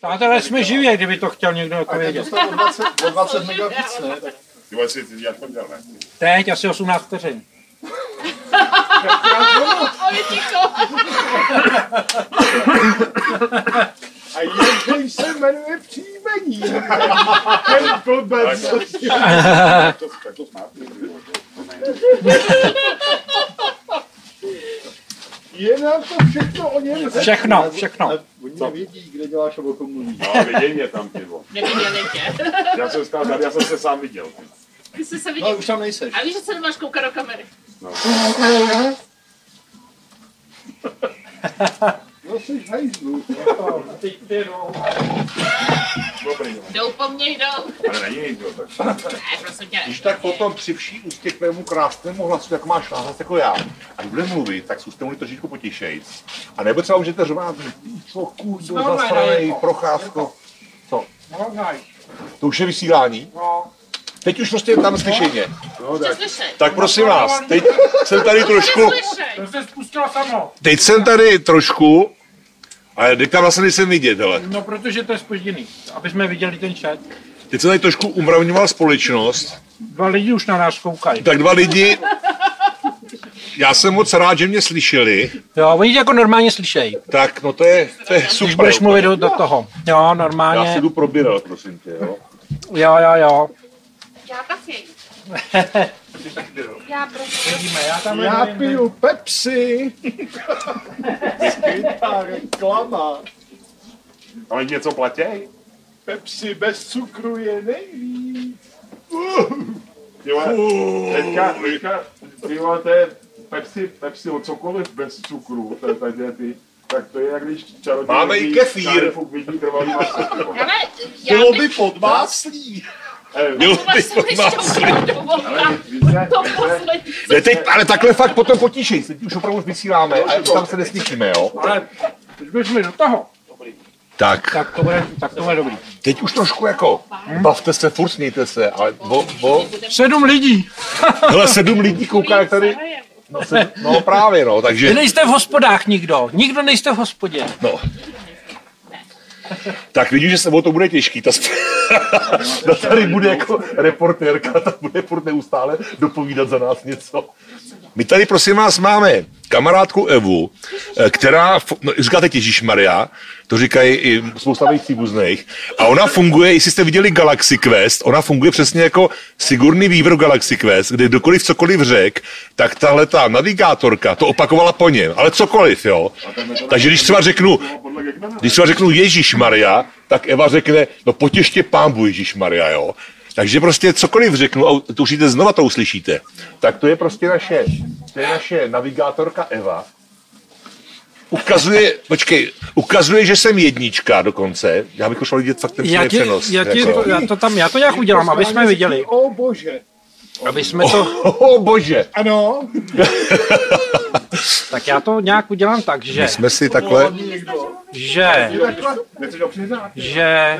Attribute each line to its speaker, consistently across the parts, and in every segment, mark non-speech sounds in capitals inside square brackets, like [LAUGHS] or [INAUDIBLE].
Speaker 1: Přátelé, jsme živí, kdyby to chtěl někdo
Speaker 2: A
Speaker 1: odpovědět.
Speaker 2: to o 20, o 20 mega víc, ne? Tak
Speaker 3: Ty vole, si jak to dělá, ne?
Speaker 1: Teď asi 18 vteřin.
Speaker 4: Je ticho.
Speaker 2: A jaký se jmenuje příjmení? Ten blbec.
Speaker 3: To, tak to smátný.
Speaker 2: Je nám to všechno o něm.
Speaker 1: Všechno, všechno.
Speaker 2: Oni nevědí, kde děláš a o kom mluvíš.
Speaker 3: No, viděj mě tam, ty vole.
Speaker 4: Neviděli tě.
Speaker 3: Já jsem stál tady, já jsem se sám viděl. ty.
Speaker 4: Ty jsi se
Speaker 2: No,
Speaker 4: viděl.
Speaker 2: už tam nejseš.
Speaker 4: A víš, že se nemáš koukat do kamery.
Speaker 2: No, [LAUGHS] jsi v hajzlu.
Speaker 3: Dobrý, no.
Speaker 4: Jdou po mně, jdou.
Speaker 3: Ale není nikdo, tak.
Speaker 4: Ne, prosím tě.
Speaker 5: Když tak potom při vší ústě k tvému krásnému hlasu, jak máš hlas jako já, a když bude mluvit, tak zkuste mluvit trošičku potišejc. A nebo třeba můžete řvát, co kurdo,
Speaker 1: No,
Speaker 5: zasranej,
Speaker 1: ne,
Speaker 5: procházko. Co?
Speaker 1: No, naj.
Speaker 5: To už je vysílání?
Speaker 1: No.
Speaker 5: Teď už prostě tam slyšeně.
Speaker 2: No, tak.
Speaker 5: Tak prosím vás, teď jsem tady trošku, teď jsem tady trošku, ale teďka vlastně nejsem vidět, hele.
Speaker 1: No, protože to je spožděný. Aby jsme viděli ten chat.
Speaker 5: Teď jsem tady trošku umravňoval společnost,
Speaker 1: Dva lidi už na nás koukají.
Speaker 5: tak dva lidi, já jsem moc rád, že mě slyšeli,
Speaker 1: Jo, oni tě jako normálně slyšejí.
Speaker 5: tak no to je, to je
Speaker 1: Když
Speaker 5: super.
Speaker 1: budeš mluvit do, do toho. Jo,
Speaker 5: Já
Speaker 1: normálně.
Speaker 5: si jdu probírat, prosím tě, jo.
Speaker 1: Jo, jo, jo.
Speaker 4: Já taky. Já prostě.
Speaker 1: Vidíme, já tam
Speaker 2: Já piju Pepsi. Skrytá reklama.
Speaker 3: Ale něco platěj?
Speaker 2: Pepsi bez cukru je nejvíc.
Speaker 3: Ty vole, teďka, teďka, ty vole, to je Pepsi, Pepsi od cokoliv bez cukru, to je tady ty, tak to je jak když čaroděj...
Speaker 5: Máme i kefír.
Speaker 3: vidí maso,
Speaker 2: Bylo by podmáslí.
Speaker 4: To.
Speaker 5: Ne, teď, ale takhle fakt potom potíšej, teď už opravdu vysíláme a tam se neslyšíme, jo?
Speaker 1: Ale když mluvit do toho,
Speaker 5: Tak,
Speaker 1: tak to bude, tak to bude dobrý.
Speaker 5: teď už trošku jako, bavte se, furt smějte se, ale bo, bo,
Speaker 1: Sedm lidí.
Speaker 5: hele, sedm lidí kouká, jak tady, no, sedm, no právě, no,
Speaker 1: Vy
Speaker 5: takže,
Speaker 1: nejste v hospodách nikdo. Nikdo nejste v hospodě.
Speaker 5: no. Tak vidím, že se o to bude těžký. Ta, sp- ta [LAUGHS] tady bude jako reportérka, ta bude furt neustále dopovídat za nás něco. My tady, prosím vás, máme kamarádku Evu, eh, která, no, říkáte Ježíš Maria, to říkají i spousta mých příbuzných, a ona funguje, jestli jste viděli Galaxy Quest, ona funguje přesně jako Sigurný Weaver v Galaxy Quest, kde kdokoliv cokoliv řek, tak tahle ta navigátorka to opakovala po něm, ale cokoliv, jo. Takže když třeba řeknu, když třeba řeknu Ježíš Maria, tak Eva řekne, no potěště pámbu Ježíš Maria, jo. Takže prostě cokoliv řeknu, a to už jde znova to uslyšíte, tak to je prostě naše, to je naše navigátorka Eva. Ukazuje, počkej, ukazuje, že jsem jednička dokonce. Já bych už vidět fakt ten
Speaker 1: Já, ti,
Speaker 5: přenos.
Speaker 1: já, ti,
Speaker 5: jako.
Speaker 1: já, to tam, já to nějak udělám, aby jsme viděli.
Speaker 2: O bože.
Speaker 1: Aby jsme to,
Speaker 5: Oh, bože,
Speaker 2: Ano. [LAUGHS]
Speaker 1: tak já to nějak udělám tak, že,
Speaker 5: jsme si takhle,
Speaker 1: že, že,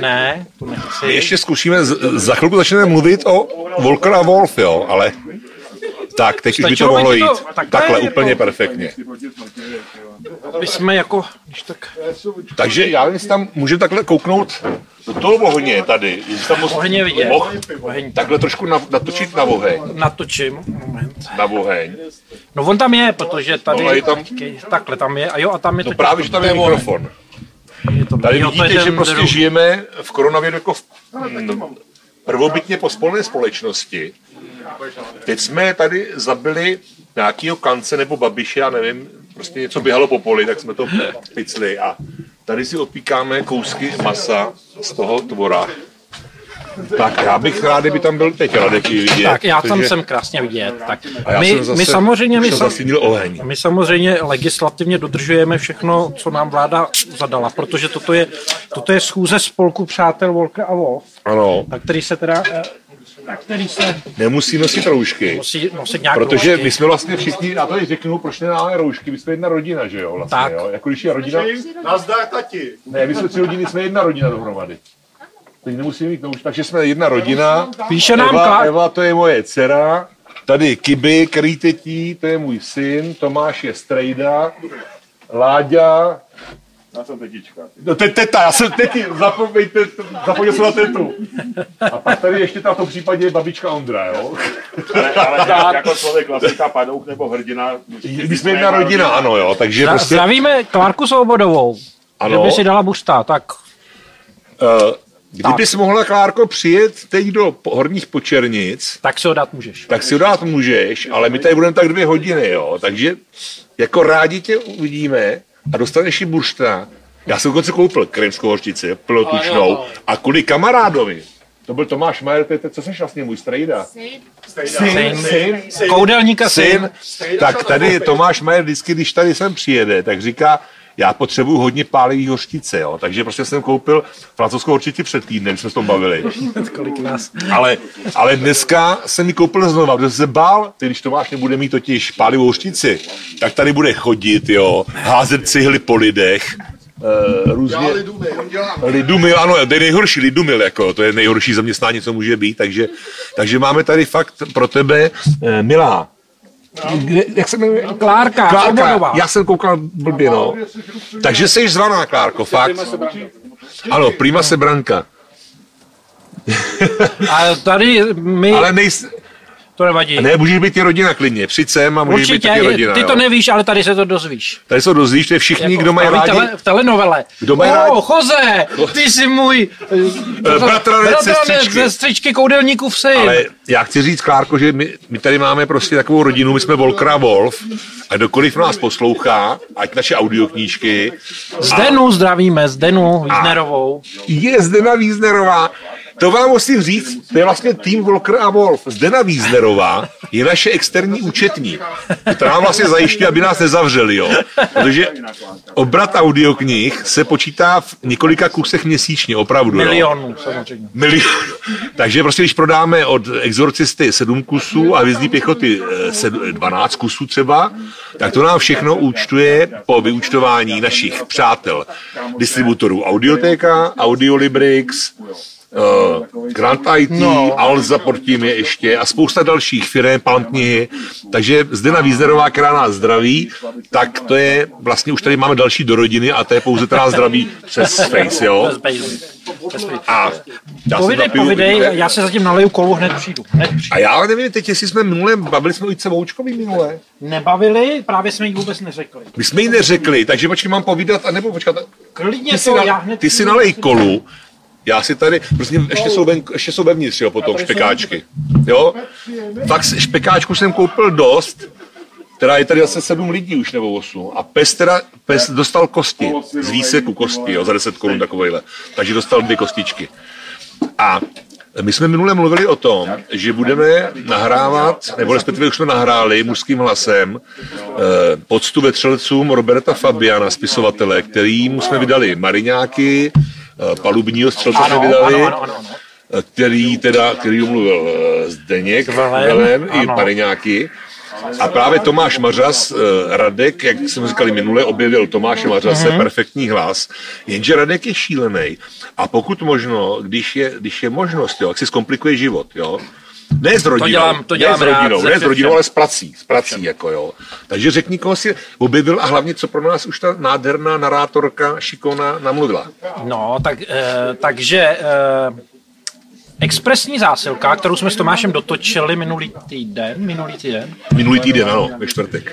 Speaker 1: ne, to
Speaker 5: my
Speaker 1: nechci.
Speaker 5: ještě zkusíme, za chvilku začneme mluvit o Volker a Wolf, jo, ale tak, teď už by to
Speaker 1: Stačilo
Speaker 5: mohlo
Speaker 1: ti to-
Speaker 5: jít.
Speaker 1: tak to
Speaker 5: Takhle,
Speaker 1: je
Speaker 5: úplně
Speaker 1: jako-
Speaker 5: perfektně.
Speaker 1: Aby jsme jako, když tak,
Speaker 5: Takže já nevím, jestli tam můžeme takhle kouknout do toho ohně tady. Jestli tam moc-
Speaker 1: Ohně vidět.
Speaker 5: mohl
Speaker 1: oheň
Speaker 5: takhle trošku na, natočit na oheň.
Speaker 1: natočím. Moment.
Speaker 5: Na oheň.
Speaker 1: No on tam je, protože tady,
Speaker 5: No, a je tam-
Speaker 1: takhle tam je, a jo, a tam je
Speaker 5: No
Speaker 1: to
Speaker 5: právě, že tam je mikrofon.
Speaker 1: Je to,
Speaker 5: Tady
Speaker 1: jo, to je
Speaker 5: vidíte, že prostě
Speaker 1: druh.
Speaker 5: žijeme v koronaviru jako v mm, prvobytně pospolné společnosti. Teď jsme tady zabili nějakýho kance nebo babiše, já nevím, prostě něco běhalo po poli, tak jsme to picli a tady si opíkáme kousky masa z toho tvora. Tak já bych rád, kdyby tam byl teď Radek i vidět.
Speaker 1: Tak já tam jsem krásně vidět. Tak my,
Speaker 5: zase,
Speaker 1: my samozřejmě, my, sam,
Speaker 5: oheň.
Speaker 1: my samozřejmě legislativně dodržujeme všechno, co nám vláda zadala, protože toto je, toto je schůze spolku přátel Volker a Wolf,
Speaker 5: Ano,
Speaker 1: na který se teda, eh, na který se
Speaker 5: nemusí nosit roušky.
Speaker 1: musí nosit nějak
Speaker 5: Protože
Speaker 1: roušky.
Speaker 5: my jsme vlastně všichni, já to řeknu, proč nemáme roušky, my jsme jedna rodina, že jo, vlastně,
Speaker 1: Tak.
Speaker 5: jo? Jako když je rodina,
Speaker 2: Nazdar tati.
Speaker 5: ne, my jsme tři rodiny, jsme jedna rodina dohromady. Teď nemusíme mít roušky, takže jsme jedna rodina.
Speaker 1: Píše nám
Speaker 5: Eva, Eva, to je moje dcera, tady Kiby, Krýtetí, to je můj syn, Tomáš je Strejda, Láďa,
Speaker 3: Já jsem tetička.
Speaker 5: No te, teta, já jsem teti, zapomeňte, zapomněl jsem na tetu. A pak tady ještě ta v tom případě je babička Ondra, jo?
Speaker 3: Ale, ale jako člověk klasika, padouch nebo hrdina.
Speaker 5: My jsme jedna rodina, ano, jo, takže
Speaker 1: Zda-
Speaker 5: prostě...
Speaker 1: Zdravíme Klárku Svobodovou.
Speaker 5: Ano.
Speaker 1: Že by si dala busta, tak
Speaker 5: Uh, kdybys mohla, Klárko, přijet teď do horních počernic,
Speaker 1: tak si ho dát můžeš.
Speaker 5: tak si ho dát můžeš, ale my tady budeme tak dvě hodiny, jo, takže jako rádi tě uvidíme a dostaneš i buršta. Já jsem dokonce koupil krymskou hořčici, plnotučnou a kvůli kamarádovi, to byl Tomáš Majer, to je, co jsi vlastně můj strejda? Syn, syn,
Speaker 1: Koudelníka syn.
Speaker 5: syn. Tak tady Tomáš Majer vždycky, když tady sem přijede, tak říká, já potřebuju hodně pálivý hořčice, jo. Takže prostě jsem koupil francouzskou hořčici před týdnem, jsme se tom bavili. [LAUGHS]
Speaker 1: Kolik nás.
Speaker 5: Ale, ale dneska jsem mi koupil znova, protože jsem se bál, ty, když Tomáš nebude mít totiž pálivou hořčici, tak tady bude chodit, jo, házet cihly po lidech, Uh, různě... Lidumil, ano, to je nejhorší, Lidumil, jako, to je nejhorší zaměstnání, co může být, takže, takže máme tady fakt pro tebe, eh, milá, kde, jak se jmenuje?
Speaker 1: Klárka,
Speaker 5: Klárka,
Speaker 1: Svobodová.
Speaker 5: já jsem koukal blbě, no. Takže jsi zvaná, Klárko, fakt. Ano, prima Sebranka.
Speaker 1: A tady my,
Speaker 5: Ale nejs...
Speaker 1: to nevadí.
Speaker 5: Ne, můžeš být i rodina klidně. Přijď sem a můžeš být
Speaker 1: Určitě,
Speaker 5: taky rodina.
Speaker 1: ty to
Speaker 5: jo.
Speaker 1: nevíš, ale tady se to dozvíš.
Speaker 5: Tady se dozvíš, to je všichni,
Speaker 1: Jako
Speaker 5: kdo mají
Speaker 1: v
Speaker 5: rádi.
Speaker 1: Tele, v telenovele.
Speaker 5: Kdo mají
Speaker 1: oh,
Speaker 5: rádi-
Speaker 1: Jose, ty jsi můj eh,
Speaker 5: bratranec sestřičky.
Speaker 1: sestřičky koudelníkův syn.
Speaker 5: Ale já chci říct, Klárko, že my, my tady máme prostě takovou rodinu, my jsme Volkra Wolf a kdokoliv nás poslouchá, ať naše audioknížky,
Speaker 1: Zdenu zdravíme, Zdenu Víznerovou.
Speaker 5: je Zdena Víznerová. To vám musím říct, to je vlastně tým Volker a Wolf. Zdena Víznerová je naše externí účetní, která nám vlastně zajišťuje, aby nás nezavřeli, jo. Protože obrat audioknih se počítá v několika kusech měsíčně, opravdu. Jo.
Speaker 1: Milionů, samozřejmě.
Speaker 5: Milion. Takže prostě, když prodáme od exorcisty 7 kusů a hvězdní pěchoty eh, sed- 12 kusů třeba, tak to nám všechno účtuje po vyúčtování našich přátel, distributorů Audiotéka, Audiolibrix, uh, Grant IT,
Speaker 1: No.
Speaker 5: Alza pod tím je ještě a spousta dalších firm, Palmknihy. Takže Zdena Víznerová, která nás zdraví, tak to je, vlastně už tady máme další do rodiny a to je pouze teda zdraví přes Face, jo. A já si
Speaker 1: Povidej,
Speaker 5: napiju-
Speaker 1: povidej, já se zatím naleju kolu, hned přijdu. Hned přijdu.
Speaker 5: A já nevím, teď jestli jsme minule, bavili jsme o Jice Voučkový minule.
Speaker 1: Nebavili, právě jsme jí vůbec neřekli.
Speaker 5: My jsme jí neřekli, takže počkej, mám povídat, a nebo počkat,
Speaker 1: Klidně
Speaker 5: ty si,
Speaker 1: to,
Speaker 5: na,
Speaker 1: já hned
Speaker 5: ty si nalej kolu, já si tady, prostě ještě jsou, ven, ještě jsou vevnitř, jo, potom špekáčky. Jo? Fakt špekáčku jsem koupil dost, teda je tady zase sedm lidí už nebo osm. A pes teda, pes dostal kosti, z výseku kosti, jo, za 10 korun takovejhle. Takže dostal dvě kostičky. A my jsme minule mluvili o tom, že budeme nahrávat, nebo respektive už jsme nahráli mužským hlasem eh, poctu vetřelcům Roberta Fabiana, spisovatele, kterým jsme vydali Mariňáky, palubního střelce jsme
Speaker 1: Ano,
Speaker 5: vydali,
Speaker 1: ano, ano, ano, ano.
Speaker 5: eh, který teda, který mluvil eh, Zdeněk,
Speaker 1: Velen,
Speaker 5: i
Speaker 1: ano.
Speaker 5: Mariňáky. A právě Tomáš Mařas, eh, Radek, jak jsme říkali minule, objevil Tomáše Mařase,
Speaker 1: Mhm.
Speaker 5: perfektní hlas, jenže Radek je šílený. A pokud možno, když je, když je možnost, jo, jak si zkomplikuje život, jo, ne s rodinou,
Speaker 1: dělám- to dělám
Speaker 5: ne s rodinou, ne s rodinou, ale s prací, s prací, jako jo. Takže řekni, koho si objevil a hlavně, co pro nás už ta nádherná narátorka šikovná namluvila.
Speaker 1: No, tak, eh, takže eh, expresní zásilka, kterou jsme s Tomášem dotočili minulý týden, minulý týden,
Speaker 5: Minulý týden, ano, ve čtvrtek.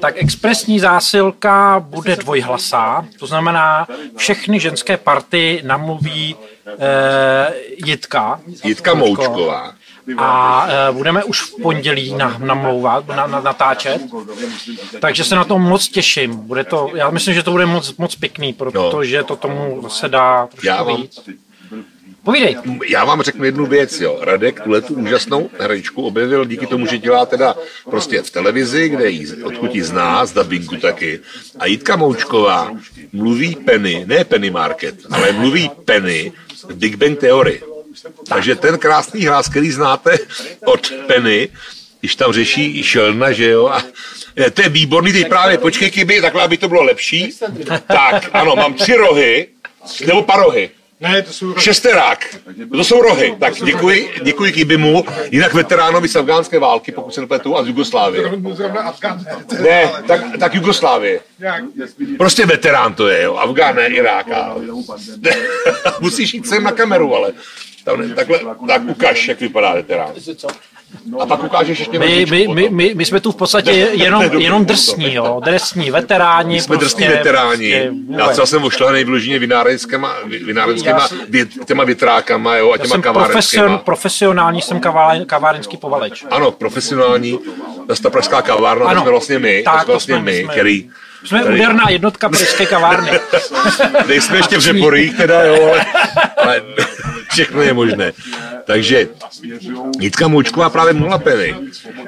Speaker 1: tak expresní zásilka bude dvojhlasá, to znamená, všechny ženské party namluví eh, Jitka.
Speaker 5: Jitka Moučková.
Speaker 1: A e, budeme už v pondělí na, namlouvat, na, na, natáčet. Takže se na to moc těším. Bude to, já myslím, že to bude moc, moc pěkný, protože to tomu se dá trošku
Speaker 5: Já vám-
Speaker 1: víc. Povídej.
Speaker 5: Já vám řeknu jednu věc, jo. Radek tuhle tu úžasnou herečku objevil díky tomu, že dělá teda prostě v televizi, kde jí, odkud ji zná, z dubbingu taky. A Jitka Moučková mluví Penny, ne Penny Market, ale mluví Penny v Big Bang Theory. Takže ten krásný hlas, který znáte od Penny, když tam řeší Šelna, že jo, a to je výborný, teď právě počkej, kyby, takhle, aby to bylo lepší. Tak, ano, mám tři rohy, nebo parohy.
Speaker 2: Ne, to jsou
Speaker 5: Šesterák. To jsou rohy. Tak děkuji, děkuji Kibimu, jinak veteránovi z afgánské války, pokud se nepletu, a z Jugoslávie. Ne, tak, tak Jugoslávie. Prostě veterán to je, jo. Afgán, ne Irák. a- [LAUGHS] Musíš jít sem na kameru, ale tam, ne- takhle, tak ukaž, jak vypadá veterán. A pak ukážeš ještě
Speaker 1: My, my, my, my, my jsme tu v podstatě jenom, jenom drsní, jo, drsní veteráni.
Speaker 5: My jsme drsní
Speaker 1: prostě,
Speaker 5: veteráni.
Speaker 1: prostě
Speaker 5: Já třeba jsem ošlehaný vyloženě vinárenskýma, vinárenskýma těma větrákama jo, a
Speaker 1: Já
Speaker 5: těma
Speaker 1: jsem
Speaker 5: kavárenskýma.
Speaker 1: profesion, profesionální, jsem kavá- kavárenský povaleč.
Speaker 5: Ano, profesionální, ta pražská kavárna, to
Speaker 1: Ano.
Speaker 5: jsme vlastně my,
Speaker 1: Tak,
Speaker 5: to jsme
Speaker 1: to
Speaker 5: vlastně
Speaker 1: jsme-
Speaker 5: my,
Speaker 1: jsme-
Speaker 5: který...
Speaker 1: Jsme
Speaker 5: který-
Speaker 1: úderná jednotka pražské kavárny. [LAUGHS]
Speaker 5: Nejsme ještě v Řeporích teda, jo, ale, ale [LAUGHS] všechno je možné. Takže Jitka Moučková právě mluvila peny.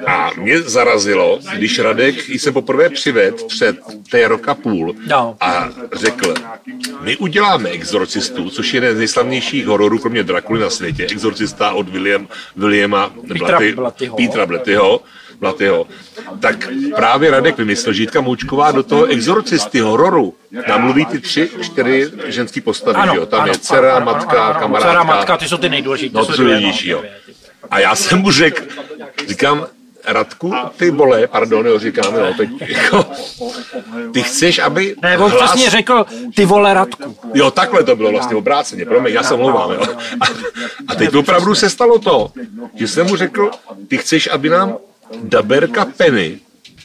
Speaker 5: A mě zarazilo, když Radek jí se poprvé přived před té roka půl
Speaker 1: No.
Speaker 5: a řekl, my uděláme Exorcistu, což je jeden z nejslavnějších hororů, kromě Drakuly na světě. Exorcista od William, Williama Blaty. Petra Blatyho. Blatyho. Tak právě Radek vymyslel, že Jitka Moučková do toho exorcisty hororu namluví ty tři, čtyři ženský postavy,
Speaker 1: Ano,
Speaker 5: jo? Tam
Speaker 1: ano,
Speaker 5: je dcera,
Speaker 1: ano,
Speaker 5: matka,
Speaker 1: ano, ano,
Speaker 5: kamarádka.
Speaker 1: Dcera, matka, ty jsou ty nejdůležitější.
Speaker 5: No, to jsou nejdůležitější, jo. A já jsem mu řekl, říkám, Radku, ty vole, pardon, jo, říkám, jo, teď, jako, ty chceš, aby
Speaker 1: Ne, on přesně řekl, ty vole Radku.
Speaker 5: Jo, takhle to bylo vlastně obráceně, promiň, já se mluvám, jo. A, a teď opravdu se stalo to, že jsem mu řekl, ty chceš, aby nám Daberka Penny,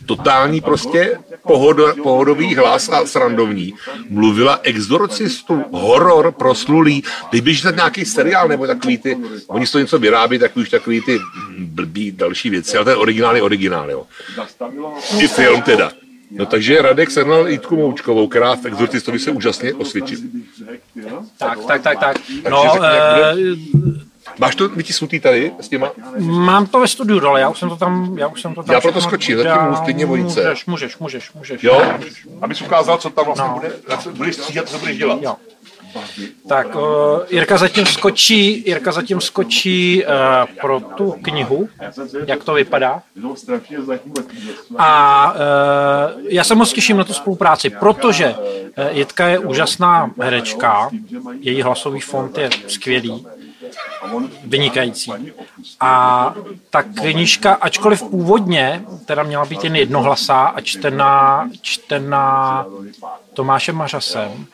Speaker 5: totální prostě pohodo, pohodový hlas a srandovní, mluvila exorcistu, horor proslulý, teď běží tak nějaký seriál nebo takový ty, oni z toho něco vyrábí, takový už takový ty blbý další věci, ale ten originál je originál, jo. I film teda. No takže Radek sehnal Jitku Moučkovou, která v Exorcistovi se úžasně osvědčí.
Speaker 1: Tak, tak, tak, tak. No, eh,
Speaker 5: Máš to vytisnutý tady s těma?
Speaker 1: mám to ve studiu dole, já už jsem to tam, já už jsem to tam
Speaker 5: Já proto skočím, zatím můžu klidně vojice.
Speaker 1: Můžeš, můžeš, můžeš, můžeš.
Speaker 5: Jo? Abys ukázal, co tam vlastně
Speaker 1: No.
Speaker 5: bude, co budeš stříhat, co budeš dělat.
Speaker 1: Jo. Tak uh, Jirka zatím skočí, Jirka zatím skočí uh, pro tu knihu, jak to vypadá.
Speaker 3: No.
Speaker 1: A uh, já se moc těším na tu spolupráci, protože uh, Jitka je úžasná herečka, její hlasový fond je skvělý, vynikající. A ta knižka, ačkoliv původně teda měla být jen jednohlasá a čtená, čtená Tomášem Mařasem,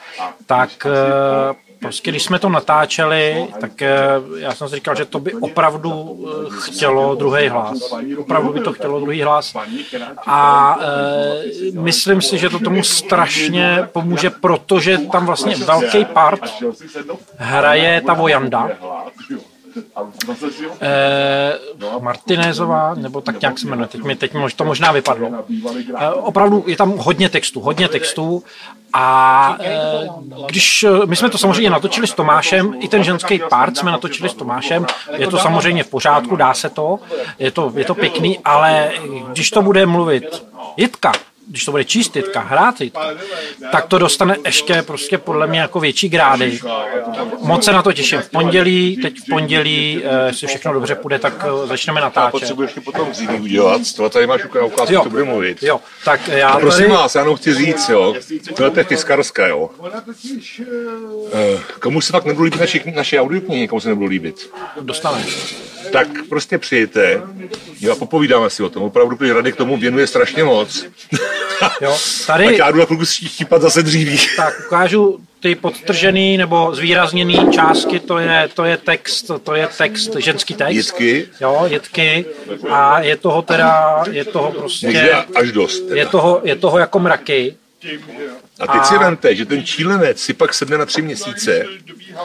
Speaker 1: tak eh, prostě když jsme to natáčeli, tak eh, já jsem si říkal, že to by opravdu eh, chtělo druhý hlas. Opravdu by to chtělo druhý hlas. A e, myslím si, že to tomu strašně pomůže, protože tam vlastně velký part hraje ta Vojanda, e, Martinézová, nebo tak nějak se jmenuje, teď mi teď mož- to možná vypadlo. E, opravdu je tam hodně textu, hodně textů. A e, když e, my jsme to samozřejmě natočili s Tomášem, i ten ženský part jsme natočili s Tomášem, je to samozřejmě v pořádku, dá se to, je to, je to pěkný, ale když to bude mluvit Jitka, když to bude číst Jitka, hrát Jitka, tak to dostane ještě prostě podle mě jako větší grády. Moc se na to těším. V pondělí, teď v pondělí, eh, jestli všechno dobře půjde, tak eh, začneme natáčet.
Speaker 5: Potřebuješ ještě potom zimí udělat, tohle tady máš ukázku, co bude mluvit.
Speaker 1: Jo, tak já
Speaker 5: Prosím
Speaker 1: tady...
Speaker 5: vás, já jenom chci říct, jo, tohle je Fiskarska, jo. Eh, Komu se fakt nebudou líbit naše, naše audioknihy, komu se nebudou líbit.
Speaker 1: Dostaneme.
Speaker 5: Tak prostě přijďte jo, a popovídáme si o tom. Opravdu, protože Radek tomu věnuje strašně moc. [LAUGHS]
Speaker 1: Jo,
Speaker 5: Tak
Speaker 1: tady
Speaker 5: já jdu na chvilku štípat zase dříví. [LAUGHS]
Speaker 1: tak ukážu ty podtržený nebo zvýrazněný částky, to je, to je text, to je text, ženský text.
Speaker 5: Jitky.
Speaker 1: Jo, jitky. A je toho teda, je toho
Speaker 5: Někde
Speaker 1: prostě,
Speaker 5: až dost. Teda.
Speaker 1: je toho, je toho jako mraky.
Speaker 5: A teď si vemte, že ten čílenec si pak sedne na tři měsíce,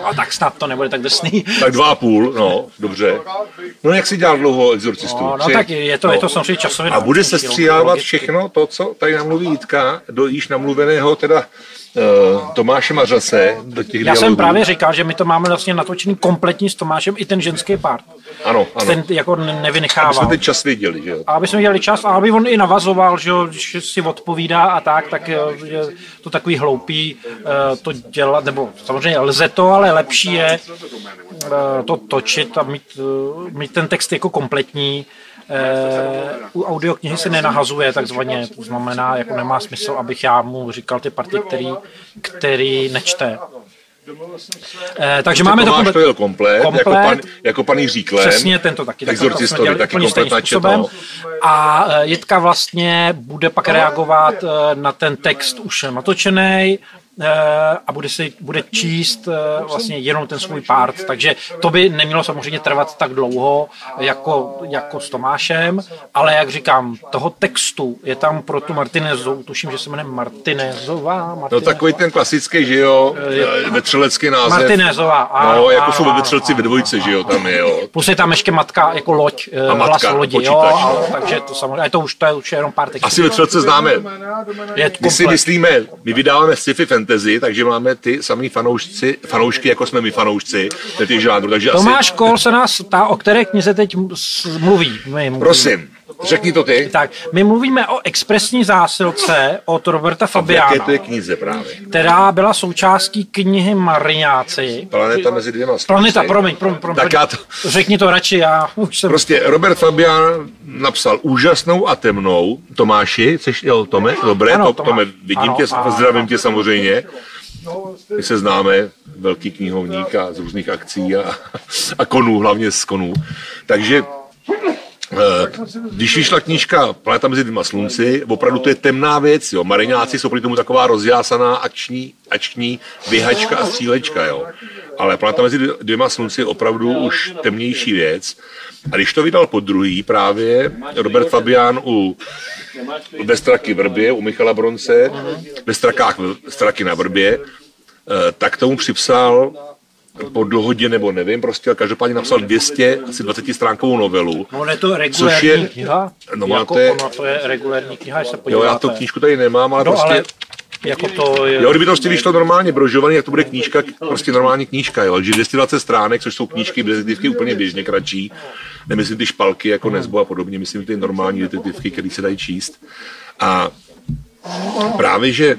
Speaker 1: A tak snad to nebude tak drsný.
Speaker 5: tak dva a půl, no, dobře. No jak si dělal dlouho exorcistu?
Speaker 1: No, no
Speaker 5: Tři?
Speaker 1: tak je to, je to samozřejmě časově.
Speaker 5: A bude se stříhávat všechno to, co tady namluví Jitka, do již namluveného teda uh, Tomáše Mařase, do těch
Speaker 1: Já jsem právě říkal, že my to máme vlastně natočený kompletní s Tomášem i ten ženský part.
Speaker 5: Ano, ano.
Speaker 1: Ten jako ne-
Speaker 5: My jsme teď čas věděli, že jo.
Speaker 1: A aby jsme měli čas a aby on i navazoval, že jo, když si odpovídá a tak, tak jo, je to takový hloupý eh, to dělat, nebo samozřejmě lze to, ale lepší je eh, to točit a mít, eh, mít ten text jako kompletní. Eh, U audioknihy se nenahazuje takzvaně, to znamená, jako nemá smysl, abych já mu říkal ty party, který, který nečte. Eh, takže máme to komplet,
Speaker 5: komplet,
Speaker 1: komplet.
Speaker 5: Jako, pan, jako pan Jiří Klem.
Speaker 1: Přesně, tento taky. tak to jsme dělali
Speaker 5: taky
Speaker 1: úplně stejným způsobem. A eh, Jitka vlastně bude pak reagovat eh, na ten text už natočený a bude, si, bude číst eh, vlastně jenom ten svůj part, takže to by nemělo samozřejmě trvat tak dlouho jako, jako s Tomášem, ale jak říkám, toho textu je tam pro tu Martinezovou, tuším, že se jmenuje Martinezová.
Speaker 5: No
Speaker 1: Martinez...
Speaker 5: takový ten klasický, že jo, vetřelecký název.
Speaker 1: Martinezová. A,
Speaker 5: No, jako
Speaker 1: a,
Speaker 5: jsou ve vetřelci ve dvojce, že jo, tam je, jo.
Speaker 1: Plus je tam ještě matka jako loď,
Speaker 5: A matka,
Speaker 1: hlas lodi, jo,
Speaker 5: počítač,
Speaker 1: a,
Speaker 5: no.
Speaker 1: takže to samozřejmě, a to už, to je už jenom pár textů.
Speaker 5: Asi vetřelce známe.
Speaker 1: je
Speaker 5: My si myslíme, my vydáváme sci-fi fantasy, takže máme ty samý fanoušci, fanoušky, jako jsme my fanoušci, těch žánrů, takže
Speaker 1: Tomáš
Speaker 5: asi...
Speaker 1: Kol se nás ptá, o které knize teď mluví. My mluvíme.
Speaker 5: Prosím, řekni to ty.
Speaker 1: Tak, my mluvíme o expresní zásilce od Roberta
Speaker 5: V jaké
Speaker 1: Fabiana,
Speaker 5: to je knize právě?
Speaker 1: která byla součástí knihy Mariňáci.
Speaker 5: Planeta mezi dvěma slunci.
Speaker 1: Planeta, promiň, promiň, promiň.
Speaker 5: Tak já to-
Speaker 1: Řekni to radši, já už jsem...
Speaker 5: Prostě Robert Fabian napsal úžasnou a temnou. Tomáši, jsi, jo, Tome, dobré,
Speaker 1: Ano,
Speaker 5: to. Tome, vidím
Speaker 1: Ano,
Speaker 5: tě,
Speaker 1: ano.
Speaker 5: zdravím tě samozřejmě. My se známe, velký knihovník a z různých akcí a, a konů, hlavně z konů. Takže když vyšla knížka Planeta mezi dvěma slunci, opravdu to je temná věc, jo. Mariňáci jsou proti tomu taková rozjásaná akční, akční běhačka a střílečka, jo. Ale Planeta mezi dvěma slunci je opravdu už temnější věc. A když to vydal po druhý právě Robert Fabian u ve Straky Vrbě, u Michala Bronce, ve Strakách Straky na Vrbě, eh, tak tomu připsal po dohodě nebo nevím, prostě ale každopádně napsal 200, asi 20 stránkovou novelu.
Speaker 1: No, je to regulární
Speaker 5: je-
Speaker 1: kniha.
Speaker 5: no,
Speaker 1: jako
Speaker 5: máte-
Speaker 1: ono, to je regulární kniha, se
Speaker 5: Jo,
Speaker 1: podíváte.
Speaker 5: já tu knížku tady nemám, ale
Speaker 1: No,
Speaker 5: prostě...
Speaker 1: ale jako to je...
Speaker 5: Jo, kdyby to prostě vyšlo normálně brožovaný, jak to bude knížka, prostě normální knížka, jo. Že 220 stránek, což jsou knížky, detektivky úplně běžně kratší. Nemyslím ty špalky jako Nesbo a podobně, myslím ty normální detektivky, které se dají číst. A právě, že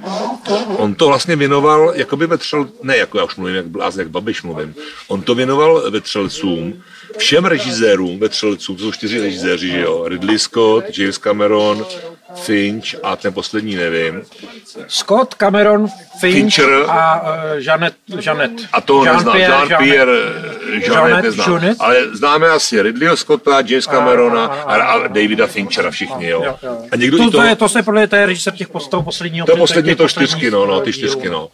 Speaker 5: on to vlastně věnoval, jakoby vetřel, ne jako já už mluvím, jak blázen, jak Babiš mluvím, on to věnoval vetřelcům, všem režisérům vetřelcům, to jsou čtyři režiséři, že jo, Ridley Scott, James Cameron, Finch a ten poslední nevím.
Speaker 1: Scott, Cameron, Finch
Speaker 5: Fincher.
Speaker 1: a uh, Janet, Janet.
Speaker 5: A to neznám, Jean-Pierre
Speaker 1: Janet,
Speaker 5: neznám.
Speaker 1: Janet.
Speaker 5: Ale známe asi Ridleyho Scotta, James Camerona
Speaker 1: ano,
Speaker 5: a, a Davida Finchera všichni, jo.
Speaker 1: Jo, jo.
Speaker 5: A někdo
Speaker 1: to, to,
Speaker 5: to,
Speaker 1: je, to se podle té režisér těch post, toho posledního.
Speaker 5: to je poslední, to čtyřky, no, no, ty čtyřky, no.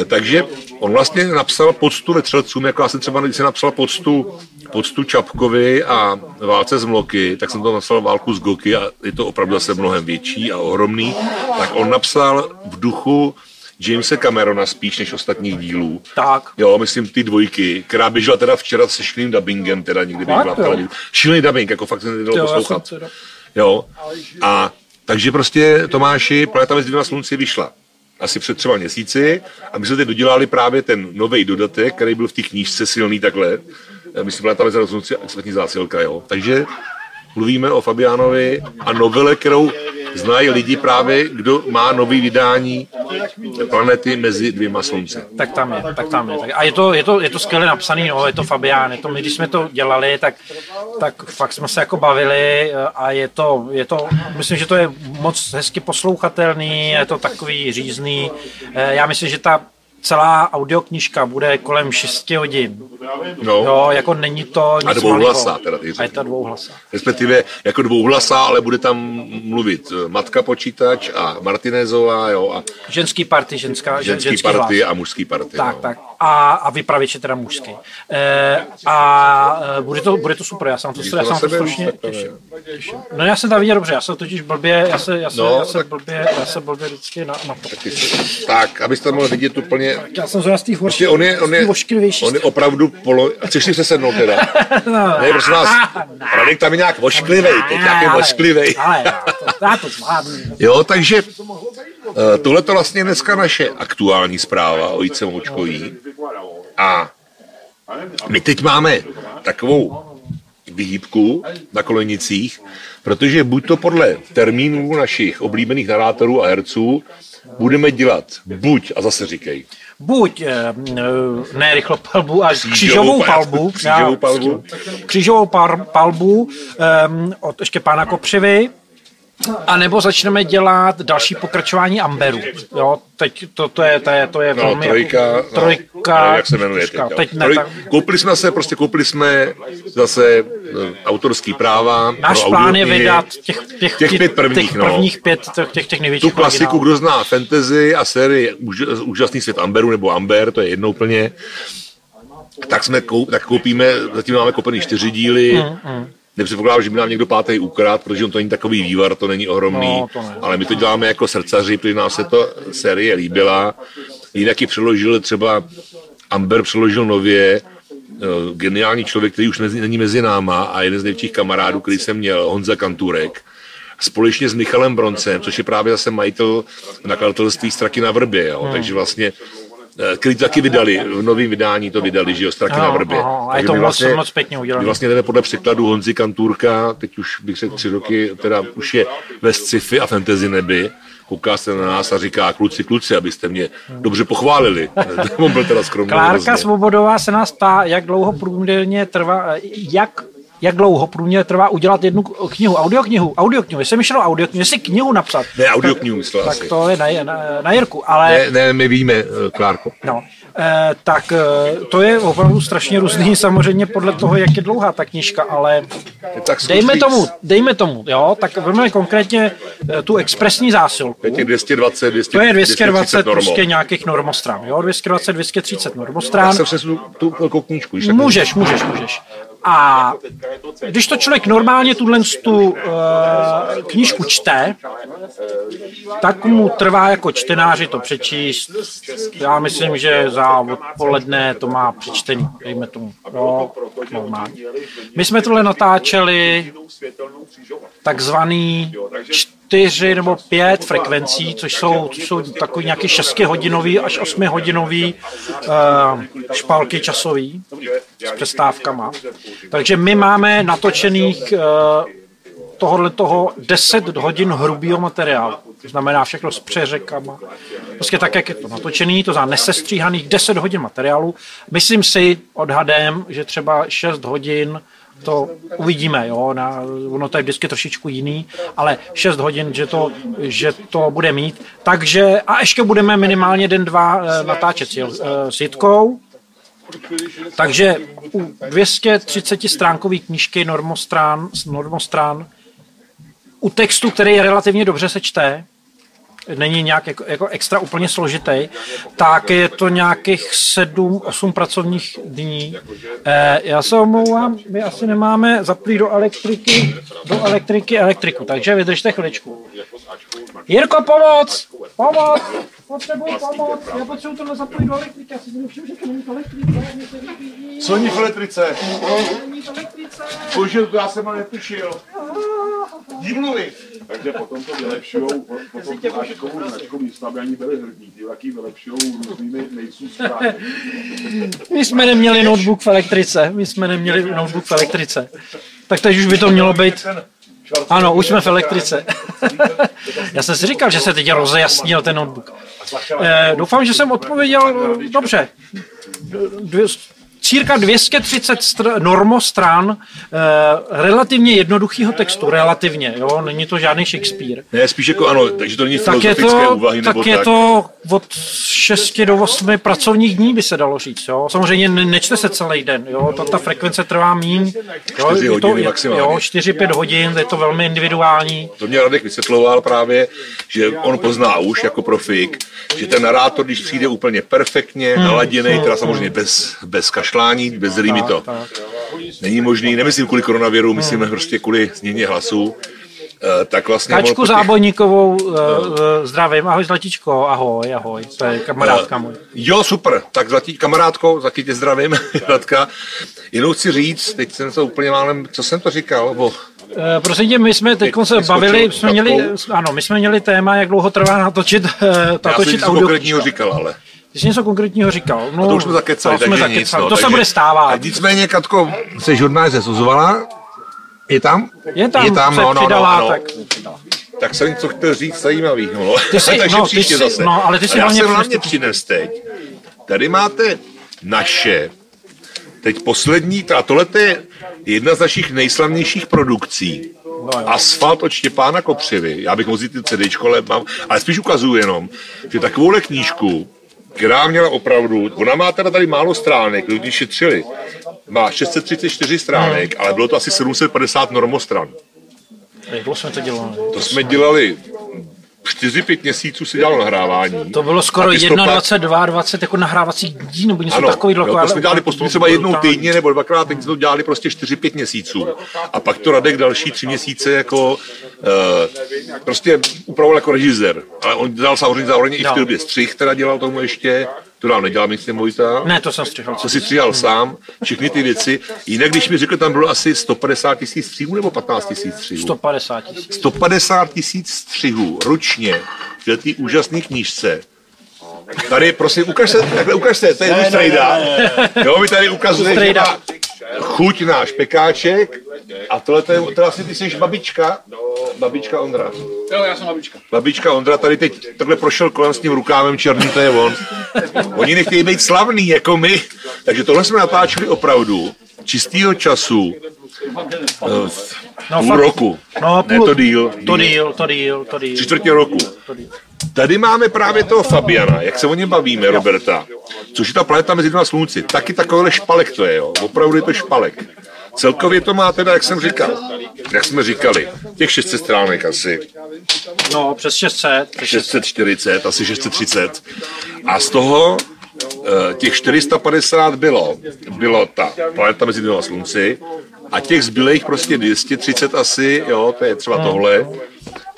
Speaker 5: E, takže on vlastně napsal poctu vetřelcům, jako já jsem třeba, když jsem napsal poctu, poctu Čapkovi a válce z Mloky, tak jsem to napsal válku z Goky a je to opravdu zase mnohem větší a ohromný. Tak on napsal v duchu Jamesa Camerona spíš než ostatních dílů.
Speaker 1: Tak.
Speaker 5: Jo, myslím ty dvojky, která běžela teda včera se šíleným dubbingem, teda někdy běžela v
Speaker 1: jo?
Speaker 5: televizi. Šílený dubbing, jako fakt se nedalo
Speaker 1: Jo,
Speaker 5: poslouchat.
Speaker 1: teda-
Speaker 5: Jo. A takže prostě Tomáši, Planeta mezi dvěma slunci vyšla asi před třeba měsíci a my jsme teď dodělali právě ten nový dodatek, který byl v té knížce silný takhle. Eh, Myslím, Planeta mezi dvěma slunci a expertní zásilka, jo. Takže mluvíme o Fabiánovi a novele, kterou znají lidi právě, kdo má nový vydání Planety mezi dvěma slunci.
Speaker 1: Tak tam je, tak tam je. A je to, je to, je to skvěle napsaný, no, je to Fabián, je to, my když jsme to dělali, tak, tak fakt jsme se jako bavili eh, a je to, je to, myslím, že to je moc hezky poslouchatelný, je to takový řízný. Eh, Já myslím, že ta celá audioknižka bude kolem 6 hodin.
Speaker 5: No.
Speaker 1: Jo, jako není to nic
Speaker 5: A dvouhlasá teda, ty
Speaker 1: A je to dvouhlasá.
Speaker 5: respektive jako dvouhlasá, ale bude tam mluvit eh, matka počítač a Martinezová, jo, a
Speaker 1: Ženský party, ženská, žen-
Speaker 5: ženský,
Speaker 1: ženský
Speaker 5: party
Speaker 1: hlas.
Speaker 5: a mužský party.
Speaker 1: Tak,
Speaker 5: no.
Speaker 1: tak. A, a vypravěč je teda mužský. E, a e, bude to, bude to super, já jsem to, já jsem to strašně těším. No já jsem tam viděl dobře, já jsem totiž blbě, já se, já se,
Speaker 5: No,
Speaker 1: já se
Speaker 5: tak-
Speaker 1: blbě, já se blbě vždycky na, na to.
Speaker 5: Tak, abyste mohl vidět úplně...
Speaker 1: Já jsem z těch
Speaker 5: Prostě on je, on je, on je opravdu polo... Chceš si přesednout teda? [LAUGHS] Ne, prosím vás, Radek tam je nějak vošklivej, teď nějaký vošklivej.
Speaker 1: Ale já to, zvládnu.
Speaker 5: Jo, takže eh, tohle to vlastně dneska naše aktuální zpráva o Jice Močkový. A my teď máme takovou vyhýbku na Kolenicích, protože buď to podle termínů našich oblíbených narátorů a herců budeme dělat buď, a zase říkej,
Speaker 1: Buď eh, ne rychlopalbu, ale křížovou
Speaker 5: pal-
Speaker 1: palbu.
Speaker 5: křížovou palbu.
Speaker 1: Křížovou palbu um, od Štěpána Kopřivy. A nebo začneme dělat další pokračování Amberu. Jo, teď to, to je, to je, to je
Speaker 5: No,
Speaker 1: velmi...
Speaker 5: trojka,
Speaker 1: jako,
Speaker 5: no,
Speaker 1: trojka,
Speaker 5: nevím, jak se jmenuje teď.
Speaker 1: teď ne, tak,
Speaker 5: koupili jsme se, prostě koupili jsme zase eh, autorský práva
Speaker 1: náš
Speaker 5: pro
Speaker 1: plán je vydat těch, těch,
Speaker 5: Těch pět prvních,
Speaker 1: těch
Speaker 5: no.
Speaker 1: prvních pět, těch, těch, největších
Speaker 5: tu klasiku, kdo zná fantasy a sérii Úž- Úžasný svět Amberu nebo Amber, to je jedno úplně, tak, jsme koup, tak koupíme, zatím máme koupený čtyři díly,
Speaker 1: Mm,
Speaker 5: Nepředpokládám, že by nám někdo pátý ukrát, protože on to není takový vývar, to není ohromný,
Speaker 1: No, to ne.
Speaker 5: ale my to děláme jako srdcaři, protože nám se to série líbila. Jinak ji přeložil třeba Amber přeložil nově, eh, geniální člověk, který už není mezi náma a jeden z největších kamarádů, který jsem měl, Honza Kanturek, společně s Michalem Broncem, což je právě zase majitel nakladatelství Straky na vrbě, jo?
Speaker 1: Hmm.
Speaker 5: takže vlastně který to taky vydali, v novém vydání to vydali, že jo, Straky
Speaker 1: Aha,
Speaker 5: na vrbě.
Speaker 1: aha, a je to
Speaker 5: my
Speaker 1: moc- moc pěkně udělané.
Speaker 5: vlastně jdeme podle překladu Honzy Kantůrka, teď už bych řekl tři roky, teda už je ve sci-fi a fantasy nebi, kouká se na nás a říká, kluci, kluci, abyste mě dobře pochválili. [LAUGHS] On byl teda skromný.
Speaker 1: Klárka
Speaker 5: hrozně.
Speaker 1: Svobodová se nás ptá, jak dlouho průměrně trvá, jak jak dlouho průměrně trvá udělat jednu knihu, audioknihu, audioknihu, jestli myšleno audioknihu, jestli knihu napsat.
Speaker 5: Ne, audioknihu myslel
Speaker 1: tak
Speaker 5: asi.
Speaker 1: to je na, na, na Jirku, ale
Speaker 5: Ne, ne, my víme, eh, Klárko.
Speaker 1: No, eh, tak eh, to je opravdu strašně různý, [LAUGHS] samozřejmě podle toho, jak je dlouhá ta knížka, ale
Speaker 5: Tak
Speaker 1: dejme tomu, dejme tomu, jo, tak vezmeme konkrétně eh, tu expresní zásilku.
Speaker 5: To je těch 220, 200,
Speaker 1: To je 220
Speaker 5: normo.
Speaker 1: prostě nějakých normostrán, jo, 220, 230
Speaker 5: Já
Speaker 1: normostrán.
Speaker 5: jsem přesnu tu tak
Speaker 1: Můžeš, můžeš, můžeš. A když to člověk normálně tuhle tu uh, knížku čte, tak mu trvá jako čtenáři to přečíst. Já myslím, že za odpoledne to má přečtený, dejme tomu. Jo, normálně. My jsme tohle natáčeli takzvaný čtyři nebo pět frekvencí, což jsou, což jsou takový nějaký 6 hodinový až 8 hodinový uh, špalky časový s přestávkama. Takže my máme natočených uh, tohohle toho 10 hodin hrubého materiálu. To znamená všechno s přeřekama. Prostě tak, jak je to natočený, to za nesestříhaných 10 hodin materiálu. Myslím si odhadem, že třeba 6 hodin to uvidíme, jo, na, ono to je vždycky trošičku jiný, ale 6 hodin, že to, že to bude mít. Takže, a ještě budeme minimálně den, dva eh, natáčet eh, s Jitkou, takže u 230 stránkové knížky normostrán, normostrán u textu, který je relativně dobře se čte, není nějak jako, jako extra úplně složitý, tak je to nějakých 7-8 pracovních dní. Eh, já se omlouvám, my asi nemáme zaplý do elektriky, do elektriky elektriku, takže vydržte chviličku. Jirko, pomoc! Pomoc! Potřebuji pomoc! Já potřebuji tohle zapojit do elektriky, já si nevšiml, že to není v elektrice. Mně se líbí,
Speaker 3: Co ní v elektrice?
Speaker 1: není v elektrice.
Speaker 3: Bože, to já jsem ale netušil. [LAUGHS] Jí mluvit. Takže potom to vylepšujou, potom to značkou, značkou místo, aby ani byli hrdí. Ty jaký vylepšujou různými nejsou [LAUGHS] správně.
Speaker 1: My jsme neměli notebook v elektrice. My jsme neměli notebook v elektrice. Tak teď už by to mělo být... Ano, už jsme v elektrice. [LAUGHS] Já jsem si říkal, že se teď rozjasnil ten notebook. Eh, doufám, že jsem odpověděl dobře. Dvě, círka 230 str- normostran eh, relativně jednoduchého textu, relativně, jo, není to žádný Shakespeare.
Speaker 5: Ne, spíš jako ano, takže to není
Speaker 1: Tak je
Speaker 5: filozofické
Speaker 1: to,
Speaker 5: úvahy
Speaker 1: tak
Speaker 5: nebo
Speaker 1: je
Speaker 5: tak.
Speaker 1: to od 6 do 8 pracovních dní, by se dalo říct. Jo. Samozřejmě ne, nečte se celý den. Jo. Ta, ta frekvence trvá míň. Jo,
Speaker 5: Čtyři
Speaker 1: je to,
Speaker 5: hodiny
Speaker 1: je-
Speaker 5: maximálně.
Speaker 1: Jo, 4-5 hodin, je to velmi individuální.
Speaker 5: To mě Radek vysvětloval právě, že on pozná už jako profik, že ten narátor, když přijde úplně perfektně
Speaker 1: Hmm.
Speaker 5: naladěný, teda samozřejmě bez, bez kašlání, bez rýmy to není možný, nemyslím kvůli koronaviru, myslím prostě kvůli změně hlasu, eh, tak vlastně...
Speaker 1: Kačku
Speaker 5: těch-
Speaker 1: Zábojníkovou uh, uh, zdravím. Ahoj Zlatičko, ahoj, ahoj. To je kamarádka můj.
Speaker 5: Jo, super. Tak zlatí kamarádko, taky tě zdravím, [LAUGHS] Radka. Jenom chci říct, teď jsem to úplně málem, co jsem to říkal, bo
Speaker 1: Eh, prosím tě, my jsme teď se bavili, jsme měli, ano, my jsme měli téma, jak dlouho trvá natočit, eh,
Speaker 5: já jsem
Speaker 1: natočit audio.
Speaker 5: konkrétního říkal, ale
Speaker 1: Ty jsi něco konkrétního říkal. No,
Speaker 5: a to už jsme zakecali,
Speaker 1: to jsme
Speaker 5: takže nic.
Speaker 1: zakecali.
Speaker 5: No,
Speaker 1: to se
Speaker 5: takže-
Speaker 1: bude stávat.
Speaker 5: A nicméně, Katko, jsi žurnál ze Ozvala, je tam?
Speaker 1: Je tam,
Speaker 5: je tam
Speaker 1: se
Speaker 5: no, no, no,
Speaker 1: přidala,
Speaker 5: ano.
Speaker 1: tak
Speaker 5: Tak jsem něco chtěl říct zajímavého. No.
Speaker 1: Ty jsi- [LAUGHS]
Speaker 5: Takže
Speaker 1: no, ty
Speaker 5: příště
Speaker 1: jsi-
Speaker 5: zase.
Speaker 1: no, ale ty jsi
Speaker 5: A já jsem hlavně přines teď. Tady máte naše, teď poslední, a tohle je jedna z našich nejslavnějších produkcí. Asfalt od Štěpána Kopřivy, já bych mohl vzít ty CDčko, ale, mám, ale spíš ukazuju jenom, že takovouhle knížku, která měla opravdu, ona má teda tady málo stránek, lidi šetřili, má 634 stránek, ale bylo to asi 750 normostran.
Speaker 1: Jak dlouho jsme to dělali?
Speaker 5: To jsme dělali 4-5 měsíců si dělalo nahrávání.
Speaker 1: To bylo skoro
Speaker 5: Taky
Speaker 1: 21,
Speaker 5: 150
Speaker 1: 22, 20 jako nahrávací dní, nebo něco takového.
Speaker 5: jo, to jsme dělali postupně třeba jednou týdně nebo dvakrát, teď jsme to dělali prostě 4-5 měsíců. A pak to Radek další tři měsíce jako uh, prostě upravoval jako režisér. Ale on dělal samozřejmě zároveň i v
Speaker 1: No.
Speaker 5: té době střih, teda dělal tomu ještě, to dál nedělal myslím Mojta.
Speaker 1: Ne, to jsem střihal.
Speaker 5: Co si stříhal sám, všechny ty věci. Jinak, když mi řekl, tam bylo asi 150 tisíc střihů nebo 15 tisíc střihů?
Speaker 1: 150 tisíc.
Speaker 5: 150 tisíc střihů ročně v té úžasné knížce. Tady, prosím, ukaž se, takhle ukaž se, to je můj strejda. Jo, mi tady ukazuje, že má chuť na špekáček a tohle to je, to asi ty jsi babička, babička Ondra.
Speaker 2: Jo, já jsem babička.
Speaker 5: Babička Ondra tady teď takhle prošel kolem s tím rukávem černým, to je on. Oni nechtějí být slavný jako my, takže tohle jsme natáčeli opravdu čistého času eh, v
Speaker 1: No,
Speaker 5: půl
Speaker 1: fakt.
Speaker 5: roku.
Speaker 1: No,
Speaker 5: Ne, to díl.
Speaker 1: To díl, to díl, to díl.
Speaker 5: Čtvrtě roku. Tady máme právě toho Fabiana, jak se o něm bavíme, Roberta, což je ta planeta mezi dvěma slunci. Taky takovýhle špalek to je, jo. Opravdu je to špalek. Celkově to má teda, jak jsem říkal, jak jsme říkali, těch 600 stránek asi,
Speaker 1: No, přes 600. přes
Speaker 5: 640, asi 630. A z toho eh, těch 450 bylo, bylo ta planeta mezi dvěma slunci a těch zbylých prostě 230 asi, jo, to je třeba tohle,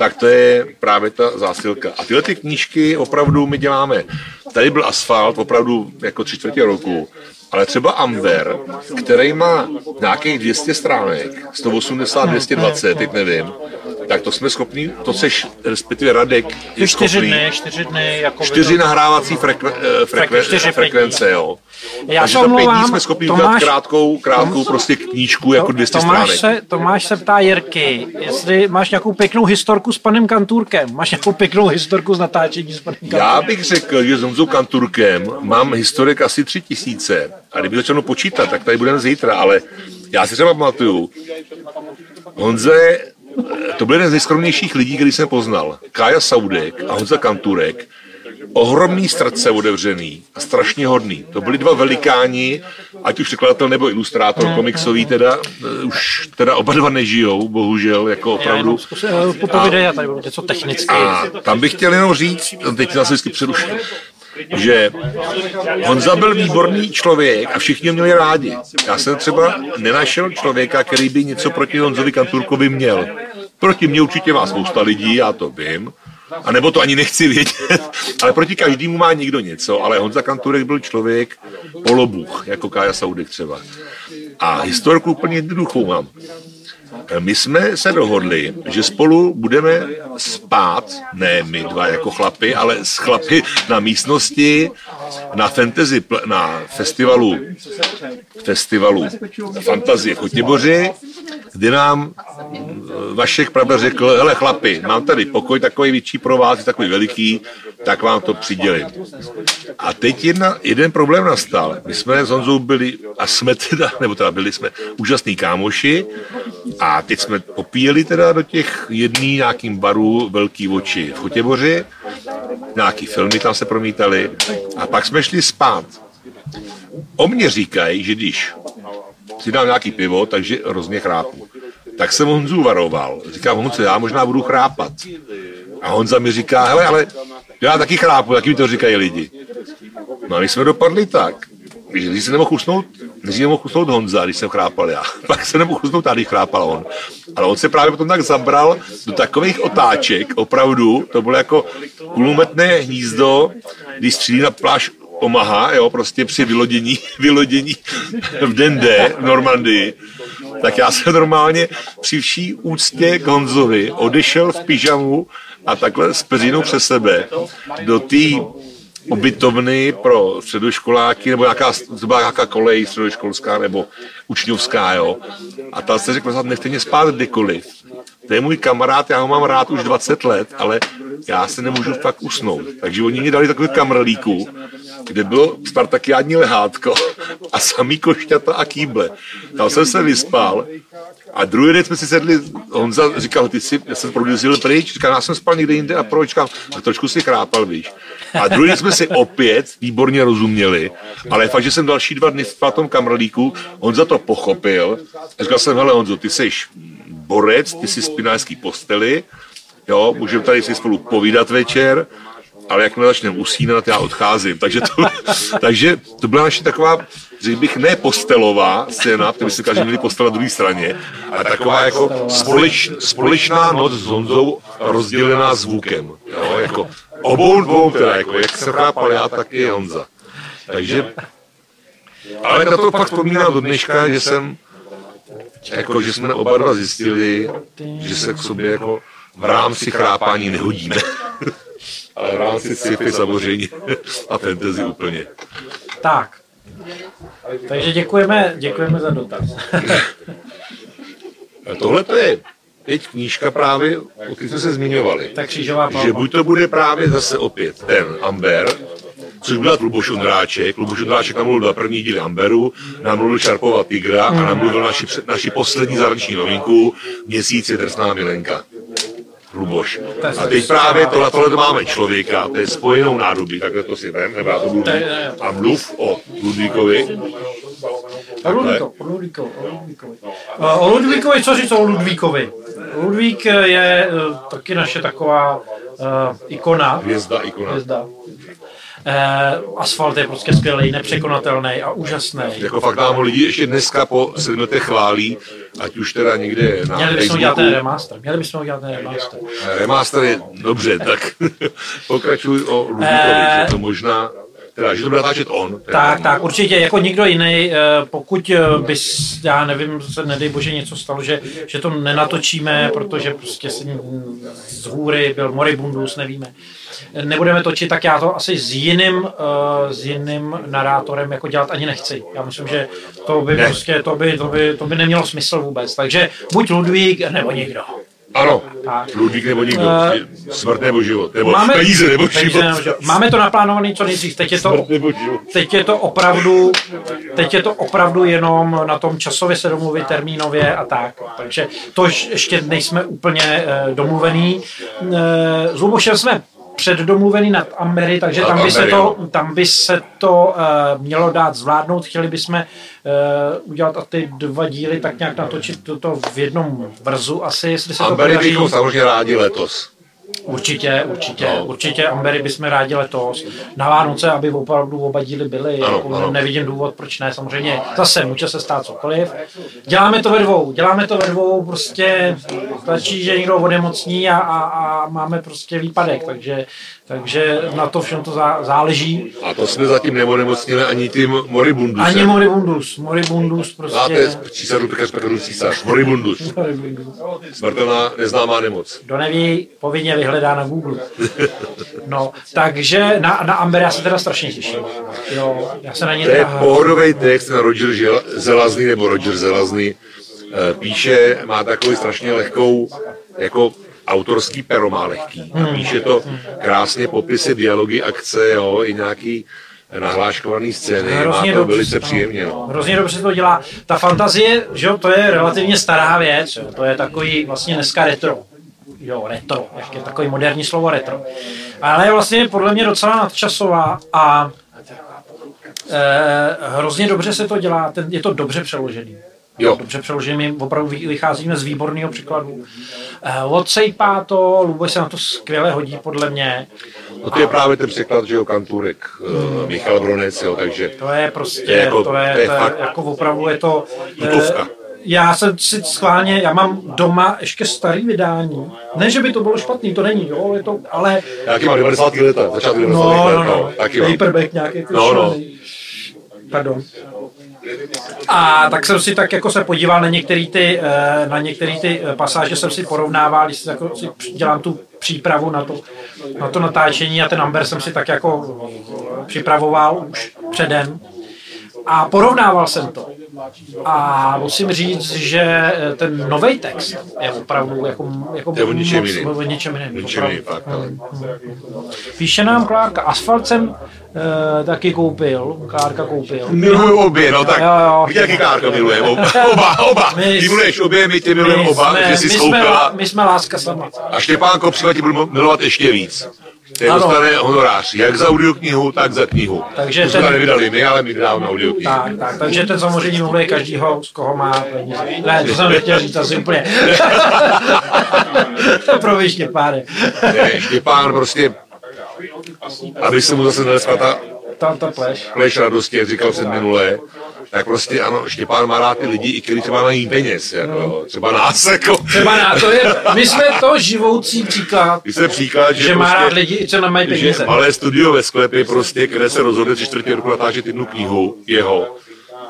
Speaker 5: tak to je právě ta zásilka. A tyhle ty knížky opravdu my děláme. Tady byl asfalt opravdu jako tři čtvrtě roku, ale třeba Amber, který má nějakých 200 stránek, 180, 220, teď nevím, tak to jsme schopni, to seš, respektive Radek je
Speaker 1: Ty čtyři
Speaker 5: schopný,
Speaker 1: dny, čtyři dny, jako
Speaker 5: čtyři nahrávací frekve, eh, frekve,
Speaker 1: čtyři, pět
Speaker 5: frekvence, jo.
Speaker 1: Já
Speaker 5: Takže za pět dní jsme schopni
Speaker 1: Tomáš-
Speaker 5: udělat krátkou, krátkou prostě knížku jako 200
Speaker 1: Tomáš
Speaker 5: stránek.
Speaker 1: se, Tomáš se ptá Jirky, jestli máš nějakou pěknou historku s panem Kantůrkem. Máš nějakou pěknou historku z natáčení s panem Kantůrkem?
Speaker 5: Já bych řekl, že s Honzou Kanturkem mám historik asi tři tisíce. A kdyby začal počítat, tak tady budeme zítra, ale já si třeba pamatuju, Honze, to byl jeden z nejskromnějších lidí, který jsem poznal. Kája Saudek a Honza Kanturek, ohromný srdce otevřený a strašně hodný. To byli dva velikáni, ať už překladatel nebo ilustrátor komiksový, teda eh, už teda oba dva nežijou, bohužel, jako opravdu.
Speaker 1: eh, já tady budu něco technické.
Speaker 5: A tam bych chtěl jenom říct, teď nás vždycky přeruším, že Honza byl výborný člověk a všichni ho měli rádi. Já jsem třeba nenašel člověka, který by něco proti Honzovi Kanturkovi měl. Proti mně určitě má spousta lidí, já to vím. A nebo to ani nechci vědět, [LAUGHS] ale proti každému má někdo něco, ale Honza Kanturek byl člověk polobuch, jako Kája Saudek třeba. A historku úplně jednoduchou mám. My jsme se dohodli, že spolu budeme spát, ne my dva jako chlapy, ale s chlapy na místnosti na fantasy, na festivalu, festivalu fantazie v Chotěboři, kdy nám eh, Vašek pravda řekl, hele chlapi, mám tady pokoj takový větší pro vás, takový veliký, tak vám to přidělím. A teď jedna, jeden problém nastal. My jsme s Honzou byli, a jsme teda, [LAUGHS] nebo teda byli jsme úžasní kámoši, a teď jsme popíjeli teda do těch jedný nějakým baru Velký oči v Chotěboři, nějaký filmy tam se promítaly a pak jsme šli spát. O mně říkají, že když si dám nějaký pivo, takže hrozně chrápu. Tak jsem Honzu varoval. Říkám, Honzo, já možná budu chrápat. A Honza mi říká, hele, ale já taky chrápu, taky mi to říkají lidi. No a my jsme dopadli tak, že když se nemohl usnout, než nemohl usnout Honza, když jsem chrápal já, [LAUGHS] pak se nemohl usnout tady, chrápal on. Ale on se právě potom tak zabral do takových otáček, opravdu, to bylo jako kulometné hnízdo, když střílí na pláž Omaha, jo, prostě při vylodění, [LAUGHS] vylodění v den D v Normandii, tak já jsem normálně při vší úctě k Honzovi odešel v pyžamu a takhle s peřinou přes sebe do té ubytovny pro středoškoláky, nebo nějaká, byla nějaká kolej středoškolská nebo učňovská, jo. A ta se řekl, nechte mě spát kdykoliv. To je můj kamarád, já ho mám rád už 20 let, ale já se nemůžu fakt usnout. Takže oni mi dali takový kamrlíku, kde bylo spartakiádní lehátko a samý košťata a kýble. Tam jsem se vyspal A druhý den jsme si sedli, Honza říkal, ty jsi, já jsem produzil pryč, říkal, já jsem spal někde jinde a proč, říkám, tak trošku si chrápal, víš. A druhý den jsme si opět výborně rozuměli, ale fakt, že jsem další dva dny v tom kamrlíku, on za to pochopil a říkal jsem, hele Honzo, ty jsi borec, ty jsi spinářský posteli, jo, můžeme tady si spolu povídat večer, ale jakmile začneme usínat, já odcházím. Takže to, [LAUGHS] takže to byla naše taková, řekl bych, ne postelová scéna, protože si každý měli postel na druhé straně, ale taková jako společ, společná noc s Honzou rozdělená zvukem. Jo, jako obou dvou teda, jako jak se chápal já, tak i Honza. Takže, ale na to pak vzpomínám do dneška, že jsem, jako, že jsme oba dva zjistili, že se k sobě jako v rámci chrápání nehodíme. [LAUGHS] Ale v rámci sci-fi samozřejmě a fantasy úplně.
Speaker 1: Tak. Takže děkujeme, děkujeme za dotaz. [LAUGHS]
Speaker 5: Tohle to je teď knížka právě, o které jsme se zmiňovali.
Speaker 1: Tak křížová palma.
Speaker 5: Že buď to bude právě zase opět ten Amber, což byla Luboš Ondráček. Luboš Ondráček namluvil dva první díly Amberu, namluvil Šarpova Tigra a namluvil naši, naši poslední zahraniční novinku Měsíc je drsná milenka. Luboš. A teď právě tohle, tohle máme člověka, to je spojenou nádobí, takhle to si vem, nebo já to budu a mluv o Ludvíkovi.
Speaker 1: O Ludvíkovi, o Ludvíkovi, o Ludvíkovi. O Ludvíkovi, co říct o Ludvíkovi? Ludvík je eh, taky naše taková uh, ikona.
Speaker 5: Hvězda, ikona.
Speaker 1: Hvězda. Eh, asfalt je prostě skvělý, nepřekonatelný a úžasný.
Speaker 5: Jako fakt nám ho lidi ještě dneska po sedmi letech chválí, ať už teda někde na
Speaker 1: Měli bychom udělat ten remaster. Měli bychom udělat ten remaster.
Speaker 5: Remaster je dobře, tak [LAUGHS] pokračuj o Ludvíkovi,
Speaker 1: Eh.
Speaker 5: že to možná, teda, že to bude natáčet on. teda.
Speaker 1: Tak, tak, určitě jako nikdo jiný, eh, pokud eh, bys, já nevím, se nedej bože něco stalo, že, že to nenatočíme, protože prostě mm, z hůry byl moribundus, nevíme. Nebudeme točit, tak já to asi s jiným, eh, s jiným narátorem jako dělat ani nechci. Já myslím, že to by
Speaker 5: Ne.
Speaker 1: prostě, to by, to by, to by nemělo smysl vůbec. Takže buď Ludvík, nebo nikdo.
Speaker 5: Ano. Ludvík nebo nikdo,
Speaker 1: Eh,
Speaker 5: smrt nebo život, nebo peníze nebo
Speaker 1: peníze
Speaker 5: život.
Speaker 1: nebo život. Máme to naplánovaný co nejdřív. Teď je to,
Speaker 5: nebo
Speaker 1: teď je to opravdu, teď je to opravdu jenom na tom časově se domluvit termínově a tak. Takže to ještě nejsme úplně eh, domluvený. Eh, s Lubošem jsme předdomluvený nad Ambery, takže
Speaker 5: Nad
Speaker 1: tam by, se to, tam by se to eh, mělo dát zvládnout. Chtěli bychom eh, udělat a ty dva díly tak nějak natočit toto v jednom vrzu asi, jestli se to
Speaker 5: Ambery
Speaker 1: podaří.
Speaker 5: bychom samozřejmě rádi letos.
Speaker 1: Určitě, určitě,
Speaker 5: No.
Speaker 1: určitě Ambery bychom rádi letos. Na Vánoce, aby opravdu oba díly byly.
Speaker 5: Ano,
Speaker 1: jako
Speaker 5: ano.
Speaker 1: Nevidím důvod, proč ne. Samozřejmě zase může se stát cokoliv. Děláme to ve dvou, děláme to ve dvou, prostě stačí, že někdo onemocní a, a, a máme prostě výpadek, takže, takže na to všem to zá, záleží.
Speaker 5: A to jsme zatím neonemocnili ani tím moribundusem.
Speaker 1: Ani moribundus, moribundus prostě.
Speaker 5: císařů Petra Petrů císař, moribundus.
Speaker 1: Moribundus.
Speaker 5: Smrtelná neznámá nemoc.
Speaker 1: Kdo neví, povinně vyhledá na Google. No, takže na, na Amber já se teda strašně těším. Jo, já se na ně
Speaker 5: To je
Speaker 1: teda...
Speaker 5: pohodový text na Roger Žel- Zelazný, nebo Roger Zelazný. Eh, Píše, má takový strašně lehkou, jako autorský pero má lehký. A píše to krásně popisy, dialogy, akce, jo, i nějaký nahláškovaný scény. Má
Speaker 1: Hrozně
Speaker 5: to
Speaker 1: dobře,
Speaker 5: velice příjemně. No.
Speaker 1: Hrozně dobře se to dělá. Ta fantazie, že jo, to je relativně stará věc, jo. to je takový vlastně dneska retro. Jo, retro, ještě takový moderní slovo retro. Ale je vlastně podle mě docela nadčasová a eh, hrozně dobře se to dělá, ten, je to dobře přeložený.
Speaker 5: Jo.
Speaker 1: Dobře přeložený, my opravdu vy- vycházíme z výborného překladu. Eh, odsejpá to, Luboš se na to skvěle hodí podle mě.
Speaker 5: No to je právě ten překlad, že jo, Kantůrek, eh, Michal Bronec, jo, takže
Speaker 1: To je prostě,
Speaker 5: To je jako-
Speaker 1: to je,
Speaker 5: to je
Speaker 1: to je
Speaker 5: fakt
Speaker 1: jako opravdu je to...
Speaker 5: tutovka.
Speaker 1: eh, Já jsem si schválně, já mám doma ještě starý vydání. Ne, že by to bylo špatný, to není, jo, je to, ale
Speaker 5: já taky mám 90. leta, začátku 90.
Speaker 1: no,
Speaker 5: let,
Speaker 1: no, no,
Speaker 5: taky mám.
Speaker 1: paperback nějaký jako
Speaker 5: No, no.
Speaker 1: Pardon. A tak jsem si tak jako se podíval na některé ty, eh, na některé ty eh, pasáže, jsem si porovnával, když si, jako si dělám tu přípravu na to, na to natáčení a ten Amber jsem si tak jako připravoval už předem. A porovnával jsem to. A musím říct, že eh, ten nový text je opravdu jako, jako
Speaker 5: je o ničem jiným. fakt, ale.
Speaker 1: Píše nám Klárka, asfalt jsem e, taky koupil, Klárka koupil.
Speaker 5: Miluju obě, no tak.
Speaker 1: Jo, jo.
Speaker 5: Víte, jaký Klárka miluje? Oba, oba, oba.
Speaker 1: My
Speaker 5: Ty miluješ obě, my tě milujeme oba,
Speaker 1: jsme,
Speaker 5: že jsi
Speaker 1: my, jsme, my jsme láska sama.
Speaker 5: A Štěpán Kopřiva ti budu milovat ještě víc. Ten
Speaker 1: Ano.
Speaker 5: dostane honorář, jak za audioknihu, tak za knihu.
Speaker 1: Takže
Speaker 5: to jsme
Speaker 1: ten-
Speaker 5: vydali my, ale my vydáváme audioknihu.
Speaker 1: Tak, tak, takže ten samozřejmě miluje každýho, z koho má peníze. Ne, to jsem nechtěl říct asi úplně. [LAUGHS] [LAUGHS] Promiň, Štěpáne.
Speaker 5: Ne, Štěpán prostě, aby se mu zase nedeskla ta
Speaker 1: Tam ta pleš.
Speaker 5: pleš radosti, jak říkal jsem minule, tak prostě ano, Štěpán má rád ty lidi, i kteří třeba mají peněz, jako, třeba nás, jako.
Speaker 1: Třeba na to je, my jsme to živoucí příklad,
Speaker 5: Když se příklad, že,
Speaker 1: že má
Speaker 5: prostě,
Speaker 1: rád lidi, co nemají peníze.
Speaker 5: malé studio ve sklepě, prostě, které se rozhodne tři čtvrtě roku natáčet jednu knihu jeho,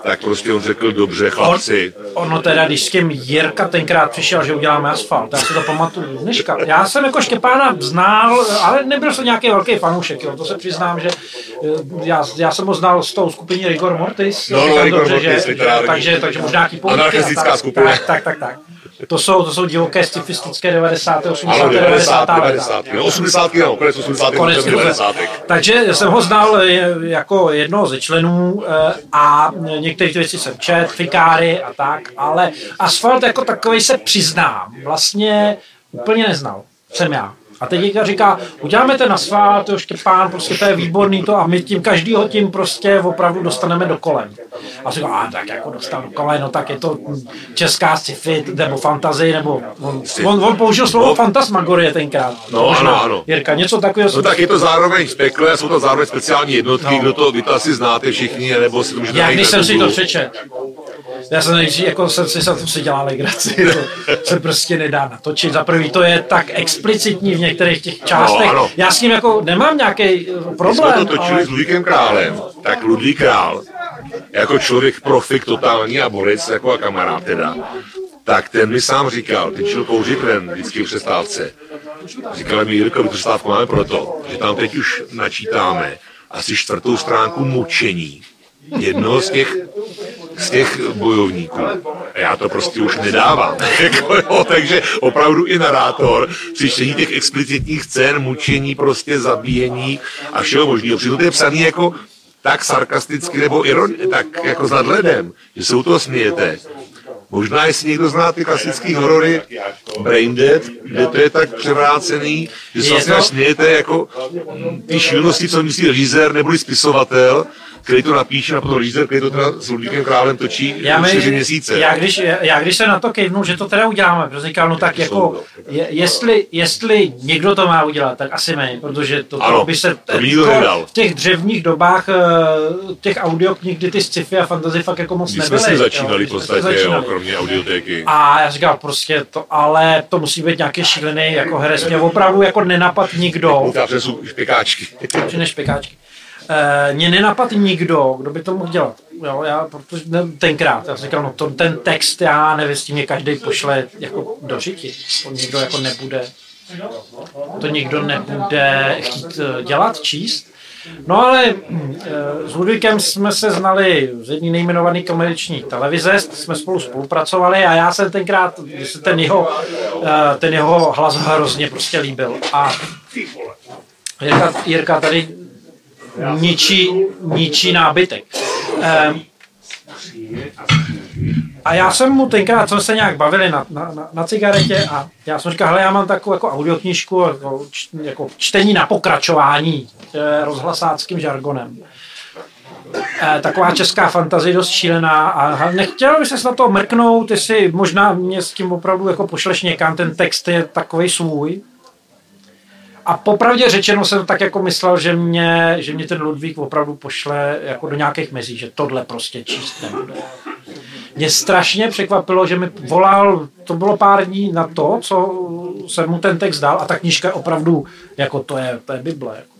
Speaker 5: tak prostě on řekl, dobře, chlapci,
Speaker 1: Ono teda, když s tím Jirka tenkrát přišel, že uděláme asfalt, já si to pamatuju dneška. Já jsem jako Štěpána znal, ale nebyl jsem nějaký velký fanoušek, jo. to se přiznám, že eh, já, já jsem ho znal s tou skupiní Rigor Mortis,
Speaker 5: No, no, Rigor
Speaker 1: dobře,
Speaker 5: Mortis,
Speaker 1: že,
Speaker 5: literární.
Speaker 1: takže, takže možná nějaký a
Speaker 5: Anarchistická skupina.
Speaker 1: Tak, tak, tak, tak. To jsou, to jsou divoké stifistické 90. 80.
Speaker 5: ano, 90,
Speaker 1: 90.
Speaker 5: 90, no 80, no, konec 80,
Speaker 1: Konec
Speaker 5: konec 90.
Speaker 1: Takže jsem ho znal eh, jako jednoho ze členů eh, a některé ty věci jsem čet, fikáry a tak, ale asfalt jako takový se přiznám, vlastně úplně neznal, jsem já. A teď Jirka říká, uděláme ten asfalt, jo, Štěpán, prostě to je výborný to a my tím každýho tím prostě opravdu dostaneme do kolen. A říká, a tak jako dostanu do kolen, no tak je to česká sci-fi nebo fantasy, nebo on, on, on použil slovo
Speaker 5: No.
Speaker 1: fantasmagorie tenkrát.
Speaker 5: No, ano, ano.
Speaker 1: Jirka, něco takového
Speaker 5: No tak je to zároveň z pekle, jsou to zároveň speciální jednotky,
Speaker 1: No.
Speaker 5: kdo to, vy to asi znáte všichni, nebo si to můžete
Speaker 1: Já když jsem si to přečet, já jsem nejdřív, jako jsem si za to si dělal legraci, to [LAUGHS] se prostě nedá natočit. Za prvý to je tak explicitní v některých těch částech.
Speaker 5: No, ano.
Speaker 1: Já s ním jako nemám nějaký
Speaker 5: Když
Speaker 1: problém,
Speaker 5: jsme to točili
Speaker 1: ale
Speaker 5: s Ludvíkem Králem, tak Ludvík Král, jako člověk profik totální a borec, jako a kamarád teda, tak ten mi sám říkal, ten čil kouřikren vždycky v přestávce. Říkal mi, Jirko, my přestávku máme proto, že tam teď už načítáme asi čtvrtou stránku mučení jednoho z těch, z těch bojovníků. Já to prostě už nedávám. [LAUGHS] Jako, jo, takže opravdu i narátor při čtení těch explicitních scén, mučení, prostě zabíjení a všeho možného. Přitom to je psaný jako tak sarkasticky nebo iron, tak jako s nadhledem, že se u toho smějete. Možná, jestli někdo zná ty klasické horory Braindead, kde to je tak převrácený, že se vlastně smějete jako mm, ty šílenosti, co myslí režisér neboli spisovatel, který to napíše, a potom režisér, který to teda s Ludvíkem Králem točí
Speaker 1: já, mi,
Speaker 5: čtyři měsíce.
Speaker 1: já, když, já když se na to kejvnu, že to teda uděláme, protože říkal, no tak jako, je, jestli, jestli někdo to má udělat, tak asi my, protože to,
Speaker 5: Ano,
Speaker 1: to by se
Speaker 5: to by nedal.
Speaker 1: v těch dřevních dobách eh, těch audioknih, kdy ty sci-fi a fantasy fakt jako moc
Speaker 5: Když jsme
Speaker 1: nebyly.
Speaker 5: si začínali v
Speaker 1: jsme
Speaker 5: podstatě, jo,
Speaker 1: začínali.
Speaker 5: kromě audiotéky.
Speaker 1: A já říkal prostě to, ale to musí být nějaký šílený jako herec. Mě opravdu jako nenapad nikdo,
Speaker 5: Já přesu špekáčky.
Speaker 1: lepší než pekáčky. E, mě nenapad nikdo, kdo by to mohl dělat. Jo, já, protože ne, tenkrát, já jsem říkal, no to, ten text, já nevím, s tím mě každý pošle jako do řiti. To nikdo jako nebude, to nikdo nebude chtít eh, dělat, číst. No ale hm, eh, s Ludvíkem jsme se znali z jedné nejmenované komerční televize, jsme spolu spolupracovali a já jsem tenkrát, se ten jeho, eh, ten jeho hlas hrozně prostě líbil. A Jirka, Jirka tady ničí, ničí nábytek. Ehm, a já jsem mu tenkrát, jsme se nějak bavili na, na, na, na cigaretě a já jsem říkal, hele, já mám takovou jako audioknížku, jako, č, jako čtení na pokračování eh, rozhlasáckým žargonem. Eh, taková česká fantazie dost šílená a nechtěl bych se na to mrknout, jestli možná mě s tím opravdu jako pošleš někam, ten text je takový svůj. A popravdě řečeno jsem tak jako myslel, že mě, že mě ten Ludvík opravdu pošle jako do nějakých mezí, že tohle prostě číst nebude. Mě strašně překvapilo, že mi volal, to bylo pár dní na to, co jsem mu ten text dal a ta knížka je opravdu, jako to je, to je Bible. Jako.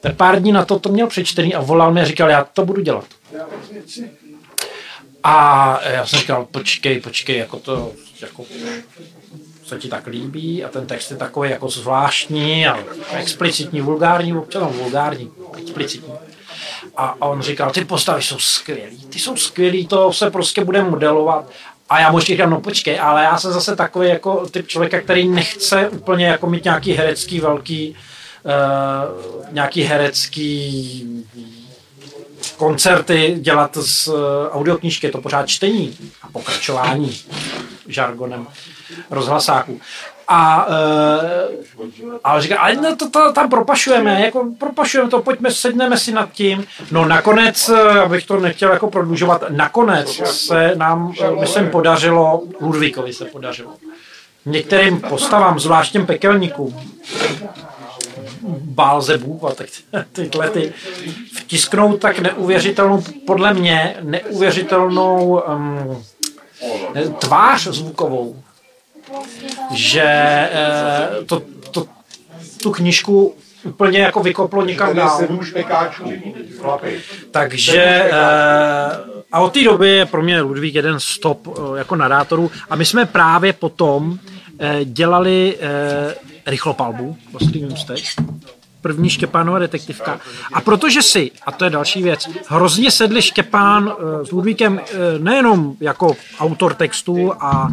Speaker 1: Tak pár dní na to to měl přečtený a volal mi a říkal, já to budu dělat. A já jsem říkal, počkej, počkej, jako to, jako, se ti tak líbí a ten text je takový jako zvláštní a explicitní, vulgární, občas vulgární, explicitní. A on říkal, ty postavy jsou skvělý, ty jsou skvělý, to se prostě bude modelovat. A já mu říkám, no počkej, ale já jsem zase takový jako typ člověka, který nechce úplně jako mít nějaký herecký velký, uh, nějaký herecký koncerty dělat z eh, audioknížky, je to pořád čtení a pokračování žargonem rozhlasáků. A, uh, ale říká, ale no, to, to, tam propašujeme, jako propašujeme to, pojďme, sedneme si nad tím. No nakonec, eh, abych to nechtěl jako prodlužovat, nakonec se nám, eh, myslím, podařilo, Ludvíkovi se podařilo, některým postavám, zvlášť těm pekelníkům, Bálzebů a tak [LAUGHS] tyhle ty vtisknout tak neuvěřitelnou, podle mě, neuvěřitelnou um, tvář zvukovou, že eh, to, to, tu knížku úplně jako vykoplo někam dál.
Speaker 3: sedm špekáčů, chlapi.
Speaker 1: Takže eh, a od té doby je pro mě Ludvík jeden stop eh, jako nadátorů a my jsme právě potom dělali eh, rychlopalbu, ostrý můstek, první Štěpánova detektivka. A protože si, a to je další věc, hrozně sedli Štěpán s Ludvíkem nejenom jako autor textu a,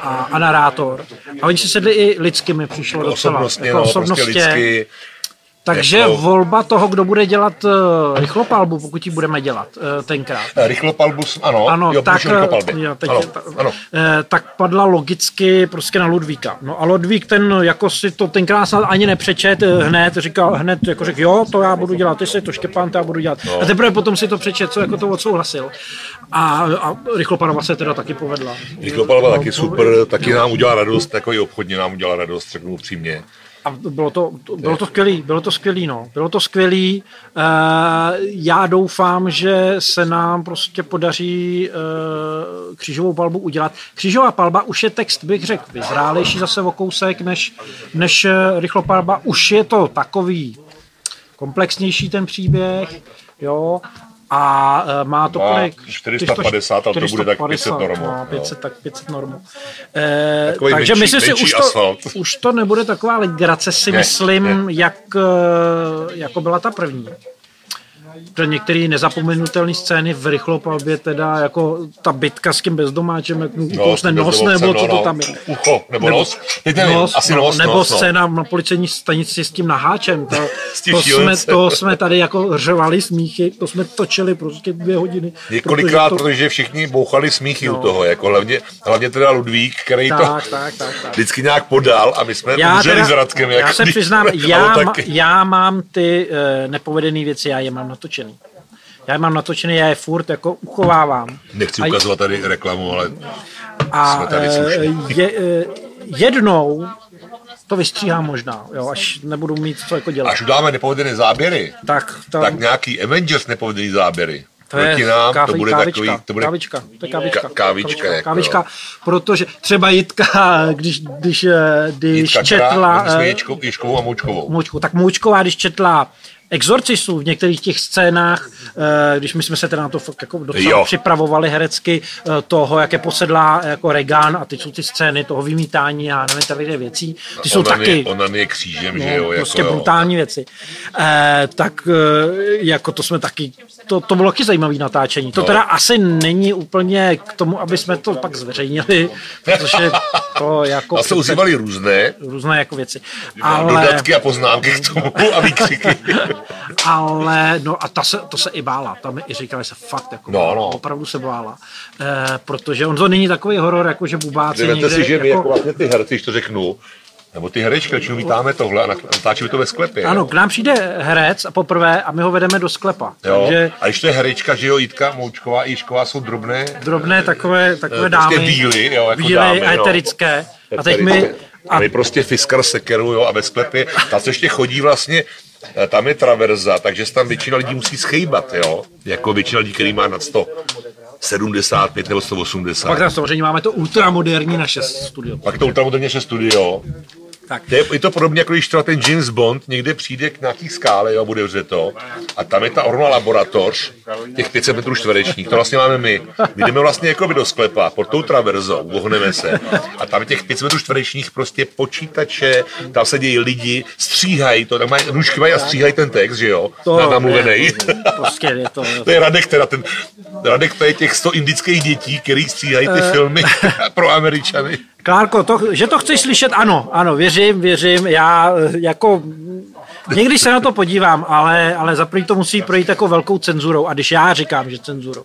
Speaker 1: a, a narátor, a oni si sedli i lidsky, mi přišlo docela.
Speaker 5: Osobnostně,
Speaker 1: jako
Speaker 5: no,
Speaker 1: osobnostně.
Speaker 5: prostě lidsky.
Speaker 1: Takže
Speaker 5: jako-
Speaker 1: volba toho, kdo bude dělat uh, rychlopalbu, pokud ji budeme dělat uh, tenkrát,
Speaker 5: Rychlopalbus, ano,
Speaker 1: ano,
Speaker 5: jo,
Speaker 1: tak, jo, teď
Speaker 5: ano,
Speaker 1: ta,
Speaker 5: ano.
Speaker 1: Eh, tak padla logicky prostě na Ludvíka. No a Ludvík ten jako si to tenkrát snad ani nepřečet eh, hned, říkal hned, jako řekl, jo, to já budu dělat, ty si to Štěpán, to já budu dělat. No. A teprve potom si to přečet, co jako to odsouhlasil. A, a rychlopadova se teda taky povedla.
Speaker 5: Rychlopalba taky super, taky nám udělala radost, takový obchodně nám udělala radost, řeknu upřímně.
Speaker 1: A bylo to, bylo to skvělý, bylo to skvělý, no. Bylo to skvělý. Uh, já doufám, že se nám prostě podaří uh, křížovou palbu udělat. Křížová palba už je text, bych řekl, vyzrálejší zase o kousek než, než uh, rychlopalba. Už je to takový komplexnější ten příběh, jo. A uh, má to kolik?
Speaker 5: 450, ale to bude tak 500 normu,
Speaker 1: No,
Speaker 5: no.
Speaker 1: 500, tak 500 normu. Eh,
Speaker 5: Takový
Speaker 1: takže myslím si, už to,
Speaker 5: asfalt.
Speaker 1: už to nebude taková legrace, si
Speaker 5: Ne,
Speaker 1: myslím, Jak, eh, jako byla ta první. Protože některé nezapomenutelné scény v rychlopalbě, teda jako ta bitka s tím bezdomáčem, jak mu ukousne
Speaker 5: bez
Speaker 1: nos, nebo co
Speaker 5: no,
Speaker 1: to
Speaker 5: no,
Speaker 1: tam je.
Speaker 5: Ucho, nebo
Speaker 1: Nebo-
Speaker 5: nos. Teď nevím, asi
Speaker 1: no,
Speaker 5: nos,
Speaker 1: nebo
Speaker 5: nos, no.
Speaker 1: scéna na policejní stanici s tím naháčem. To, [LAUGHS]
Speaker 5: tím
Speaker 1: to, jsme, to jsme tady jako řvali smíchy, to jsme točili prostě dvě hodiny.
Speaker 5: Několikrát,
Speaker 1: protože
Speaker 5: protože všichni bouchali smíchy
Speaker 1: No.
Speaker 5: u toho, jako hlavně, hlavně teda Ludvík, který
Speaker 1: to,
Speaker 5: to
Speaker 1: tak, tak, tak, tak.
Speaker 5: vždycky nějak podal a my jsme
Speaker 1: Já,
Speaker 5: umřeli
Speaker 1: teda,
Speaker 5: s Radkem.
Speaker 1: já se přiznám,
Speaker 5: to
Speaker 1: já, [LAUGHS] já mám ty uh, nepovedené věci, já je mám natočený. Já je mám natočený, já je furt jako uchovávám.
Speaker 5: Nechci ukazovat tady reklamu, ale
Speaker 1: A
Speaker 5: jsme tady
Speaker 1: eh, je, eh, jednou to vystříhám možná, jo, až nebudu mít co jako dělat.
Speaker 5: až udáme nepovedené záběry,
Speaker 1: tak, tam,
Speaker 5: tak nějaký Avengers nepovedený záběry.
Speaker 1: to je
Speaker 5: Proti nám, to bude
Speaker 1: kávička,
Speaker 5: takový, to bude
Speaker 1: kávička, to je kávička.
Speaker 5: Ka- kávička, jako
Speaker 1: kávička protože třeba Jitka, [LAUGHS] když, když, eh, když
Speaker 5: Jitka
Speaker 1: četla...
Speaker 5: Kra, my jsme Ješkovou a Moučkovou.
Speaker 1: Moučku. Tak Moučková, když četla Exorcistu v některých těch scénách, eh, když my jsme se teda na to fakt jako docela
Speaker 5: Jo.
Speaker 1: připravovali herecky, eh, toho, jak je posedlá jako Regan a ty jsou ty scény toho vymítání a nevím, tady věcí, ty jsou taky
Speaker 5: Je, ona je křížem, že jo,
Speaker 1: no,
Speaker 5: jako
Speaker 1: prostě
Speaker 5: jo.
Speaker 1: brutální věci. Eh, tak jako to jsme taky, to, to bylo taky zajímavé natáčení. To
Speaker 5: No.
Speaker 1: teda asi není úplně k tomu, aby jsme to pak zveřejnili, protože to jako
Speaker 5: A se ozývaly různé
Speaker 1: různé jako věci.
Speaker 5: Ale, dodatky a poznámky k tomu a výkřiky. [LAUGHS]
Speaker 1: ale no a ta se, to se i bála. Tam i říkala, že se fakt jako
Speaker 5: No, no.
Speaker 1: opravdu se bála. Eh, protože on to není takový horor, jako že bubáci
Speaker 5: Vemte
Speaker 1: někde,
Speaker 5: si, že my jako
Speaker 1: jako,
Speaker 5: vlastně ty herci, když to řeknu, nebo ty herečky, většinou vítáme tohle a natáčíme to ve sklepě.
Speaker 1: ano,
Speaker 5: jo.
Speaker 1: k nám přijde herec a poprvé a my ho vedeme do sklepa.
Speaker 5: Jo.
Speaker 1: Takže
Speaker 5: A když to je herečka, že jo, Jitka, Moučková Jišková jsou drobné,
Speaker 1: drobné takové, takové
Speaker 5: Eh,
Speaker 1: dámy.
Speaker 5: prostě bílý, jo, jako
Speaker 1: bílé
Speaker 5: dámy,
Speaker 1: a
Speaker 5: no.
Speaker 1: eterické. A teď my...
Speaker 5: A my prostě fiskar sekeru, jo, a ve sklepě, ta co ještě chodí vlastně, eh, tam je traverza, takže se tam většina lidí musí schejbat, jo, jako většina lidí, který má nad 175 nebo 180.
Speaker 1: Pak tam samozřejmě máme to ultramoderní naše studio.
Speaker 5: Pak to ultramoderně studio,
Speaker 1: Tak.
Speaker 5: To je, je to podobně, jako když třeba ten James Bond někde přijde k nějaký skále, jo, bude to, a tam je ta orma laboratoř, těch 500 metrů čtverečních, to vlastně máme my. My jdeme vlastně jako by do sklepa, pod tou traverzou, vohneme se, a tam je těch 500 metrů čtverečních prostě počítače, tam se dějí lidi, stříhají to, tam mají, nůžky mají a stříhají ten text, že jo,
Speaker 1: To
Speaker 5: na namluvený.
Speaker 1: je- Prostě je to...
Speaker 5: To je Radek teda, ten, Radek to je těch 100 indických dětí, který stříhají ty filmy [LAUGHS] pro Američany.
Speaker 1: Klárko, to, že to chceš slyšet, ano, ano, věřím, věřím, já eh, jako někdy se na to podívám, ale, ale za první to musí projít jako velkou cenzurou a když já říkám, že cenzurou,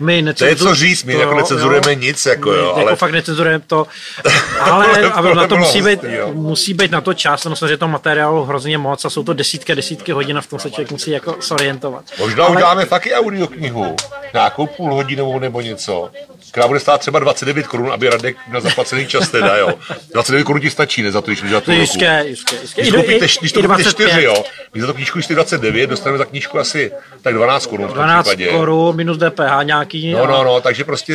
Speaker 1: my
Speaker 5: To je co říct, my jako necenzurujeme nic, jako jo,
Speaker 1: Jako
Speaker 5: ale
Speaker 1: fakt necenzurujeme to, [LAUGHS] ale a na to musí být,
Speaker 5: hustý, jo.
Speaker 1: musí být na to čas, no samozřejmě to materiálu hrozně moc a jsou to desítky, desítky hodin a v tom se člověk musí jako zorientovat.
Speaker 5: možná uděláme fakt i audioknihu, nějakou půlhodinovou nebo něco, která bude stát třeba 29 korun, aby Radek na zaplacený čas teda, jo. 29 korun ti stačí, ne za to, když za
Speaker 1: To
Speaker 5: tu
Speaker 1: jistě, jistě, jistě.
Speaker 5: Když, koupíte, když to koupíte
Speaker 1: 25.
Speaker 5: 4, jo, když za to knížku stojí 29, dostaneme za knížku asi tak 12 korun v tom
Speaker 1: 12
Speaker 5: případě.
Speaker 1: korun minus DPH nějaký.
Speaker 5: No,
Speaker 1: a-
Speaker 5: no, no, takže prostě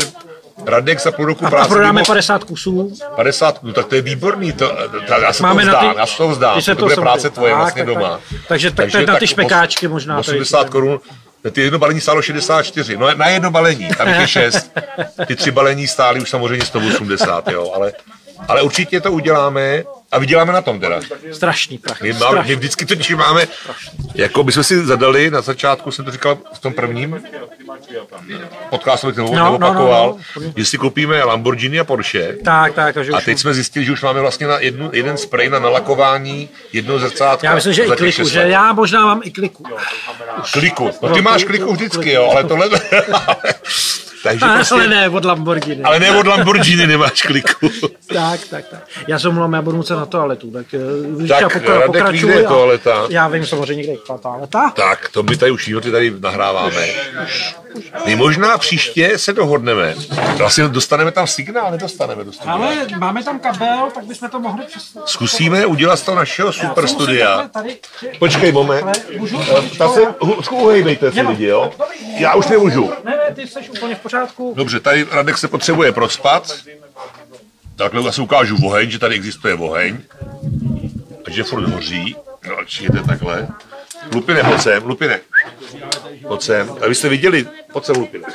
Speaker 5: Radek za půl roku
Speaker 1: A
Speaker 5: práce
Speaker 1: prodáme
Speaker 5: mohl-
Speaker 1: 50 kusů.
Speaker 5: 50, no tak to je výborný, to, to, já se
Speaker 1: Máme
Speaker 5: to vzdám,
Speaker 1: ty-
Speaker 5: já se to vzdám,
Speaker 1: se
Speaker 5: to,
Speaker 1: to
Speaker 5: bude práce tvoje
Speaker 1: tak,
Speaker 5: vlastně
Speaker 1: tak, tak.
Speaker 5: doma.
Speaker 1: Takže tak to je na ty špekáčky možná, tady
Speaker 5: 80
Speaker 1: ty-
Speaker 5: korun, ty jedno balení stálo 64, no na jedno balení, tam je 6. Ty tři balení stály už samozřejmě 180, jo, ale, ale určitě to uděláme a vyděláme na tom teda.
Speaker 1: Strašný prach.
Speaker 5: My, máme,
Speaker 1: strašný.
Speaker 5: my vždycky totiž máme, jako bychom si zadali na začátku, jsem to říkal v tom prvním podcastu, který
Speaker 1: No,
Speaker 5: no,
Speaker 1: no,
Speaker 5: opakoval,
Speaker 1: no, no.
Speaker 5: že si koupíme Lamborghini a Porsche,
Speaker 1: Tak, tak, takže
Speaker 5: a
Speaker 1: už
Speaker 5: teď jsme zjistili, že už máme vlastně na jednu, jeden spray na nalakování jednoho zrcátka.
Speaker 1: já myslím, že i kliku, že já možná mám i kliku.
Speaker 5: Kliku. No ty máš kliku vždycky, jo, ale tohle... [LAUGHS] [LAUGHS] Takže
Speaker 1: Ale
Speaker 5: prostě,
Speaker 1: ne, od Lamborghini.
Speaker 5: ale ne od Lamborghini nemáš kliku. [LAUGHS]
Speaker 1: Tak, tak, tak. Já jsem mluvám, já budu muset na toaletu, tak, eh,
Speaker 5: Tak,
Speaker 1: já pokra-
Speaker 5: Radek
Speaker 1: pokračuji
Speaker 5: vyjde
Speaker 1: a
Speaker 5: toaleta.
Speaker 1: Já vím samozřejmě, kde je ta toaleta.
Speaker 5: Tak, to my tady už ty tady nahráváme. My možná příště se dohodneme. Vlastně dostaneme tam signál, nedostaneme do studia.
Speaker 1: Ale máme tam kabel, tak bychom to mohli přes...
Speaker 5: Zkusíme udělat z toho našeho super studia.
Speaker 1: Tady,
Speaker 5: Počkej moment.
Speaker 1: ale můžu?
Speaker 5: Ta se, uhejbejte si lidi, jo? Já už nemůžu.
Speaker 1: Ne, ne, ty jsi úplně v pořádku.
Speaker 5: Dobře, tady Radek se potřebuje prospat. Takhle asi ukážu oheň, že tady existuje oheň. A že furt hoří. No, čijete takhle. Lupine, pojď sem, Lupine. Pojď sem. A vy jste viděli? Pojď sem, Lupine.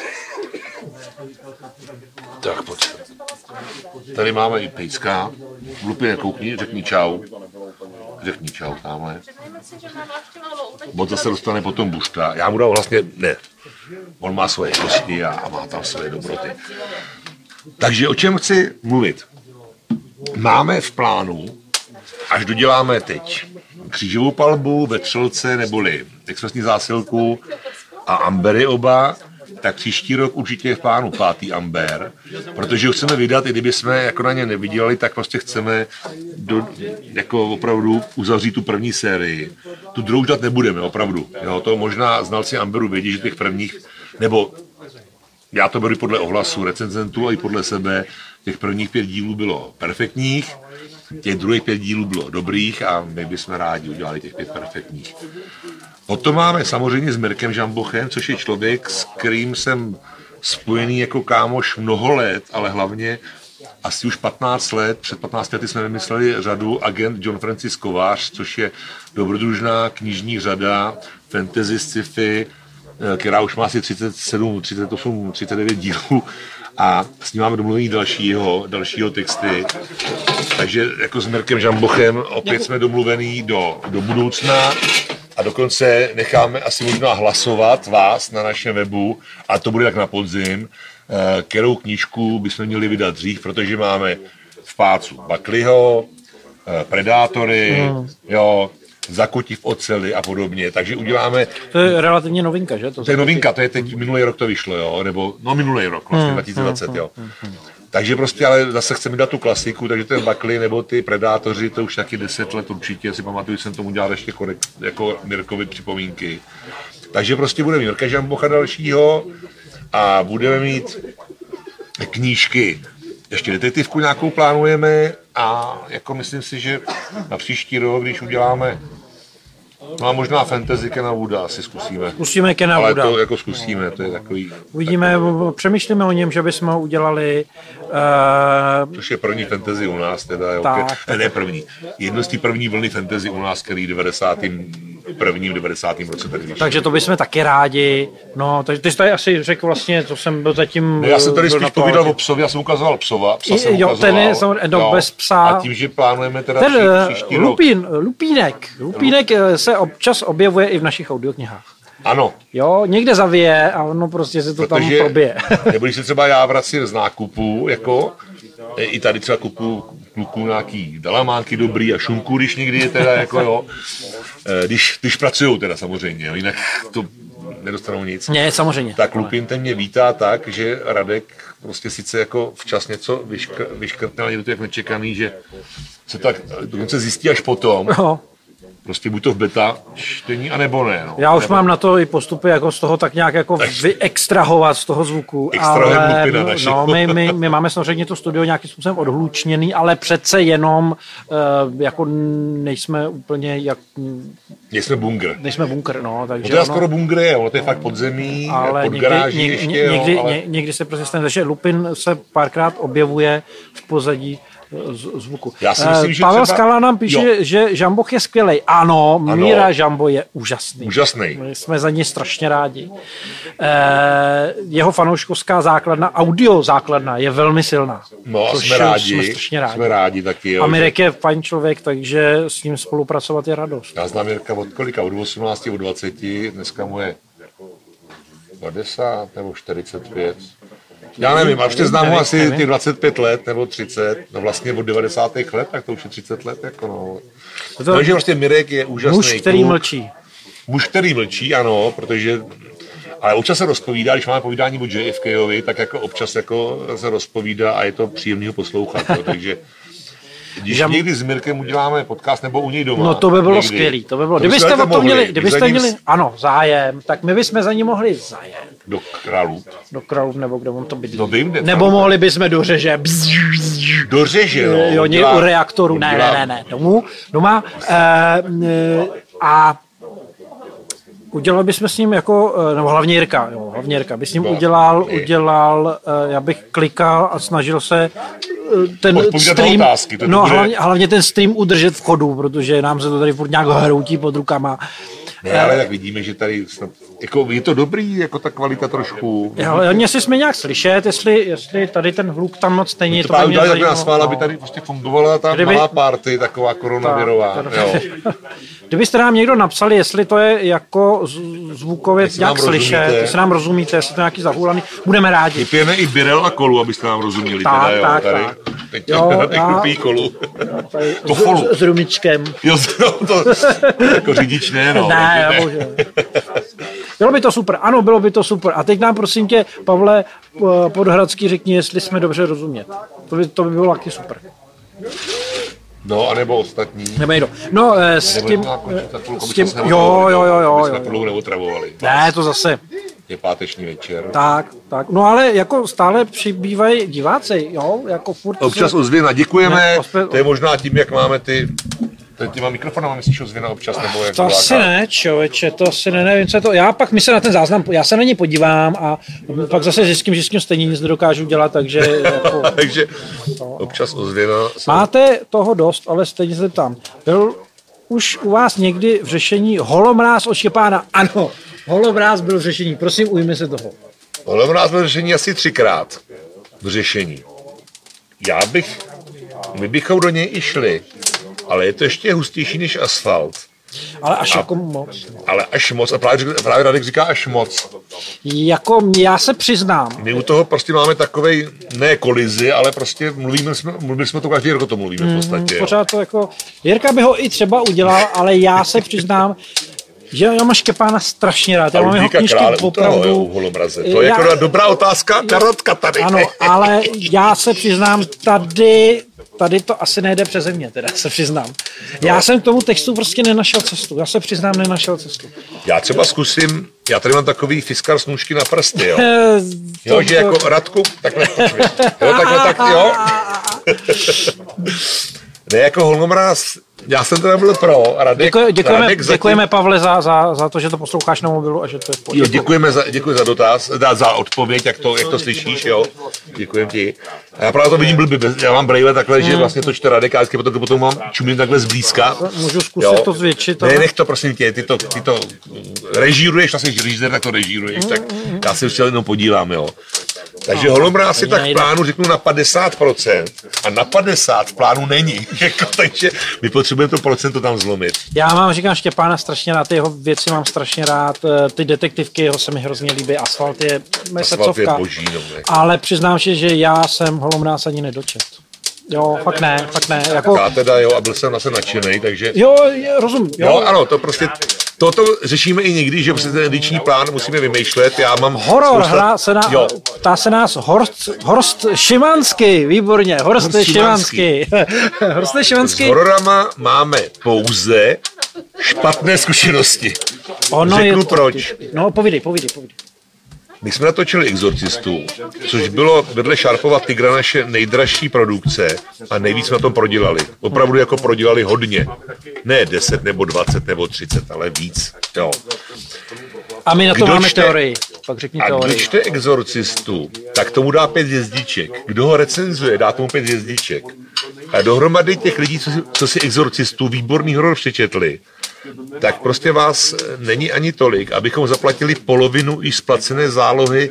Speaker 5: Tak, pojď sem. Tady máme i pejska. Lupine, koukni, řekni čau. Řekni čau tamhle. Moc zase dostane potom bušta. Já mu dám vlastně, ne, on má svoje kosti a, a má tam svoje dobroty. Takže o čem chci mluvit? Máme v plánu, až doděláme teď křížovou palbu ve Třelce neboli expresní zásilku a Ambery oba, tak příští rok určitě je v plánu pátý Amber, protože ho chceme vydat, i kdyby jsme jako na ně nevydělali, tak prostě chceme do, jako opravdu uzavřít tu první sérii. Tu druhou dát nebudeme, opravdu. Jo, to možná znalci Amberu vědí, že těch prvních, nebo já to beru podle ohlasu recenzentů a i podle sebe, těch prvních pět dílů bylo perfektních, těch druhých pět dílů bylo dobrých a my bychom rádi udělali těch pět perfektních. Potom máme samozřejmě s Mirkem Žambochem, což je člověk, s kterým jsem spojený jako kámoš mnoho let, ale hlavně asi už 15 let. Před 15 lety jsme vymysleli řadu Agent John Francis Kovář, což je dobrodružná knižní řada fantasy sci-fi, která už má asi 37, 38, 39 dílů a s ním máme domluvený dalšího, dalšího texty. Takže jako s Mirkem Žambochem opět jsme domluvený do, do budoucna a dokonce necháme asi možná hlasovat vás na našem webu a to bude tak na podzim, eh, kterou knížku bychom měli vydat dřív, protože máme v pácu Bakliho, eh, Predátory, jo, Zakutí v oceli a podobně, takže uděláme,
Speaker 1: To je relativně novinka, že?
Speaker 5: to je novinka, to je teď minulý rok to vyšlo, jo, nebo no minulý rok, vlastně 2020, jo. Takže prostě, ale zase chceme dát tu klasiku, takže ten Bakly nebo ty Predátoři, to už taky 10 let určitě, si pamatuju, že jsem tomu dělal ještě korek, jako Mirkovi připomínky. Takže prostě budeme Mirka Žambocha dalšího a budeme mít knížky. Ještě detektivku nějakou plánujeme a jako myslím si, že na příští rok, když uděláme No a možná fantasy Kena Wooda asi zkusíme.
Speaker 1: Zkusíme Kena
Speaker 5: Ale
Speaker 1: Wooda.
Speaker 5: to jako zkusíme, to je takový,
Speaker 1: Uvidíme, přemýšlíme o něm, že bychom ho udělali uh,
Speaker 5: což je první fantasy u nás teda, jo,
Speaker 1: Tak.
Speaker 5: ke, ne první, jedno z té první vlny fantasy u nás, který v 91. 90. roce tady vyšel.
Speaker 1: takže to bychom taky rádi. No, takže ty jsi tady asi řekl vlastně, co jsem byl zatím...
Speaker 5: No, já jsem tady spíš povídal o psovi, já jsem ukazoval psova, psa jsem
Speaker 1: jo,
Speaker 5: ukazoval.
Speaker 1: ten je samozřejmě- no, bez psa.
Speaker 5: A tím, že plánujeme teda
Speaker 1: Ten
Speaker 5: pří,
Speaker 1: eh,
Speaker 5: příští rok.
Speaker 1: lupín, lupínek, lupínek eh, se občas objevuje i v našich audioknihách.
Speaker 5: Ano,
Speaker 1: Jo, někde zavije a ono prostě se to tam
Speaker 5: protože,
Speaker 1: probije.
Speaker 5: nebo když se třeba já vracím z nákupu, jako, e, i tady třeba kupu kluku nějaký dalamánky dobrý a šunku, když někdy je teda jako jo, e, když, když pracují teda samozřejmě, jo, jinak to nedostanou nic.
Speaker 1: Ne, samozřejmě.
Speaker 5: Tak Lupin ten mě vítá tak, že Radek prostě sice jako včas něco vyškr, vyškrtne, ale je to jak nečekaný, že se tak dokonce zjistí až potom,
Speaker 1: No,
Speaker 5: prostě buď to v beta čtení, anebo ne. No.
Speaker 1: já už
Speaker 5: nebo,
Speaker 1: mám na to i postupy, jako z toho tak nějak jako vyextrahovat z toho zvuku. Ale no,
Speaker 5: našeho.
Speaker 1: my, my, my, máme samozřejmě to studio nějakým způsobem odhlučněný, ale přece jenom uh, jako nejsme úplně jak,
Speaker 5: Nejsme bunkr.
Speaker 1: nejsme bunkr, no,
Speaker 5: No
Speaker 1: takže
Speaker 5: to je
Speaker 1: ono-
Speaker 5: skoro bunkr je, ono to je fakt podzemí,
Speaker 1: ale
Speaker 5: pod
Speaker 1: někdy,
Speaker 5: garáží
Speaker 1: ně,
Speaker 5: ještě,
Speaker 1: ně,
Speaker 5: jo,
Speaker 1: někdy,
Speaker 5: ale...
Speaker 1: ně, někdy se prostě stane, že Lupin se párkrát objevuje v pozadí zvuku.
Speaker 5: Já si myslím,
Speaker 1: Eh,
Speaker 5: že
Speaker 1: Pavel
Speaker 5: třeba-
Speaker 1: Skala nám píše,
Speaker 5: Jo.
Speaker 1: že Žamboch je skvělý. Ano,
Speaker 5: Ano.
Speaker 1: Míra Žambo je úžasný.
Speaker 5: Úžasný.
Speaker 1: My jsme za ně strašně rádi. Eh, jeho fanouškovská základna, audio základna je velmi silná.
Speaker 5: No a jsme rádi,
Speaker 1: Jsme strašně rádi.
Speaker 5: jsme rádi taky, jo.
Speaker 1: A
Speaker 5: že-
Speaker 1: Mirek je fajn člověk, takže s ním spolupracovat je radost.
Speaker 5: Já znám Jirka od kolika, od 18, od 20, dneska mu je 50 nebo 45. Já nevím, a ještě znám
Speaker 1: Nevím,
Speaker 5: asi těch 25 let nebo 30, no vlastně od 90. let, tak to už je 30 let, jako no.
Speaker 1: To
Speaker 5: Takže prostě Mirek je úžasný
Speaker 1: muž, který
Speaker 5: kluk.
Speaker 1: mlčí.
Speaker 5: Muž, který mlčí, ano, protože ale občas se rozpovídá, když máme povídání o JFKovi, tak jako občas jako se rozpovídá a je to příjemný ho poslouchat, jo, takže když
Speaker 1: Žam-
Speaker 5: někdy s Mirkem uděláme podcast nebo u něj doma.
Speaker 1: No to by bylo skvělý, to by bylo.
Speaker 5: to
Speaker 1: Kdybyste o
Speaker 5: mohli,
Speaker 1: měli, kdybyste
Speaker 5: ním
Speaker 1: měli, ano, zájem, tak my bychom za ní mohli zajet
Speaker 5: Do králů.
Speaker 1: do Kralův nebo kde on to bydlí.
Speaker 5: No vím, kde
Speaker 1: nebo
Speaker 5: tam.
Speaker 1: mohli bychom do řeže. Bzz,
Speaker 5: Do řeže, no.
Speaker 1: jo,
Speaker 5: Dělá-
Speaker 1: u reaktoru. Ne, ne, ne, ne, domů, doma. E, e, a udělali bychom s ním jako, eh, nebo hlavně Jirka, jo, hlavně Jirka, by s ním udělal, udělal, eh, já bych klikal a snažil se eh, ten
Speaker 5: Odpovídat
Speaker 1: stream,
Speaker 5: otázky,
Speaker 1: no
Speaker 5: bude-
Speaker 1: hlavně, hlavně ten stream udržet v chodu, protože nám se to tady furt nějak hroutí pod rukama.
Speaker 5: Ne, ale tak vidíme, že tady snad, jako je to dobrý, jako ta kvalita trošku.
Speaker 1: Jo, Hlavně si jsme nějak slyšet, jestli, jestli tady ten hluk tam moc není,
Speaker 5: To
Speaker 1: to by mě
Speaker 5: takhle na
Speaker 1: zajímalo.
Speaker 5: schvál, aby
Speaker 1: no.
Speaker 5: tady prostě fungovala ta
Speaker 1: Kdyby-
Speaker 5: malá party, taková koronavirová.
Speaker 1: Tak,
Speaker 5: jo. [LAUGHS]
Speaker 1: Kdybyste nám někdo napsali, jestli to je jako zvukově
Speaker 5: Jestli
Speaker 1: nějak slyšet,
Speaker 5: rozumíte.
Speaker 1: jestli nám rozumíte, jestli to je nějaký zahulaný, budeme rádi.
Speaker 5: Vypijeme i birel a kolu, abyste nám rozuměli.
Speaker 1: Tak,
Speaker 5: teda, jo,
Speaker 1: tak,
Speaker 5: tady.
Speaker 1: tak.
Speaker 5: Teď
Speaker 1: Jo, já-
Speaker 5: kolu.
Speaker 1: Tady
Speaker 5: To
Speaker 1: s-. S, rumičkem.
Speaker 5: Jo, [LAUGHS] no, to, jako řidič ne, no.
Speaker 1: ne,
Speaker 5: takže
Speaker 1: bože. Bylo by to super, ano, bylo by to super. A teď nám prosím tě, Pavle eh, Podhradský, řekni, jestli jsme dobře rozumět. To by, to by bylo taky super.
Speaker 5: No, anebo ostatní.
Speaker 1: Nebo někdo. No, eh, s
Speaker 5: Nebo
Speaker 1: tím,
Speaker 5: půlku,
Speaker 1: s tím, jo, jo, jo, jo, jo.
Speaker 5: plnou neotravovali.
Speaker 1: Ne, to zase.
Speaker 5: Je páteční večer.
Speaker 1: Tak, tak. No ale jako stále přibývají diváci, jo, jako furt.
Speaker 5: Občas ozvěna, děkujeme.
Speaker 1: Ne, ospe-
Speaker 5: To je možná tím, jak máme ty Teď těma mikrofonama myslíš ozvěna občas, nebo jak
Speaker 1: To asi ne, člověče, to asi ne, nevím, co je to. Já pak my se na ten záznam, já se na ně podívám a pak zase zjistím, že s tím stejně nic nedokážu dělat, takže jako, [LAUGHS]
Speaker 5: Takže občas ozvěna. se-
Speaker 1: máte toho dost, ale stejně se tam. Byl už u vás někdy v řešení holomráz od Štěpána? Ano, holomráz byl v řešení, prosím, ujmi se toho.
Speaker 5: U nás bylo řešení asi třikrát v řešení. Já bych, my bychom do něj i šli, ale je to ještě hustější než asfalt.
Speaker 1: Ale až jako moc.
Speaker 5: Ale až moc, a právě, právě Radek říká až moc.
Speaker 1: Jako já se přiznám,
Speaker 5: My u toho prostě máme takovej, ne kolizi, ale prostě mluvíme jsme, mluvili jsme to každý rok, o tom mluvíme v podstatě. jo.
Speaker 1: pořád to jako, Jirka by ho i třeba udělal, ale já se přiznám, že já mám Štěpána strašně rád. Já mám jeho knížky
Speaker 5: Krále toho,
Speaker 1: opravdu...
Speaker 5: holobraze. To je
Speaker 1: Já-
Speaker 5: jako dobrá otázka, karotka tady.
Speaker 1: Ano, ale já se přiznám, tady, tady to asi nejde přeze mě, teda se přiznám. Já jsem k tomu textu prostě nenašel cestu. Já se přiznám, nenašel cestu.
Speaker 5: Já třeba zkusím, já tady mám takový fiskar s nůžky na prsty, jo. [LAUGHS] Jo,
Speaker 1: to-
Speaker 5: že jako Radku, takhle, jo, takhle, tak, jo. [LAUGHS] Ne, jako holomráz, já jsem teda byl pro. Radek,
Speaker 1: Děkuji, děkujeme,
Speaker 5: Radek zatím-
Speaker 1: děkujeme Pavle za, za, za to, že to posloucháš na mobilu a že to je v
Speaker 5: Jo,
Speaker 1: pořádku.
Speaker 5: děkujeme za, děkuji za dotaz, za, za odpověď, jak to, jak to slyšíš, jo. Děkujem ti. A já právě to vidím blbě, já mám brejle takhle, že vlastně to čte Radek a vždycky potom, potom mám čumím takhle zblízka.
Speaker 1: Můžu zkusit to zvětšit,
Speaker 5: Ne,
Speaker 1: ale-
Speaker 5: nech to prosím tě, ty to, ty to režíruješ, vlastně režisér, tak to režíruješ, tak já se ještě jenom podílám, jo. Takže holomráz si tak v plánu řeknu na 50% a na 50 v plánu není. [LAUGHS] Jako, takže my potřebujeme to procento tam zlomit.
Speaker 1: Já mám, říkám Štěpána strašně rád, ty jeho věci mám strašně rád, eh, ty detektivky jeho se mi hrozně líbí, Asfalt je mé
Speaker 5: Asfalt je boží, no, ne.
Speaker 1: ale přiznám se, že já jsem Holomráz ani nedočet. Jo, fakt ne, fakt ne, jako,
Speaker 5: Já teda, jo, a byl jsem zase nadšený, takže...
Speaker 1: jo, je, rozumím, jo,
Speaker 5: Jo, ano, to prostě, toto řešíme i někdy, že prostě ten ediční plán musíme vymýšlet. Já mám
Speaker 1: Horor,
Speaker 5: spousta-
Speaker 1: hra se na,
Speaker 5: Jo,
Speaker 1: ptá se nás Horst, Horst Šimanský, výborně, Horst,
Speaker 5: Horst
Speaker 1: Šimanský. [LAUGHS] Horst
Speaker 5: s
Speaker 1: Šimanský,
Speaker 5: hororama máme pouze špatné zkušenosti.
Speaker 1: ono
Speaker 5: Řeknu
Speaker 1: je,
Speaker 5: proč.
Speaker 1: No, povídej, povídej, povídej.
Speaker 5: My jsme natočili Exorcistu, což bylo vedle Šarpova Tigra naše nejdražší produkce a nejvíc jsme na tom prodělali. Opravdu jako prodělali hodně. Ne 10 nebo 20 nebo 30, ale víc. Jo.
Speaker 1: A my na to
Speaker 5: Kdo
Speaker 1: máme
Speaker 5: čte-
Speaker 1: teorii, pak řekni
Speaker 5: A kdo
Speaker 1: teorii.
Speaker 5: čte Exorcistu, tak tomu dá pět hvězdiček. Kdo ho recenzuje, dá tomu pět hvězdiček. A dohromady těch lidí, co si, co si Exorcistu výborný horor přečetli, tak prostě vás není ani tolik, abychom zaplatili polovinu i splacené zálohy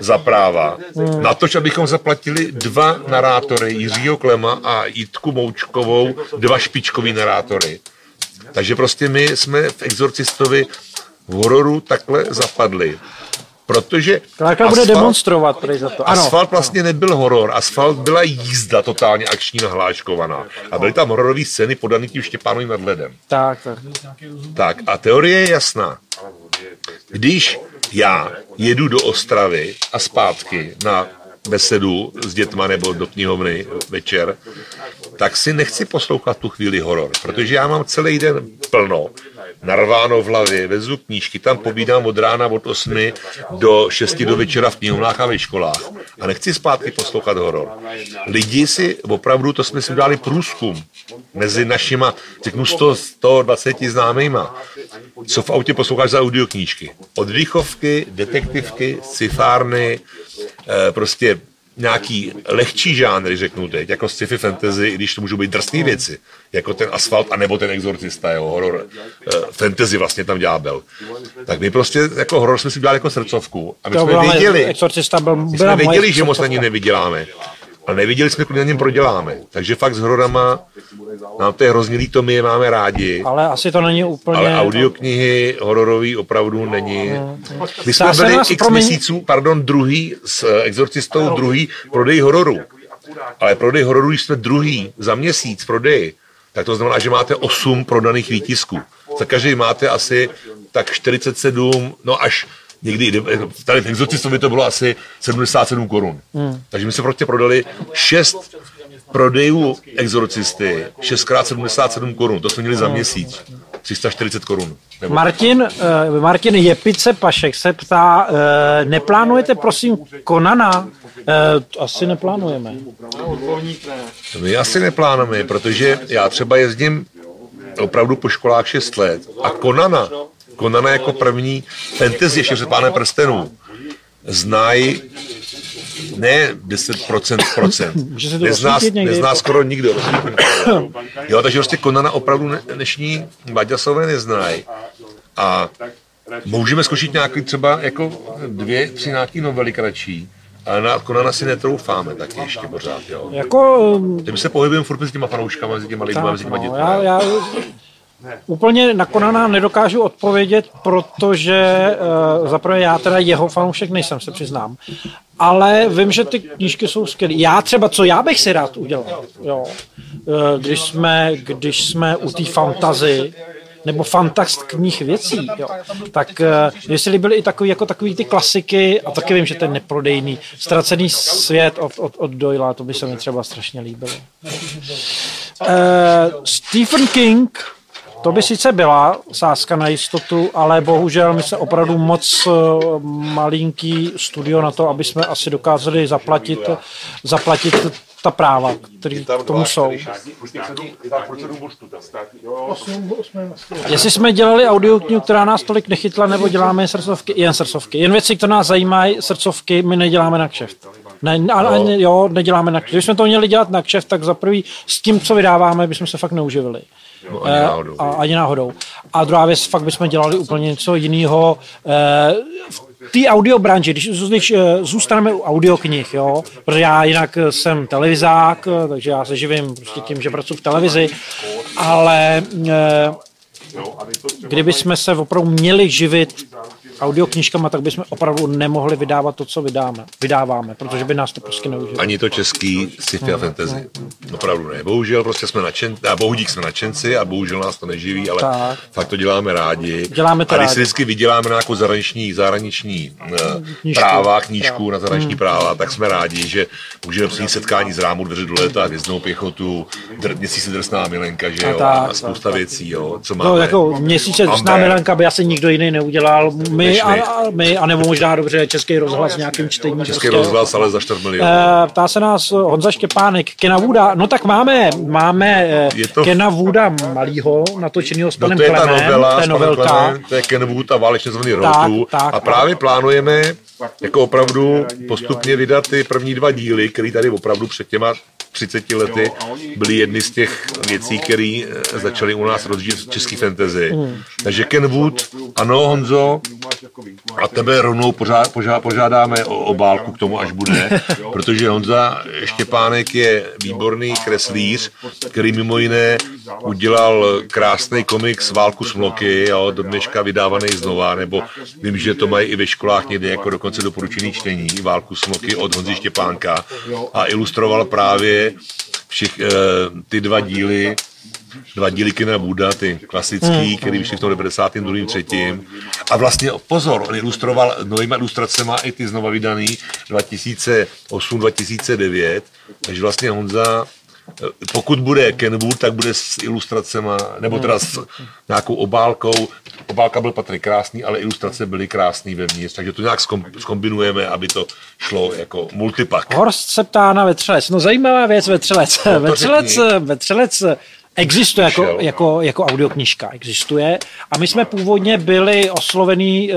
Speaker 5: za práva. Na to, abychom zaplatili dva narátory, Jiřího Klema a Jitku Moučkovou, dva špičkový narátory. Takže prostě my jsme v Exorcistovi v hororu takhle zapadli. Protože
Speaker 1: Klárka bude
Speaker 5: asfalt-
Speaker 1: demonstrovat prej za to. Ano,
Speaker 5: Asfalt vlastně nebyl horor, asfalt byla jízda totálně akční nahláškovaná. A byly tam hororové scény podané tím Štěpánovým nad ledem.
Speaker 1: tak, tak.
Speaker 5: Tak a teorie je jasná. Když já jedu do Ostravy a zpátky na besedu s dětma nebo do knihovny večer, tak si nechci poslouchat tu chvíli horor, protože já mám celý den plno, narváno v hlavě, vezu knížky, tam pobídám od rána od 8 do 6 do večera v knihovnách a ve školách a nechci zpátky poslouchat horor. Lidi si, opravdu, to jsme si udělali průzkum mezi našima, řeknu 100, 120 známejma, co v autě posloucháš za audioknížky. Od dýchovky, detektivky, sci-fárny, eh, prostě nějaký lehčí žánry, řeknu teď, jako sci-fi fantasy, i když to můžou být drsné věci, jako ten asfalt, anebo ten exorcista, jo, horor, eh, fantasy vlastně tam ďábel. Tak my prostě jako horor jsme si udělali jako srdcovku a my
Speaker 1: To
Speaker 5: jsme
Speaker 1: byla
Speaker 5: věděli,
Speaker 1: Exorcista byl,
Speaker 5: my jsme věděli, že moc na ní nevyděláme. Ale nevěděli jsme, kolik na něm proděláme. Takže fakt s hororama, nám to je hrozně líto, my je máme rádi.
Speaker 1: Ale asi to není úplně...
Speaker 5: Ale audioknihy hororový opravdu není. My jsme byli x
Speaker 1: promiň-
Speaker 5: měsíců, pardon, druhý s Exorcistou, druhý prodej hororu. Ale prodej hororu, když jsme druhý za měsíc prodej, tak to znamená, že máte 8 prodaných výtisků. Za každý máte asi tak 47, no až někdy, tady v Exorcistovi to bylo asi 77 korun. Hmm. Takže my jsme prostě prodali 6 prodejů Exorcisty, 6x77 korun, to jsme měli za měsíc. 340 korun. Nebo
Speaker 1: Martin, uh, Martin Jepice Pašek se ptá, uh, neplánujete prosím Konana? Uh, asi neplánujeme.
Speaker 5: My asi neplánujeme, protože já třeba jezdím opravdu po školách 6 let a Konana, Konana jako první fantasy pánem prstenů, znají ne 10% procent. [COUGHS] Nezná, nezná skoro nikdo. [COUGHS] Jo, takže prostě Konana opravdu ne- dnešní Baďasové neznají. A můžeme zkusit nějaký třeba jako dvě, tři nějaký novely kratší, ale na Konana si netroufáme taky ještě pořád, jo.
Speaker 1: Jako,
Speaker 5: Tím se pohybujeme furt mezi těma fanouškama, mezi těma lidma, mezi těma
Speaker 1: no,
Speaker 5: dětmi.
Speaker 1: já, úplně na Konana nedokážu odpovědět, protože uh, zaprvé já teda jeho fanoušek nejsem, se přiznám. Ale vím, že ty knížky jsou skvělé. Já třeba, co já bych si rád udělal, jo, eh, když jsme, když jsme u té fantazy, nebo fantastních věcí, jo. tak uh, mně se líbily i takový, jako takový ty klasiky, a taky vím, že ten neprodejný, ztracený svět od, od, od Doyla, to by se mi třeba strašně líbilo. Uh, Stephen King, to by sice byla sázka na jistotu, ale bohužel my se opravdu moc uh, malinký studio na to, aby jsme asi dokázali zaplatit, zaplatit ta práva, které k tomu jsou. Jestli jsme dělali audioknihu, která nás tolik nechytla, nebo děláme jen srdcovky, jen srdcovky. Jen věci, které nás zajímají, srdcovky, my neděláme na kšeft. Ne, a, ani, jo, neděláme na kšeft. Když jsme to měli dělat na kšeft, tak za prvý s tím, co vydáváme, bychom se fakt neuživili.
Speaker 5: No, ani
Speaker 1: Eh,
Speaker 5: náhodou.
Speaker 1: A, ani náhodou. A druhá věc, fakt bychom dělali úplně něco jiného. Eh, v té audio branži, když, když eh, zůstaneme u audioknih, jo, protože já jinak jsem televizák, takže já se živím prostě tím, že pracuji v televizi, ale kdyby jsme se opravdu měli živit audioknižkama, tak bychom opravdu nemohli vydávat to, co vydáme, vydáváme, protože by nás to prostě neužilo.
Speaker 5: Ani to český sci-fi a fantasy. Opravdu ne. Bohužel prostě jsme nadšen, a bohudík jsme nadšenci a bohužel nás to neživí, ale
Speaker 1: Tak.
Speaker 5: fakt to děláme rádi.
Speaker 1: Děláme to
Speaker 5: a když
Speaker 1: rádi.
Speaker 5: si vždycky vyděláme na nějakou zahraniční, zahraniční eh,
Speaker 1: Knížku.
Speaker 5: práva, knížku
Speaker 1: Práva.
Speaker 5: na zahraniční práva, tak jsme rádi, že můžeme přijít setkání z rámu dveře do léta, hvězdnou pěchotu, dr, měsíce drsná milenka, že
Speaker 1: A
Speaker 5: jo,
Speaker 1: tak,
Speaker 5: a,
Speaker 1: tak,
Speaker 5: spousta
Speaker 1: tak.
Speaker 5: věcí, jo, co máme.
Speaker 1: No, jako měsíce drsná milenka by asi nikdo jiný neudělal. My, a,
Speaker 5: my.
Speaker 1: a, my, anebo možná dobře český rozhlas s nějakým čtením.
Speaker 5: Český
Speaker 1: prostě.
Speaker 5: rozhlas, ale za 4 milionů.
Speaker 1: Eh, Ptá se nás Honza Štěpánek, Kena Wooda, no tak máme, máme eh,
Speaker 5: Je to-
Speaker 1: Kena Wooda malýho, natočenýho s
Speaker 5: No
Speaker 1: panem
Speaker 5: to je ta
Speaker 1: Klemem,
Speaker 5: novela,
Speaker 1: to je
Speaker 5: s
Speaker 1: novelka.
Speaker 5: Klemem, to je Ken Wood a válečně zvaný Rotu.
Speaker 1: tak.
Speaker 5: A právě plánujeme jako opravdu postupně vydat ty první dva díly, které tady opravdu před těma 30 lety byly jedny z těch věcí, které eh, začaly u nás rozžít český fantasy.
Speaker 1: Hmm.
Speaker 5: Takže Ken Wood, ano Honzo, a tebe rovnou požá, požádáme o obálku k tomu, až bude, [LAUGHS] protože Honza Štěpánek je výborný kreslíř, který mimo jiné udělal krásný komiks Válku smloky, jo, do dneška vydávaný znova, nebo vím, že to mají i ve školách někde jako dokonce doporučený čtení, Válku smloky od Honzy Štěpánka a ilustroval právě všech, eh, ty dva díly dva díly Kina Buda, ty klasický, který vyšly v tom 92. třetím. A vlastně pozor, on ilustroval novýma ilustracema i ty znova vydaný 2008-2009, takže vlastně Honza pokud bude Kenwood, tak bude s ilustracema, nebo teda s nějakou obálkou. Obálka byl patrně krásný, ale ilustrace byly krásný vevnitř, takže to nějak zkombinujeme, aby to šlo jako multipak.
Speaker 1: Horst se ptá na Vetřelec. No zajímavá věc Vetřelec.
Speaker 5: No,
Speaker 1: Vetřelec. Vetřelec existuje jako, jako, jako audioknižka, existuje. A my jsme původně byli oslovený eh,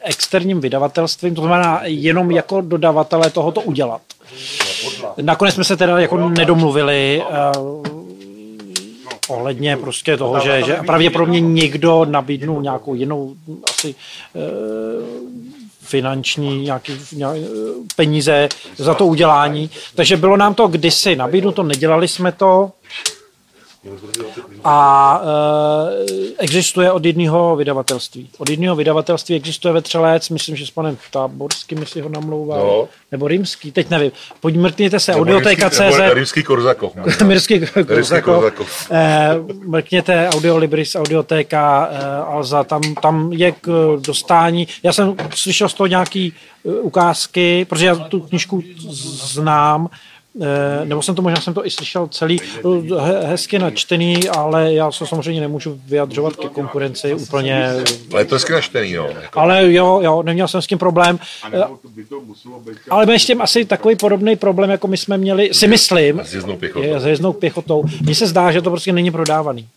Speaker 1: externím vydavatelstvím, to znamená jenom jako dodavatelé tohoto udělat. Nakonec jsme se teda jako nedomluvili eh, ohledně prostě toho, že, že pravděpodobně někdo nabídnul nějakou jinou asi eh, finanční nějaký, nějaký peníze za to udělání. Takže bylo nám to kdysi nabídnuto, nedělali jsme to. A e, existuje od jedného vydavatelství. Od jedného vydavatelství existuje Vetřelec, myslím, že s panem Táborským, jestli ho namlouval,
Speaker 5: No.
Speaker 1: nebo Rimský, teď nevím. Pojďte se, audioteka.cz,
Speaker 5: Rimský Korzakov.
Speaker 1: Mirský Korzakov.
Speaker 5: Korzakov.
Speaker 1: Eh, mrkněte Audiolibris, Audioteka, eh, Alza, tam, tam je k dostání. Já jsem slyšel z toho nějaký ukázky, protože já tu knižku znám, nebo jsem to možná jsem to i slyšel celý he, hezky načtený, ale já se samozřejmě nemůžu vyjadřovat ke konkurenci úplně.
Speaker 5: Ale to je hezky načtený, no.
Speaker 1: Ale jo, jo, neměl jsem s tím problém. Eh, Ale máme s tím asi takový podobný problém, jako my jsme měli, si myslím,
Speaker 5: S jezdnou pěchotou.
Speaker 1: je s jezdnou pěchotou. Mně se zdá, že to prostě není prodávaný.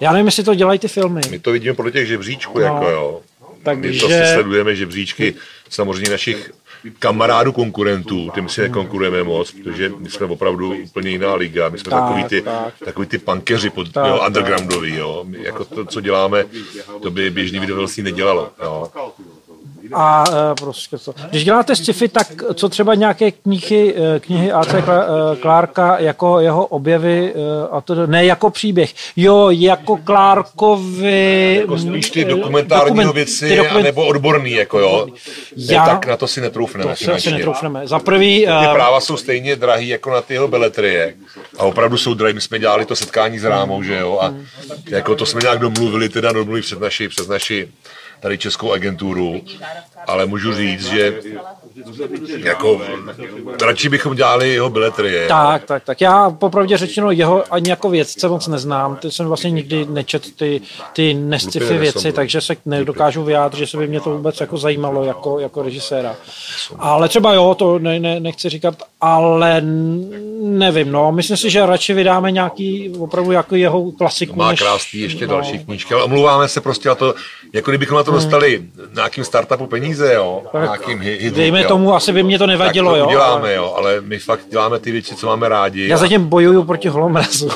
Speaker 1: Já nevím, jestli to dělají ty filmy.
Speaker 5: My to vidíme podle těch žebříčků,
Speaker 1: No.
Speaker 5: jako jo. My
Speaker 1: Takže-
Speaker 5: to si sledujeme žebříčky samozřejmě našich kamarádů konkurentů, tím si nekonkurujeme moc, protože my jsme opravdu úplně jiná liga, my jsme
Speaker 1: Tak,
Speaker 5: takový ty,
Speaker 1: tak.
Speaker 5: takový ty punkeři pod,
Speaker 1: Tak,
Speaker 5: jo,
Speaker 1: tak.
Speaker 5: undergroundoví, jo. My Jako to, co děláme, to by běžný videovelství nedělalo, jo.
Speaker 1: A e, prostě to. Když děláte sci-fi, tak co třeba nějaké knihy, e, knihy A.C. Kla- e, Klárka jako jeho objevy, a to ne jako příběh. Jo, jako Klárkovi...
Speaker 5: Jako spíš ty dokumentární
Speaker 1: dokument-
Speaker 5: věci,
Speaker 1: ty dokument-
Speaker 5: nebo odborný, jako jo.
Speaker 1: Já-
Speaker 5: tak na to si netroufneme
Speaker 1: To asi
Speaker 5: finančně.
Speaker 1: netroufneme. Za prvý...
Speaker 5: Ty práva jsou stejně drahý jako na ty jeho beletrie. A opravdu jsou drahý. My jsme dělali to setkání s Rámou, že jo? A jako to jsme nějak domluvili, teda domluvili přes naši, přes naši tady českou agenturu. Ale můžu říct, že jako, radši bychom dělali jeho biletrie.
Speaker 1: Tak, tak, tak. Já popravdě řečeno jeho ani jako vědce moc neznám. Ty jsem vlastně nikdy nečet ty, ty nesci-fi
Speaker 5: Úplně
Speaker 1: věci,
Speaker 5: no.
Speaker 1: takže se nedokážu vyjádřit, že se by mě to vůbec jako zajímalo jako, jako režiséra. Ale třeba jo, to ne, ne, nechci říkat, ale nevím, no. Myslím si, že radši vydáme nějaký opravdu jako jeho klasiku.
Speaker 5: Má
Speaker 1: než-
Speaker 5: krásný ještě
Speaker 1: no.
Speaker 5: další knížky, ale omlouváme se prostě na to, jako kdybychom na to dostali nějakým startupu peníze, jo, nějakým hi- hit,
Speaker 1: Dejme
Speaker 5: jo.
Speaker 1: tomu, asi by mě to
Speaker 5: tak
Speaker 1: nevadilo,
Speaker 5: to
Speaker 1: jo.
Speaker 5: uděláme,
Speaker 1: ale
Speaker 5: jo, ale my fakt děláme ty věci, co máme rádi.
Speaker 1: Já
Speaker 5: a-
Speaker 1: zatím bojuju proti holomrazu.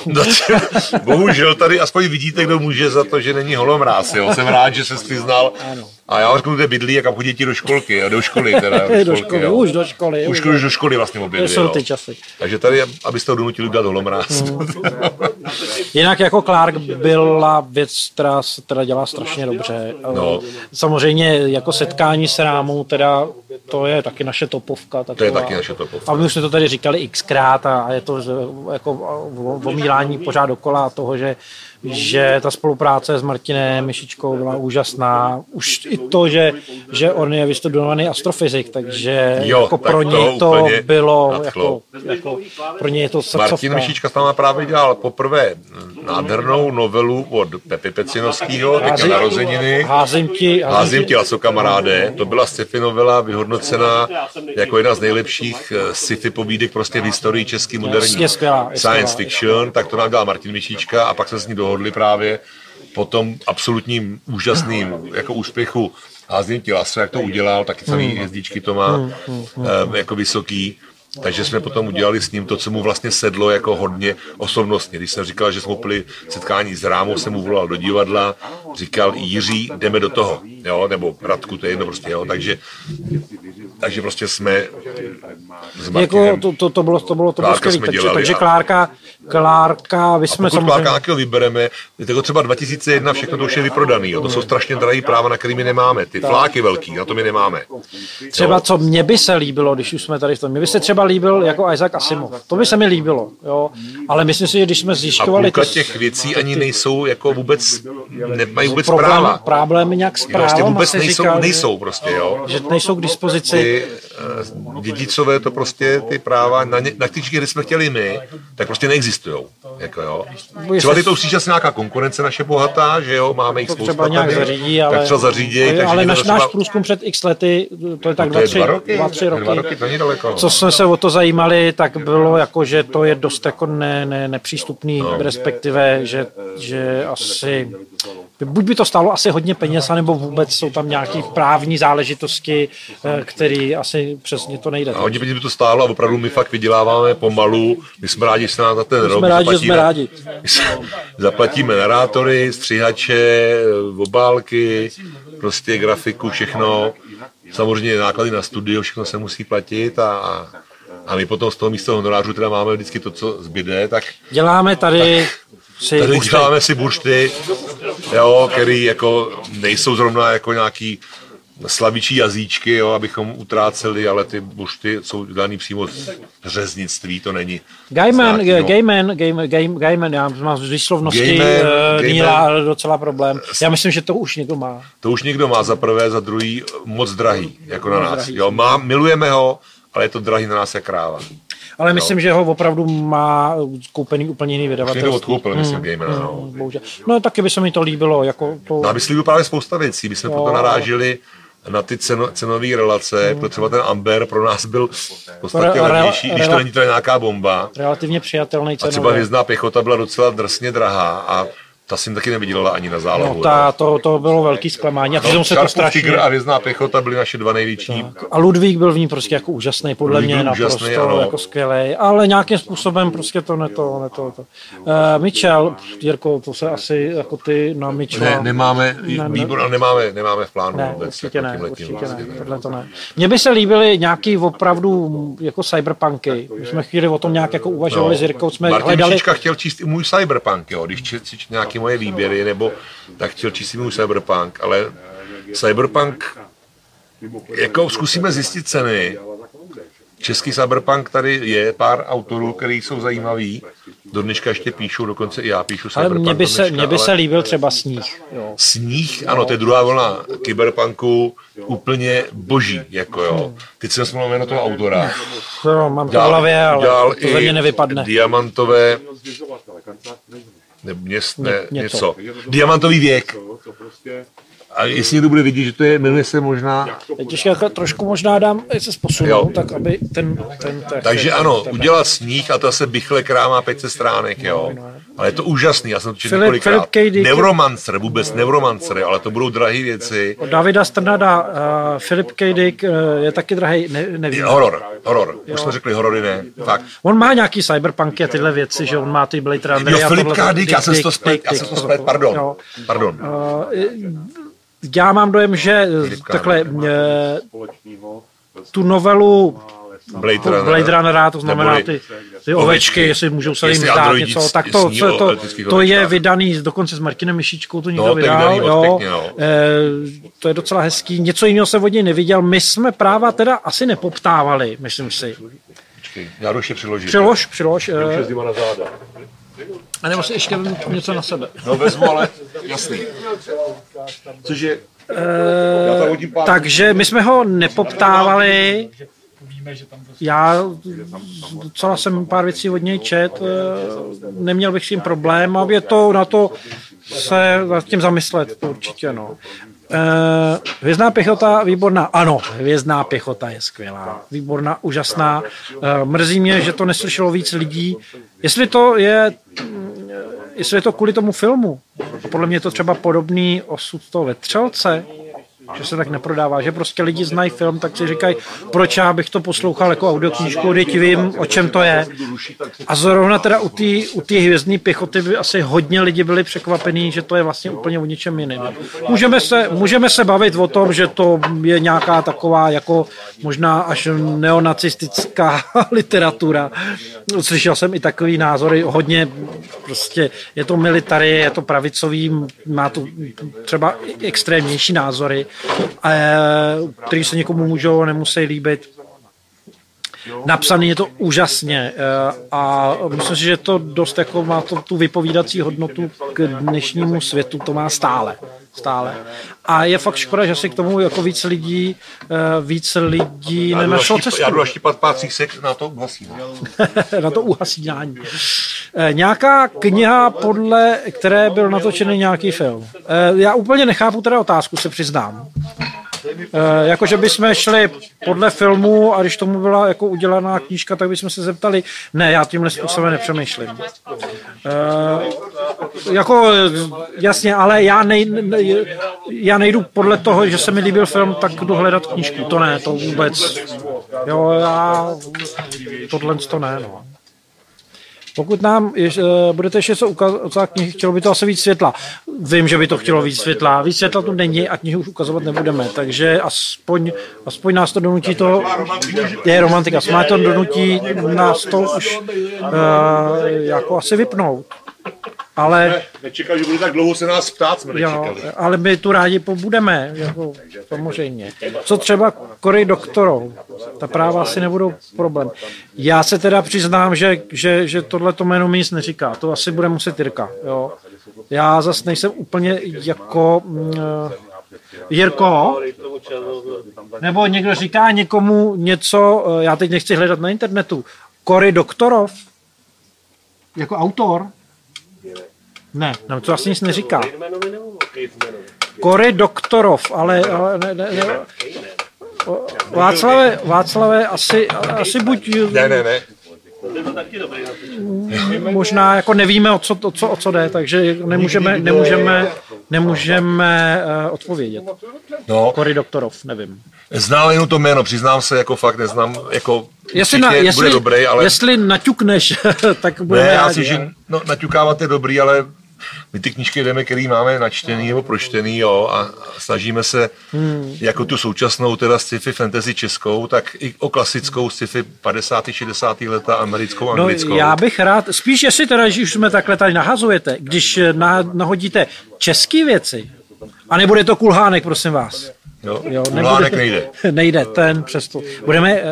Speaker 1: [LAUGHS]
Speaker 5: Bohužel tady aspoň vidíte, kdo může za to, že není holomráz. Jo. Jsem rád, že se přiznal. A já řeknu, kde bydlí a kam chodí děti do školky, jo, do školy. Teda, [LAUGHS]
Speaker 1: do školy,
Speaker 5: jo.
Speaker 1: už do školy.
Speaker 5: Už, už do školy vlastně
Speaker 1: To
Speaker 5: obědli,
Speaker 1: jsou
Speaker 5: jo.
Speaker 1: ty časy.
Speaker 5: Takže tady, abyste ho donutili udělat holomráz.
Speaker 1: Jinak jako Clark byla věc, která se teda dělá strašně dobře.
Speaker 5: No.
Speaker 1: Samozřejmě jako setkání s rámou, teda to je taky naše topovka. Taková.
Speaker 5: To je taky naše topovka.
Speaker 1: A my už jsme to tady říkali xkrát a, a je to že, jako omílání pořád dokola toho, že že ta spolupráce s Martinem Myšičkou byla úžasná. Už i to, že, že on je vystudovaný astrofyzik, takže
Speaker 5: Jo,
Speaker 1: jako
Speaker 5: tak
Speaker 1: pro
Speaker 5: to
Speaker 1: něj to bylo,
Speaker 5: nadchlo.
Speaker 1: jako, jako, pro něj je to srdcovka.
Speaker 5: Martin Myšička s náma právě dělal poprvé nádhernou novelu od Pepi Pecinovského, teďka narozeniny.
Speaker 1: Házím ti,
Speaker 5: Házím tě, co kamaráde, to byla sci-fi novela vyhodnocená jako jedna z nejlepších eh, sci-fi povídek prostě v historii český moderní science fiction, tak to nám dělal Martin Myšička a pak jsme s ní dohodli právě po tom absolutním úžasným jako úspěchu ti laso, jak to udělal, taky samý
Speaker 1: Hmm.
Speaker 5: hvězdičky to má eh, jako vysoký. Takže jsme potom udělali s ním to, co mu vlastně sedlo jako hodně osobnostně. Když jsem říkal, že jsme měli setkání s Rámou, jsem mu volal do divadla, říkal Jiří, jdeme do toho, jo, nebo Radku, to je jedno prostě, jo, takže, takže prostě jsme s
Speaker 1: Jako
Speaker 5: Martinem,
Speaker 1: to, to, to bylo, to bylo, to bylo skvělé. Takže,
Speaker 5: dělali
Speaker 1: takže Klárka, Klárka, vy jsme
Speaker 5: pokud
Speaker 1: samozřejmě...
Speaker 5: Klárka nějakého vybereme, jako třeba 2001, všechno to už je vyprodaný, jo, to jsou strašně drahý práva, na který my nemáme, ty fláky velký, na to my nemáme.
Speaker 1: Třeba co mně by se líbilo, když už jsme tady v tom, mně by se třeba líbil jako Isaac Asimov. To by se mi líbilo, jo. Ale myslím si, že když jsme
Speaker 5: A
Speaker 1: zjišťovali
Speaker 5: půlka těch věcí ani nejsou jako vůbec, nemají vůbec
Speaker 1: problém,
Speaker 5: práva.
Speaker 1: problémy nějak s
Speaker 5: Prostě
Speaker 1: právem,
Speaker 5: vůbec nejsou,
Speaker 1: říkal,
Speaker 5: nejsou prostě, jo.
Speaker 1: že nejsou k dispozici.
Speaker 5: Ty eh, dědicové to prostě, ty práva, na, ně, na těch, kde jsme chtěli my, tak prostě neexistují. Jako jo. Třeba ty to už asi nějaká konkurence naše bohatá, že jo, máme jich
Speaker 1: to
Speaker 5: spousta
Speaker 1: třeba nějak
Speaker 5: tady,
Speaker 1: zařídí, ale,
Speaker 5: tak třeba zařídí,
Speaker 1: ale,
Speaker 5: takže
Speaker 1: ale naš,
Speaker 5: třeba,
Speaker 1: náš průzkum před x lety, to je tak
Speaker 5: to
Speaker 1: dva,
Speaker 5: je
Speaker 1: tři,
Speaker 5: dva roky,
Speaker 1: dva, tři roky,
Speaker 5: dva roky, to není daleko.
Speaker 1: co jsme se o to zajímali, tak bylo jako, že to je dost jako ne, ne, nepřístupný, no. respektive, že, že asi, buď by to stálo asi hodně peněz, anebo vůbec jsou tam nějaké právní záležitosti, eh, které asi přesně to nejde.
Speaker 5: A hodně peněz by to stálo a opravdu my fakt vyděláváme pomalu. My jsme rádi, že se nám za ten rok
Speaker 1: Jsme rádi, že jsme
Speaker 5: zaplatíme-
Speaker 1: rádi.
Speaker 5: Zaplatíme narátory, střihače, obálky, prostě grafiku, všechno. Samozřejmě náklady na studio, všechno se musí platit a, a, my potom z toho místa honorářů teda máme vždycky to, co zbyde, tak
Speaker 1: Děláme tady si
Speaker 5: tady
Speaker 1: už
Speaker 5: děláme si buršty, jo, který jako nejsou zrovna jako nějaký slavičí jazyčky, jo, abychom utráceli, ale ty bušty jsou daný přímo z řeznictví, to není.
Speaker 1: Gaiman,
Speaker 5: nějakého-
Speaker 1: Gaiman, Gaiman, já mám z výslovnosti uh,
Speaker 5: Gaiman.
Speaker 1: Níla docela problém. Já myslím, že to už někdo má.
Speaker 5: To už někdo má za prvé, za druhý moc drahý, jako na nás. Jo, má, milujeme ho, ale je to drahý na nás jak kráva.
Speaker 1: Ale myslím, že ho opravdu má koupený úplně jiný
Speaker 5: Už někdo odkoupil, myslím, Gamera, no.
Speaker 1: Bohužel. No taky by se mi to líbilo. Jako to...
Speaker 5: No a myslí právě spousta věcí. My jsme
Speaker 1: Jo.
Speaker 5: proto naráželi na ty ceno, cenové relace, protože třeba ten Amber pro nás byl v podstatě
Speaker 1: Re- re-
Speaker 5: levnější, když to není to nějaká bomba.
Speaker 1: relativně přijatelný
Speaker 5: A třeba hvězdná pěchota byla docela drsně drahá a ta si taky nevydělala ani na zálohu.
Speaker 1: No, ta, to, to bylo velký zklamání. A přitom se to strašně...
Speaker 5: A hvězdná pěchota byly naše dva největší.
Speaker 1: A Ludvík byl v ní prostě jako úžasný, podle
Speaker 5: Ludvík
Speaker 1: mě naprosto
Speaker 5: úžasný, ano.
Speaker 1: jako skvělý, ale nějakým způsobem prostě to ne to, ne to. to. Uh, Mitchell, Jirko, to se asi jako ty na Mitchella.
Speaker 5: Ne, nemáme,
Speaker 1: Ne, ne.
Speaker 5: výbor, a nemáme, nemáme v plánu
Speaker 1: Ne,
Speaker 5: vůbec.
Speaker 1: určitě
Speaker 5: jako
Speaker 1: ne, určitě ne,
Speaker 5: vlastně,
Speaker 1: tohle to ne. Mně by se líbily nějaký opravdu jako cyberpunky. My jsme chvíli o tom nějak jako uvažovali s Jirkou, jsme
Speaker 5: No. Martin
Speaker 1: hledali,
Speaker 5: chtěl číst i můj cyberpunk, jo, když čet, nějaké moje výběry, nebo tak chtěl číst můj cyberpunk, ale cyberpunk, jako zkusíme zjistit ceny, český cyberpunk tady je pár autorů, který jsou zajímaví. Do dneška ještě píšu, dokonce i já píšu
Speaker 1: Ale
Speaker 5: cyberpunk.
Speaker 1: mně by se,
Speaker 5: dneška,
Speaker 1: mně by
Speaker 5: ale
Speaker 1: se líbil třeba sníh. Jo.
Speaker 5: Sníh, ano, to je druhá vlna kyberpunku, úplně boží, jako jo. Teď jsem vzpomněl jméno toho autora.
Speaker 1: Jo, mám to v hlavě, ale to ze mě nevypadne.
Speaker 5: Diamantové, ne, měst, ne,
Speaker 1: Ně-
Speaker 5: něco.
Speaker 1: něco.
Speaker 5: Diamantový věk. A jestli někdo bude vidět, že to je, jmenuje se možná...
Speaker 1: Teď jako trošku možná dám, se
Speaker 5: Jo.
Speaker 1: posunu, tak aby ten... ten ten
Speaker 5: Takže ano, udělat sníh a to se bychle krá má 500 stránek, jo. Ale je to úžasný, já jsem to četl několikrát. Neuromancer, vůbec Neuromancer, ale to budou drahé věci.
Speaker 1: Od Davida Strnada, uh, Filip K. Dick uh, je taky drahý, ne, nevím.
Speaker 5: Horor, horor. Už jsme řekli horory, ne. Fakt.
Speaker 1: On má nějaký cyberpunky a tyhle věci, že on má ty Blade Runnery
Speaker 5: Jo, Filip K. Dick, já jsem to splet, já jsem to splet, pardon.
Speaker 1: Jo.
Speaker 5: Pardon.
Speaker 1: Já mám dojem, že takhle eh, tu novelu
Speaker 5: Blade Runner.
Speaker 1: Blade Runnera, to znamená ty, ty ovečky, jestli můžou se jim
Speaker 5: androidi
Speaker 1: něco, tak to, to, to,
Speaker 5: elektrických
Speaker 1: to je vydaný dokonce s Martinem Myšičkou, to někdo
Speaker 5: No, to je
Speaker 1: vydal, jo,
Speaker 5: pěkně, no.
Speaker 1: Eh, to je docela hezký. Něco jiného se od něj neviděl. My jsme práva teda asi nepoptávali, myslím si.
Speaker 5: Počkej, Já jdu ještě přiložit.
Speaker 1: Přilož, přilož. eh,
Speaker 5: Zima na záda.
Speaker 1: A nebo si ještě vezmu něco na sebe.
Speaker 5: No vezmu, ale jasný. Já tam hodím pár...
Speaker 1: Takže my jsme ho nepoptávali. Já docela jsem pár věcí od něj čet, eh, neměl bych s tím problém a je to na to se nad tím zamyslet, to určitě no. Eh, Hvězdná pěchota, výborná. Ano, hvězdná pěchota je skvělá. Výborná, úžasná. Eh, Mrzí mě, že to neslyšelo víc lidí. Jestli to je, jestli je to kvůli tomu filmu, podle mě je to třeba podobný osud toho vetřelce, že se tak neprodává, že prostě lidi znají film, tak si říkají, proč já bych to poslouchal jako audioknížku, teď vím, o čem to je. A zrovna teda u té u té hvězdné pěchoty by asi hodně lidi byli překvapení, že to je vlastně úplně o něčem jiném. Můžeme se, můžeme se bavit o tom, že to je nějaká taková jako možná až neonacistická [LAUGHS] literatura. Slyšel jsem i takový názory, hodně prostě je to military, je to pravicový, má to třeba extrémnější názory, který se někomu můžou a nemusí líbit. Napsaný je to úžasně eh, a myslím si, že to dost jako má to, tu vypovídací hodnotu k dnešnímu světu, to má stále. Stále. A je fakt škoda, že si k tomu jako víc lidí, eh, víc lidí nenašlo cestu
Speaker 5: Já jdu pár třísek na to uhasí. [LAUGHS]
Speaker 1: na to uhasínání. Eh, Nějaká kniha, podle které byl natočený nějaký film. Já úplně nechápu teda otázku, se přiznám. Eh, Jakože bychom šli podle filmu a když tomu byla jako udělaná knížka, tak bychom se zeptali, ne, já tímhle způsobem nepřemýšlím. Eh, jako jasně, ale já, nej, ne, já nejdu podle toho, že se mi líbil film, tak jdu hledat knížku. To ne, to vůbec. Jo, já tohle to ne, no. Pokud nám jež, uh, budete ještě něco ukazovat knihy, chtělo by to asi víc světla. Vím, že by to chtělo víc světla. Víc světla tu není a knihy už ukazovat nebudeme. Takže aspoň, aspoň nás to donutí to, je romantika, má to donutí nás to už uh, jako asi vypnout. Ale,
Speaker 5: Nečekal, že bude tak dlouho se nás ptát, jsme
Speaker 1: jo,
Speaker 5: nečekali.
Speaker 1: ale my tu rádi pobudeme, jako, samozřejmě. Co třeba Cory Doktorov? Ta práva asi nebudou problém. Já se teda přiznám, že, že, že tohle to jméno mi nic neříká. To asi bude muset Jirka. Jo. Já zase nejsem úplně jako... Mm, Jirko, nebo někdo říká někomu něco, eh, já teď nechci hledat na internetu, Cory Doktorov, jako autor, ne, nám to asi nic neříká. Cory Doktorov, ale, ale ne, ne, ne. Václave, Václave, asi, asi buď
Speaker 5: Ne, ne, ne.
Speaker 1: možná jako nevíme, o co, o co, o co jde, takže nemůžeme, nemůžeme, nemůžeme uh, odpovědět.
Speaker 5: No,
Speaker 1: Cory Doktorov, nevím.
Speaker 5: znám jenom to jméno, přiznám se, jako fakt neznám, jako
Speaker 1: Jestli, na, jestli,
Speaker 5: bude dobrý, ale
Speaker 1: jestli naťukneš, [LAUGHS] tak budeme
Speaker 5: ne, já si, že no, naťukávat je dobrý, ale my ty knížky jdeme, který máme načtený nebo pročtený, jo, a snažíme se hmm. jako tu současnou teda sci-fi fantasy českou, tak i o klasickou sci-fi 50. 60. leta americkou,
Speaker 1: No,
Speaker 5: anglickou.
Speaker 1: já bych rád, spíš jestli teda, když už jsme takhle tady nahazujete, když na, nahodíte české věci, a nebude to kulhánek, prosím vás.
Speaker 5: Jo,
Speaker 1: Jo,
Speaker 5: Ulánek nejde. [LAUGHS]
Speaker 1: nejde, ten přesto. Budeme, eh,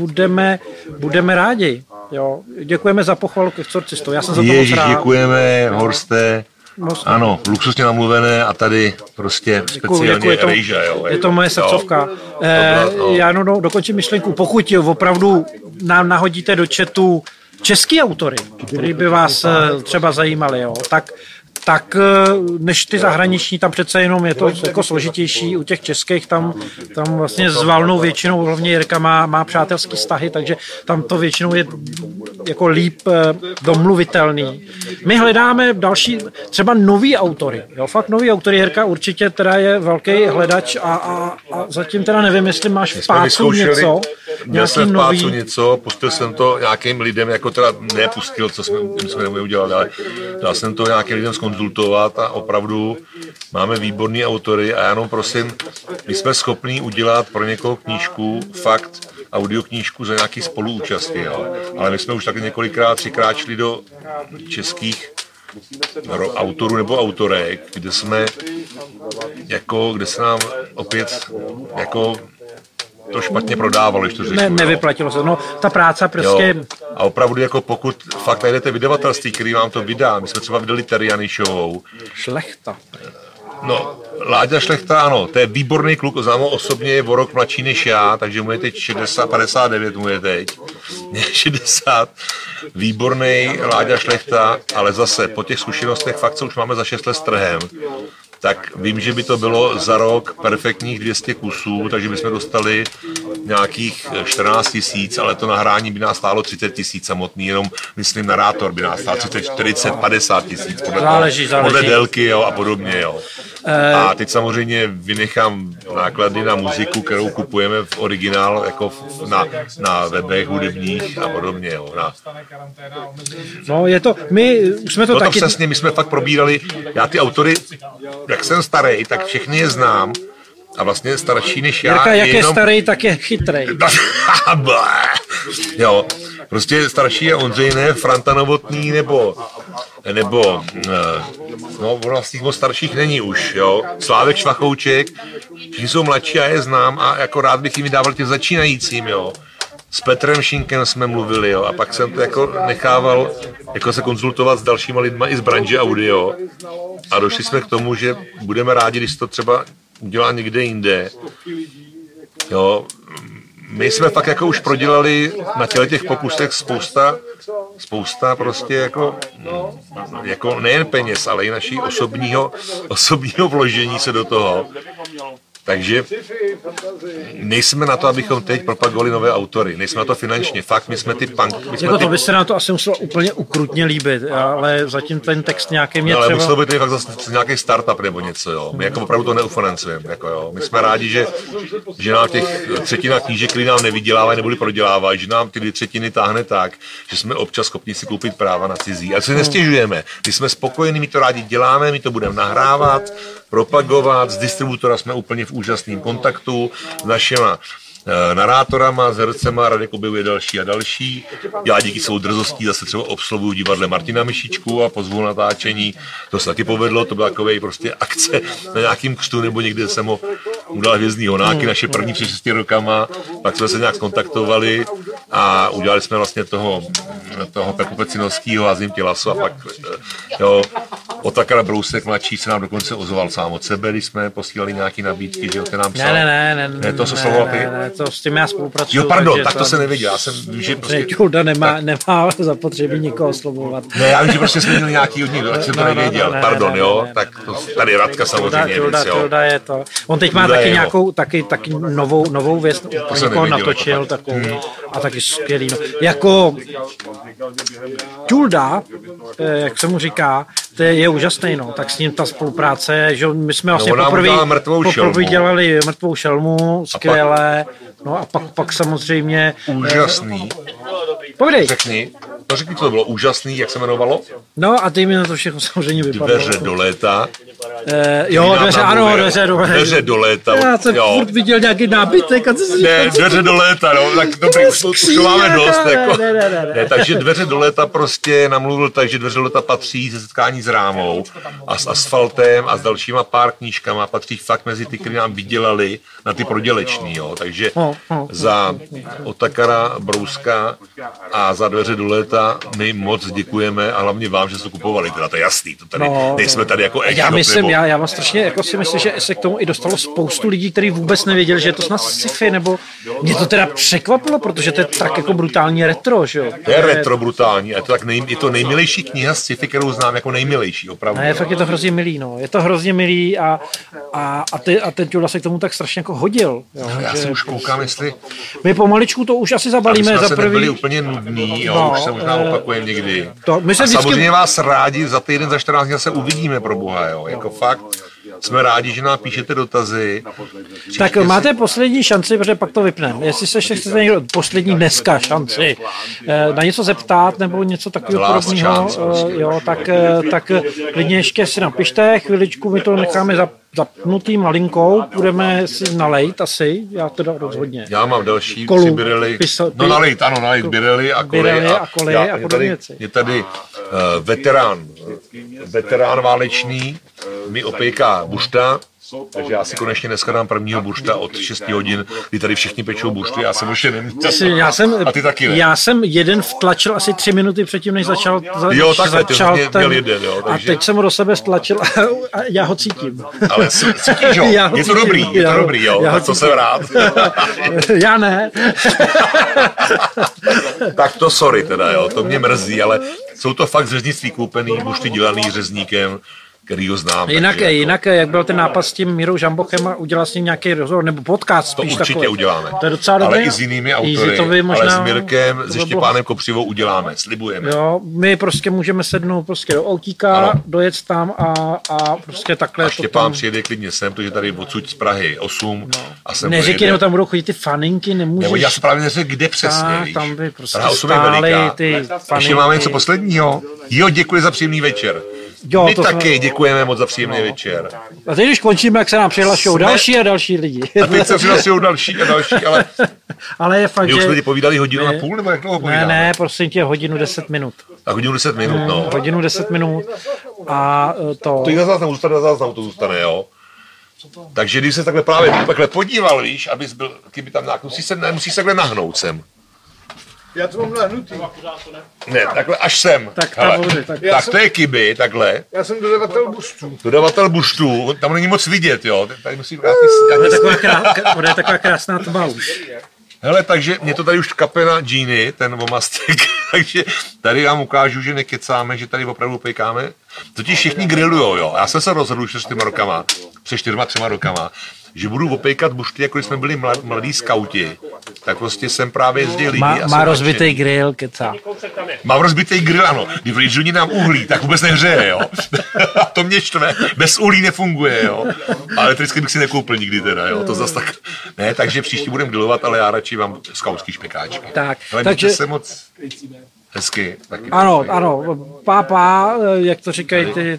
Speaker 1: budeme, budeme rádi. Jo. Děkujeme za pochvalu ke exorcistu. Já jsem za to moc
Speaker 5: Ježíš,
Speaker 1: rád.
Speaker 5: děkujeme, Horste.
Speaker 1: Moc-
Speaker 5: Ano, luxusně namluvené a tady prostě
Speaker 1: Děkuju,
Speaker 5: speciálně
Speaker 1: děkuju, je to,
Speaker 5: rejža. Jo,
Speaker 1: je to moje srdcovka.
Speaker 5: Jo.
Speaker 1: Eh,
Speaker 5: no.
Speaker 1: já no, no, dokončím myšlenku. Pokud opravdu nám nahodíte do chatu český autory, který by vás eh, třeba zajímali, jo, tak tak eh, než ty zahraniční, tam přece jenom je to jako složitější, u těch českých tam, tam vlastně s valnou většinou, hlavně Jirka má, má přátelský vztahy, takže tam to většinou je jako líp eh, domluvitelný. My hledáme další, třeba nový autory, jo, fakt nový autory, Jirka určitě teda je velký hledač a, a, a zatím teda nevím, jestli máš v pácu
Speaker 5: vyzkoušeli,
Speaker 1: něco,
Speaker 5: Měl jsem v pácu
Speaker 1: nový,
Speaker 5: něco, pustil jsem to nějakým lidem, jako teda nepustil, co jsme, jsme udělat, ale dal jsem to nějakým lidem skonzultovat a opravdu máme výborný autory a já jenom prosím, my jsme schopní udělat pro někoho knížku, fakt, audioknížku za nějaký spoluúčasti, jo. Ale my jsme už taky několikrát přikráčili do českých autorů nebo autorek, kde jsme jako, kde se nám opět jako to špatně prodávalo, když to řeknu.
Speaker 1: ne, nevyplatilo se. No, ta práce prostě,
Speaker 5: Jo. A opravdu jako pokud fakt najdete vydavatelství, který vám to vydá, my jsme třeba vydali Teriany Showou,
Speaker 1: šlechta.
Speaker 5: No, Láďa Šlechta, ano, to je výborný kluk, znám ho osobně, je o rok mladší než já, takže mu je teď 60, 59, mu je teď. Mě [LAUGHS] je 60. Výborný Láďa Šlechta, ale zase po těch zkušenostech fakt, co už máme za 6 let s trhem, tak vím, že by to bylo za rok perfektních 200 kusů, takže bychom dostali nějakých 14 tisíc, ale to nahrání by nás stálo 30 tisíc samotný, jenom myslím narátor by nás stál 30, 40, 50 tisíc podle,
Speaker 1: Záleží, záleží.
Speaker 5: podle délky jo, a podobně. Jo. A teď samozřejmě vynechám náklady na muziku, kterou kupujeme v originál jako v- na, na webech hudebních a podobně. Jo. Na,
Speaker 1: No, je to, my už jsme to
Speaker 5: no to
Speaker 1: taky...
Speaker 5: přesně, my jsme fakt probírali, já ty autory, jak jsem starý, tak všechny je znám a vlastně starší než já.
Speaker 1: Jirka, jak je
Speaker 5: jenom-
Speaker 1: starý, tak je chytrý. [LAUGHS] [LAUGHS]
Speaker 5: Jo, prostě starší je Ondřej, ne Franta Novotný, nebo, nebo eh, no, vlastně moc starších není už, jo. Slávek Švachouček, všichni jsou mladší a je znám a jako rád bych jim vydával těm začínajícím, jo. S Petrem Šinkem jsme mluvili, jo, a pak jsem to jako nechával jako se konzultovat s dalšíma lidma i z branže audio a došli jsme k tomu, že budeme rádi, když to třeba udělá někde jinde, Jo, my jsme fakt jako už prodělali na těle těch pokusech spousta, spousta prostě jako, jako nejen peněz, ale i naší osobního, osobního vložení se do toho. Takže nejsme na to, abychom teď propagovali nové autory. Nejsme na to finančně. Fakt, my jsme ty punk... My jsme
Speaker 1: Jako
Speaker 5: ty,
Speaker 1: to by se nám to asi muselo úplně ukrutně líbit, ale zatím ten text nějaký mě
Speaker 5: ale
Speaker 1: třeba...
Speaker 5: muselo by to fakt zase nějaký startup nebo něco, jo. My jako opravdu to neufinancujeme, jako jo. My jsme rádi, že, že nám těch třetina knížek, které nám nevydělávají, nebude prodělávají, že nám ty dvě třetiny táhne tak, že jsme občas schopni si koupit práva na cizí. A si nestěžujeme. My jsme spokojení, my to rádi děláme, my to budeme nahrávat, propagovat, s distributora jsme úplně v úžasném kontaktu, s našima narátorama, s hercema, Radek objevuje další a další. Já díky svou drzostí zase třeba obsluhuju divadle Martina Myšičku a pozvu na natáčení. To se taky povedlo, to byla takový prostě akce na nějakým křtu nebo někde jsem ho udal hvězdný honáky, naše první před 6 rokama, pak jsme se nějak kontaktovali a udělali jsme vlastně toho, toho Pepu z ním tělasu a pak eh, jo, Otakar Brousek mladší se nám dokonce ozval sám od sebe, když jsme posílali nějaké nabídky, že jo, ten nám psal.
Speaker 1: Ne, ne, ne, ne,
Speaker 5: Ne, to se
Speaker 1: ne,
Speaker 5: slovo
Speaker 1: ne,
Speaker 5: ty?
Speaker 1: ne, to s tím já spolupracuju.
Speaker 5: Jo, pardon,
Speaker 1: takže
Speaker 5: tak to se nevěděl, já jsem, vím, že prostě...
Speaker 1: Julda nemá, nemá zapotřebí nikoho oslovovat.
Speaker 5: Ne, já vím, že prostě jsme měli nějaký od nich, tak jsem to
Speaker 1: No, no,
Speaker 5: nevěděl,
Speaker 1: no, ne,
Speaker 5: pardon,
Speaker 1: ne,
Speaker 5: jo,
Speaker 1: ne,
Speaker 5: tak to, tady Radka samozřejmě jo.
Speaker 1: Tilda je to. On teď má taky nějakou, taky, taky novou, novou věc, pro
Speaker 5: jsem
Speaker 1: někoho natočil
Speaker 5: jako
Speaker 1: takovou a taky skvělý. No. Jako Tilda, eh, jak se mu říká, to je, je úžasný, no, tak s ním ta spolupráce, že my jsme vlastně
Speaker 5: nám
Speaker 1: poprvé,
Speaker 5: mrtvou
Speaker 1: poprvé
Speaker 5: šelmu.
Speaker 1: dělali mrtvou šelmu, skvěle, no a pak, pak samozřejmě,
Speaker 5: Úžasný.
Speaker 1: povídej,
Speaker 5: Řekni. No řekni, to bylo úžasný, jak se jmenovalo?
Speaker 1: No a ty mi na to všechno samozřejmě vypadlo.
Speaker 5: Dveře do léta.
Speaker 1: Eh, jo, dveře, ano, dveře do
Speaker 5: Dveře do léta.
Speaker 1: Já jsem
Speaker 5: jo.
Speaker 1: furt viděl nějaký nábytek a co si
Speaker 5: Ne, dveře do léta, no, tak dobrý, už to, už to máme dost. Jako.
Speaker 1: Ne, ne, ne, ne.
Speaker 5: Ne, takže dveře do léta prostě namluvil tak, že dveře do léta patří ze setkání s rámou a s asfaltem a s dalšíma pár knížkama patří fakt mezi ty, které nám vydělali na ty proděleční, jo. Takže
Speaker 1: No, no.
Speaker 5: za Otakara, Brouska a za dveře do léta my moc děkujeme a hlavně vám, že jste kupovali, teda to je jasný, to tady,
Speaker 1: No,
Speaker 5: nejsme tady jako
Speaker 1: Já myslím,
Speaker 5: nebo-
Speaker 1: já, já mám strašně, jako si myslím, že se k tomu i dostalo spoustu lidí, kteří vůbec nevěděli, že je to snad sci-fi, nebo mě to teda překvapilo, protože to je tak jako brutálně retro, že jo.
Speaker 5: To je retro brutální, a je to, tak nej, je to nejmilejší kniha sci-fi, kterou znám jako nejmilejší, opravdu.
Speaker 1: Ne, fakt je to hrozně milý, no. Je to hrozně milý a, a, a, ty, a ten Tula se k tomu tak strašně jako hodil. Jo,
Speaker 5: Já
Speaker 1: že
Speaker 5: si už koukám, jestli
Speaker 1: my pomaličku to už asi zabalíme za prvý.
Speaker 5: úplně nudní, jo,
Speaker 1: No,
Speaker 5: už se možná
Speaker 1: eh,
Speaker 5: opakujeme někdy.
Speaker 1: to- my se
Speaker 5: a
Speaker 1: vždycky-
Speaker 5: samozřejmě vás rádi za týden, za 14 dní se uvidíme pro boha, jo, jako fakt. Jsme rádi, že nám píšete dotazy.
Speaker 1: Tak máte poslední šanci, protože pak to vypneme. Jestli se ještě chcete někdo, poslední dneska šanci, eh, na něco zeptat nebo něco takového podobného,
Speaker 5: chance, prostě.
Speaker 1: eh, jo, tak, eh, tak eh, klidně ještě si napište, chviličku my to necháme zap, zapnutým malinkou, budeme si nalejt asi, já teda rozhodně.
Speaker 5: Já mám další
Speaker 1: Kolu,
Speaker 5: tři birely.
Speaker 1: piso-
Speaker 5: No nalejt, ano, nalejt birely a koly.
Speaker 1: Birely a koly
Speaker 5: já-
Speaker 1: a
Speaker 5: je
Speaker 1: podobné
Speaker 5: tady,
Speaker 1: věci.
Speaker 5: je tady uh, veterán, veterán válečný, mi opejká bušta, takže já si konečně dneska dám prvního bušta od 6 hodin, kdy tady všichni pečou bušty, já jsem už neměl.
Speaker 1: Já jsem,
Speaker 5: A ty taky ne?
Speaker 1: já jsem jeden vtlačil asi tři minuty předtím, než začal, za,
Speaker 5: Jo, takhle, ty
Speaker 1: začal
Speaker 5: jsi měl jeden, jo,
Speaker 1: A
Speaker 5: takže-
Speaker 1: teď jsem ho do sebe stlačil a já ho cítím.
Speaker 5: Ale cítíš ho, [LAUGHS]
Speaker 1: Já ho
Speaker 5: je to
Speaker 1: cítím,
Speaker 5: dobrý, je to dobrý, jo,
Speaker 1: já
Speaker 5: tak to jsem rád. [LAUGHS]
Speaker 1: já ne. [LAUGHS]
Speaker 5: tak to sorry teda, jo, to mě mrzí, ale jsou to fakt z řeznictví koupený, bušty dělaný řezníkem, který ho znám.
Speaker 1: Jinak,
Speaker 5: takže
Speaker 1: jinak, jak byl ten nápad s tím Mírou Žambochem a udělal s ním nějaký rozhovor, nebo podcast
Speaker 5: To
Speaker 1: spíš
Speaker 5: určitě
Speaker 1: takový.
Speaker 5: uděláme.
Speaker 1: To je docela dobré.
Speaker 5: Ale i s jinými autory,
Speaker 1: Easy to by možná,
Speaker 5: ale s Mirkem,
Speaker 1: to
Speaker 5: se
Speaker 1: bylo-
Speaker 5: Štěpánem Kopřivou uděláme, slibujeme.
Speaker 1: Jo, my prostě můžeme sednout prostě do autíka,
Speaker 5: Ano.
Speaker 1: dojet tam a, a prostě takhle
Speaker 5: A
Speaker 1: to
Speaker 5: Štěpán
Speaker 1: tam...
Speaker 5: přijede klidně sem, protože tady odsud z Prahy 8 a sem dojede.
Speaker 1: no tam budou chodit ty faninky, nemůžeš...
Speaker 5: Nebo já jsem právě neřekl, kde přesně,
Speaker 1: tak,
Speaker 5: víš.
Speaker 1: tam by prostě
Speaker 5: Praha 8 je
Speaker 1: stály
Speaker 5: veliká.
Speaker 1: ty
Speaker 5: Ještě
Speaker 1: faninky.
Speaker 5: máme něco posledního? Jo, děkuji za příjemný večer.
Speaker 1: Jo,
Speaker 5: My
Speaker 1: to jsme-
Speaker 5: taky děkujeme moc za příjemný večer.
Speaker 1: A teď, když končíme, jak se nám přihlašují
Speaker 5: Jsme-
Speaker 1: další a další lidi.
Speaker 5: A teď se přihlasují další a další, ale [LAUGHS]
Speaker 1: Ale je fakt,
Speaker 5: my už
Speaker 1: že...
Speaker 5: jsme ti povídali hodinu
Speaker 1: Ne.
Speaker 5: a půl, nebo jak dlouho
Speaker 1: Ne,
Speaker 5: povídáme?
Speaker 1: ne, prosím tě, hodinu 10 minut.
Speaker 5: Tak hodinu 10 minut, no.
Speaker 1: Hodinu 10 minut a e, to...
Speaker 5: To i na záznamu zůstane, na záznamu to zůstane, jo. Takže když se takhle právě takhle podíval, víš, abys byl, kdyby tam nějak, musíš se, ne, musíš se takhle nahnout sem.
Speaker 2: Já to mám nahnutý.
Speaker 5: Ne, takhle až sem.
Speaker 1: Tak tam
Speaker 5: Hele.
Speaker 1: tak-
Speaker 5: tak to je kiby, takhle.
Speaker 2: Já jsem dodavatel bustů.
Speaker 5: Dodavatel buštů, tam není moc vidět, jo. Tady musí nějaký,
Speaker 1: To je
Speaker 5: nějaký
Speaker 1: taková, krá, taková krásná tma už.
Speaker 5: Hele, takže mě to tady už kape na džíny, ten vomastek, [LAUGHS] takže tady vám ukážu, že nekecáme, že tady opravdu pejkáme. Totiž všichni grillujou, jo. Já jsem se rozhodl už před čtyřma rokama, před čtyřma, třema rokama, že budu opejkat bušty, jako když jsme byli mlad, mladí skauti. Tak prostě jsem právě jezdil lidi.
Speaker 1: Má, má rozbitý
Speaker 5: nadšený.
Speaker 1: grill, kecá.
Speaker 5: Mám rozbitý grill, ano. Když v nám uhlí, tak vůbec nehřeje, jo. [LAUGHS] To mě štve. Bez uhlí nefunguje, jo. A elektricky bych si nekoupil nikdy teda, jo. To zas tak... Ne, takže příště budeme grillovat, ale já radši mám skautský špekáčky.
Speaker 1: Tak,
Speaker 5: ale
Speaker 1: takže-
Speaker 5: se moc hezky. Taky
Speaker 1: Ano, ano, pápa, e, jak to říkají ty, ty,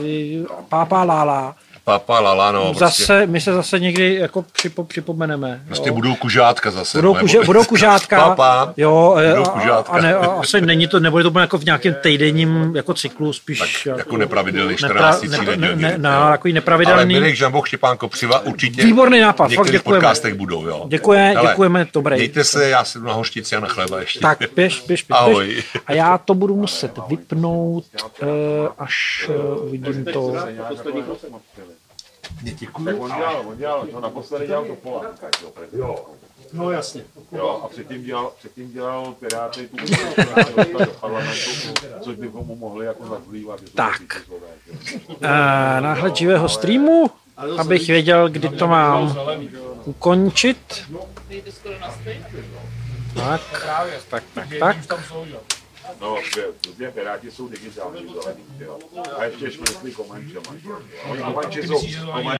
Speaker 1: ty pápa lála.
Speaker 5: Papa, lala, no. Prostě,
Speaker 1: Zase, my se zase někdy jako připo, připomeneme.
Speaker 5: prostě
Speaker 1: jo.
Speaker 5: budou kužátka zase.
Speaker 1: Budou, kuže, budou kužátka. [LAUGHS]
Speaker 5: Papa,
Speaker 1: jo,
Speaker 5: budou
Speaker 1: a,
Speaker 5: kužátka.
Speaker 1: a, ne, a asi není to, nebude to jako v nějakém týdenním jako cyklu, spíš
Speaker 5: jako nepravidelný
Speaker 1: nepra,
Speaker 5: 14
Speaker 1: ne,
Speaker 5: ne,
Speaker 1: ne, ne,
Speaker 5: ne,
Speaker 1: no, takový
Speaker 5: Ale
Speaker 1: nepravidelný.
Speaker 5: Mirek Žamboch, Štěpán Kopřiva určitě
Speaker 1: Výborný nápad,
Speaker 5: v
Speaker 1: fakt
Speaker 5: některých
Speaker 1: děkujeme.
Speaker 5: podcastech budou, jo.
Speaker 1: Děkuje,
Speaker 5: Hele,
Speaker 1: děkujeme, dobrý.
Speaker 5: Mějte se, já si jdu na hoštici a na chleba ještě.
Speaker 1: Tak, běž, běž, běž,
Speaker 5: Ahoj.
Speaker 1: A já to budu muset vypnout, eh, až eh, uvidím to.
Speaker 3: Tak on dělal, on dělal, no naposledy dělal to pola. Jo.
Speaker 2: No jasně.
Speaker 3: Jo, a předtím dělal, předtím dělal Piráty tu do parlamentu, což bychom mu mohli jako zavlívat.
Speaker 1: Tak. Eh, náhled živého streamu, abych věděl, kdy to mám ukončit. Tak, tak, tak, tak.
Speaker 3: No, dvě, dvě Piráti jsou digitální zelený, jo. A ještě šmrslí Komančema. Oni Komanči jsou, Komanči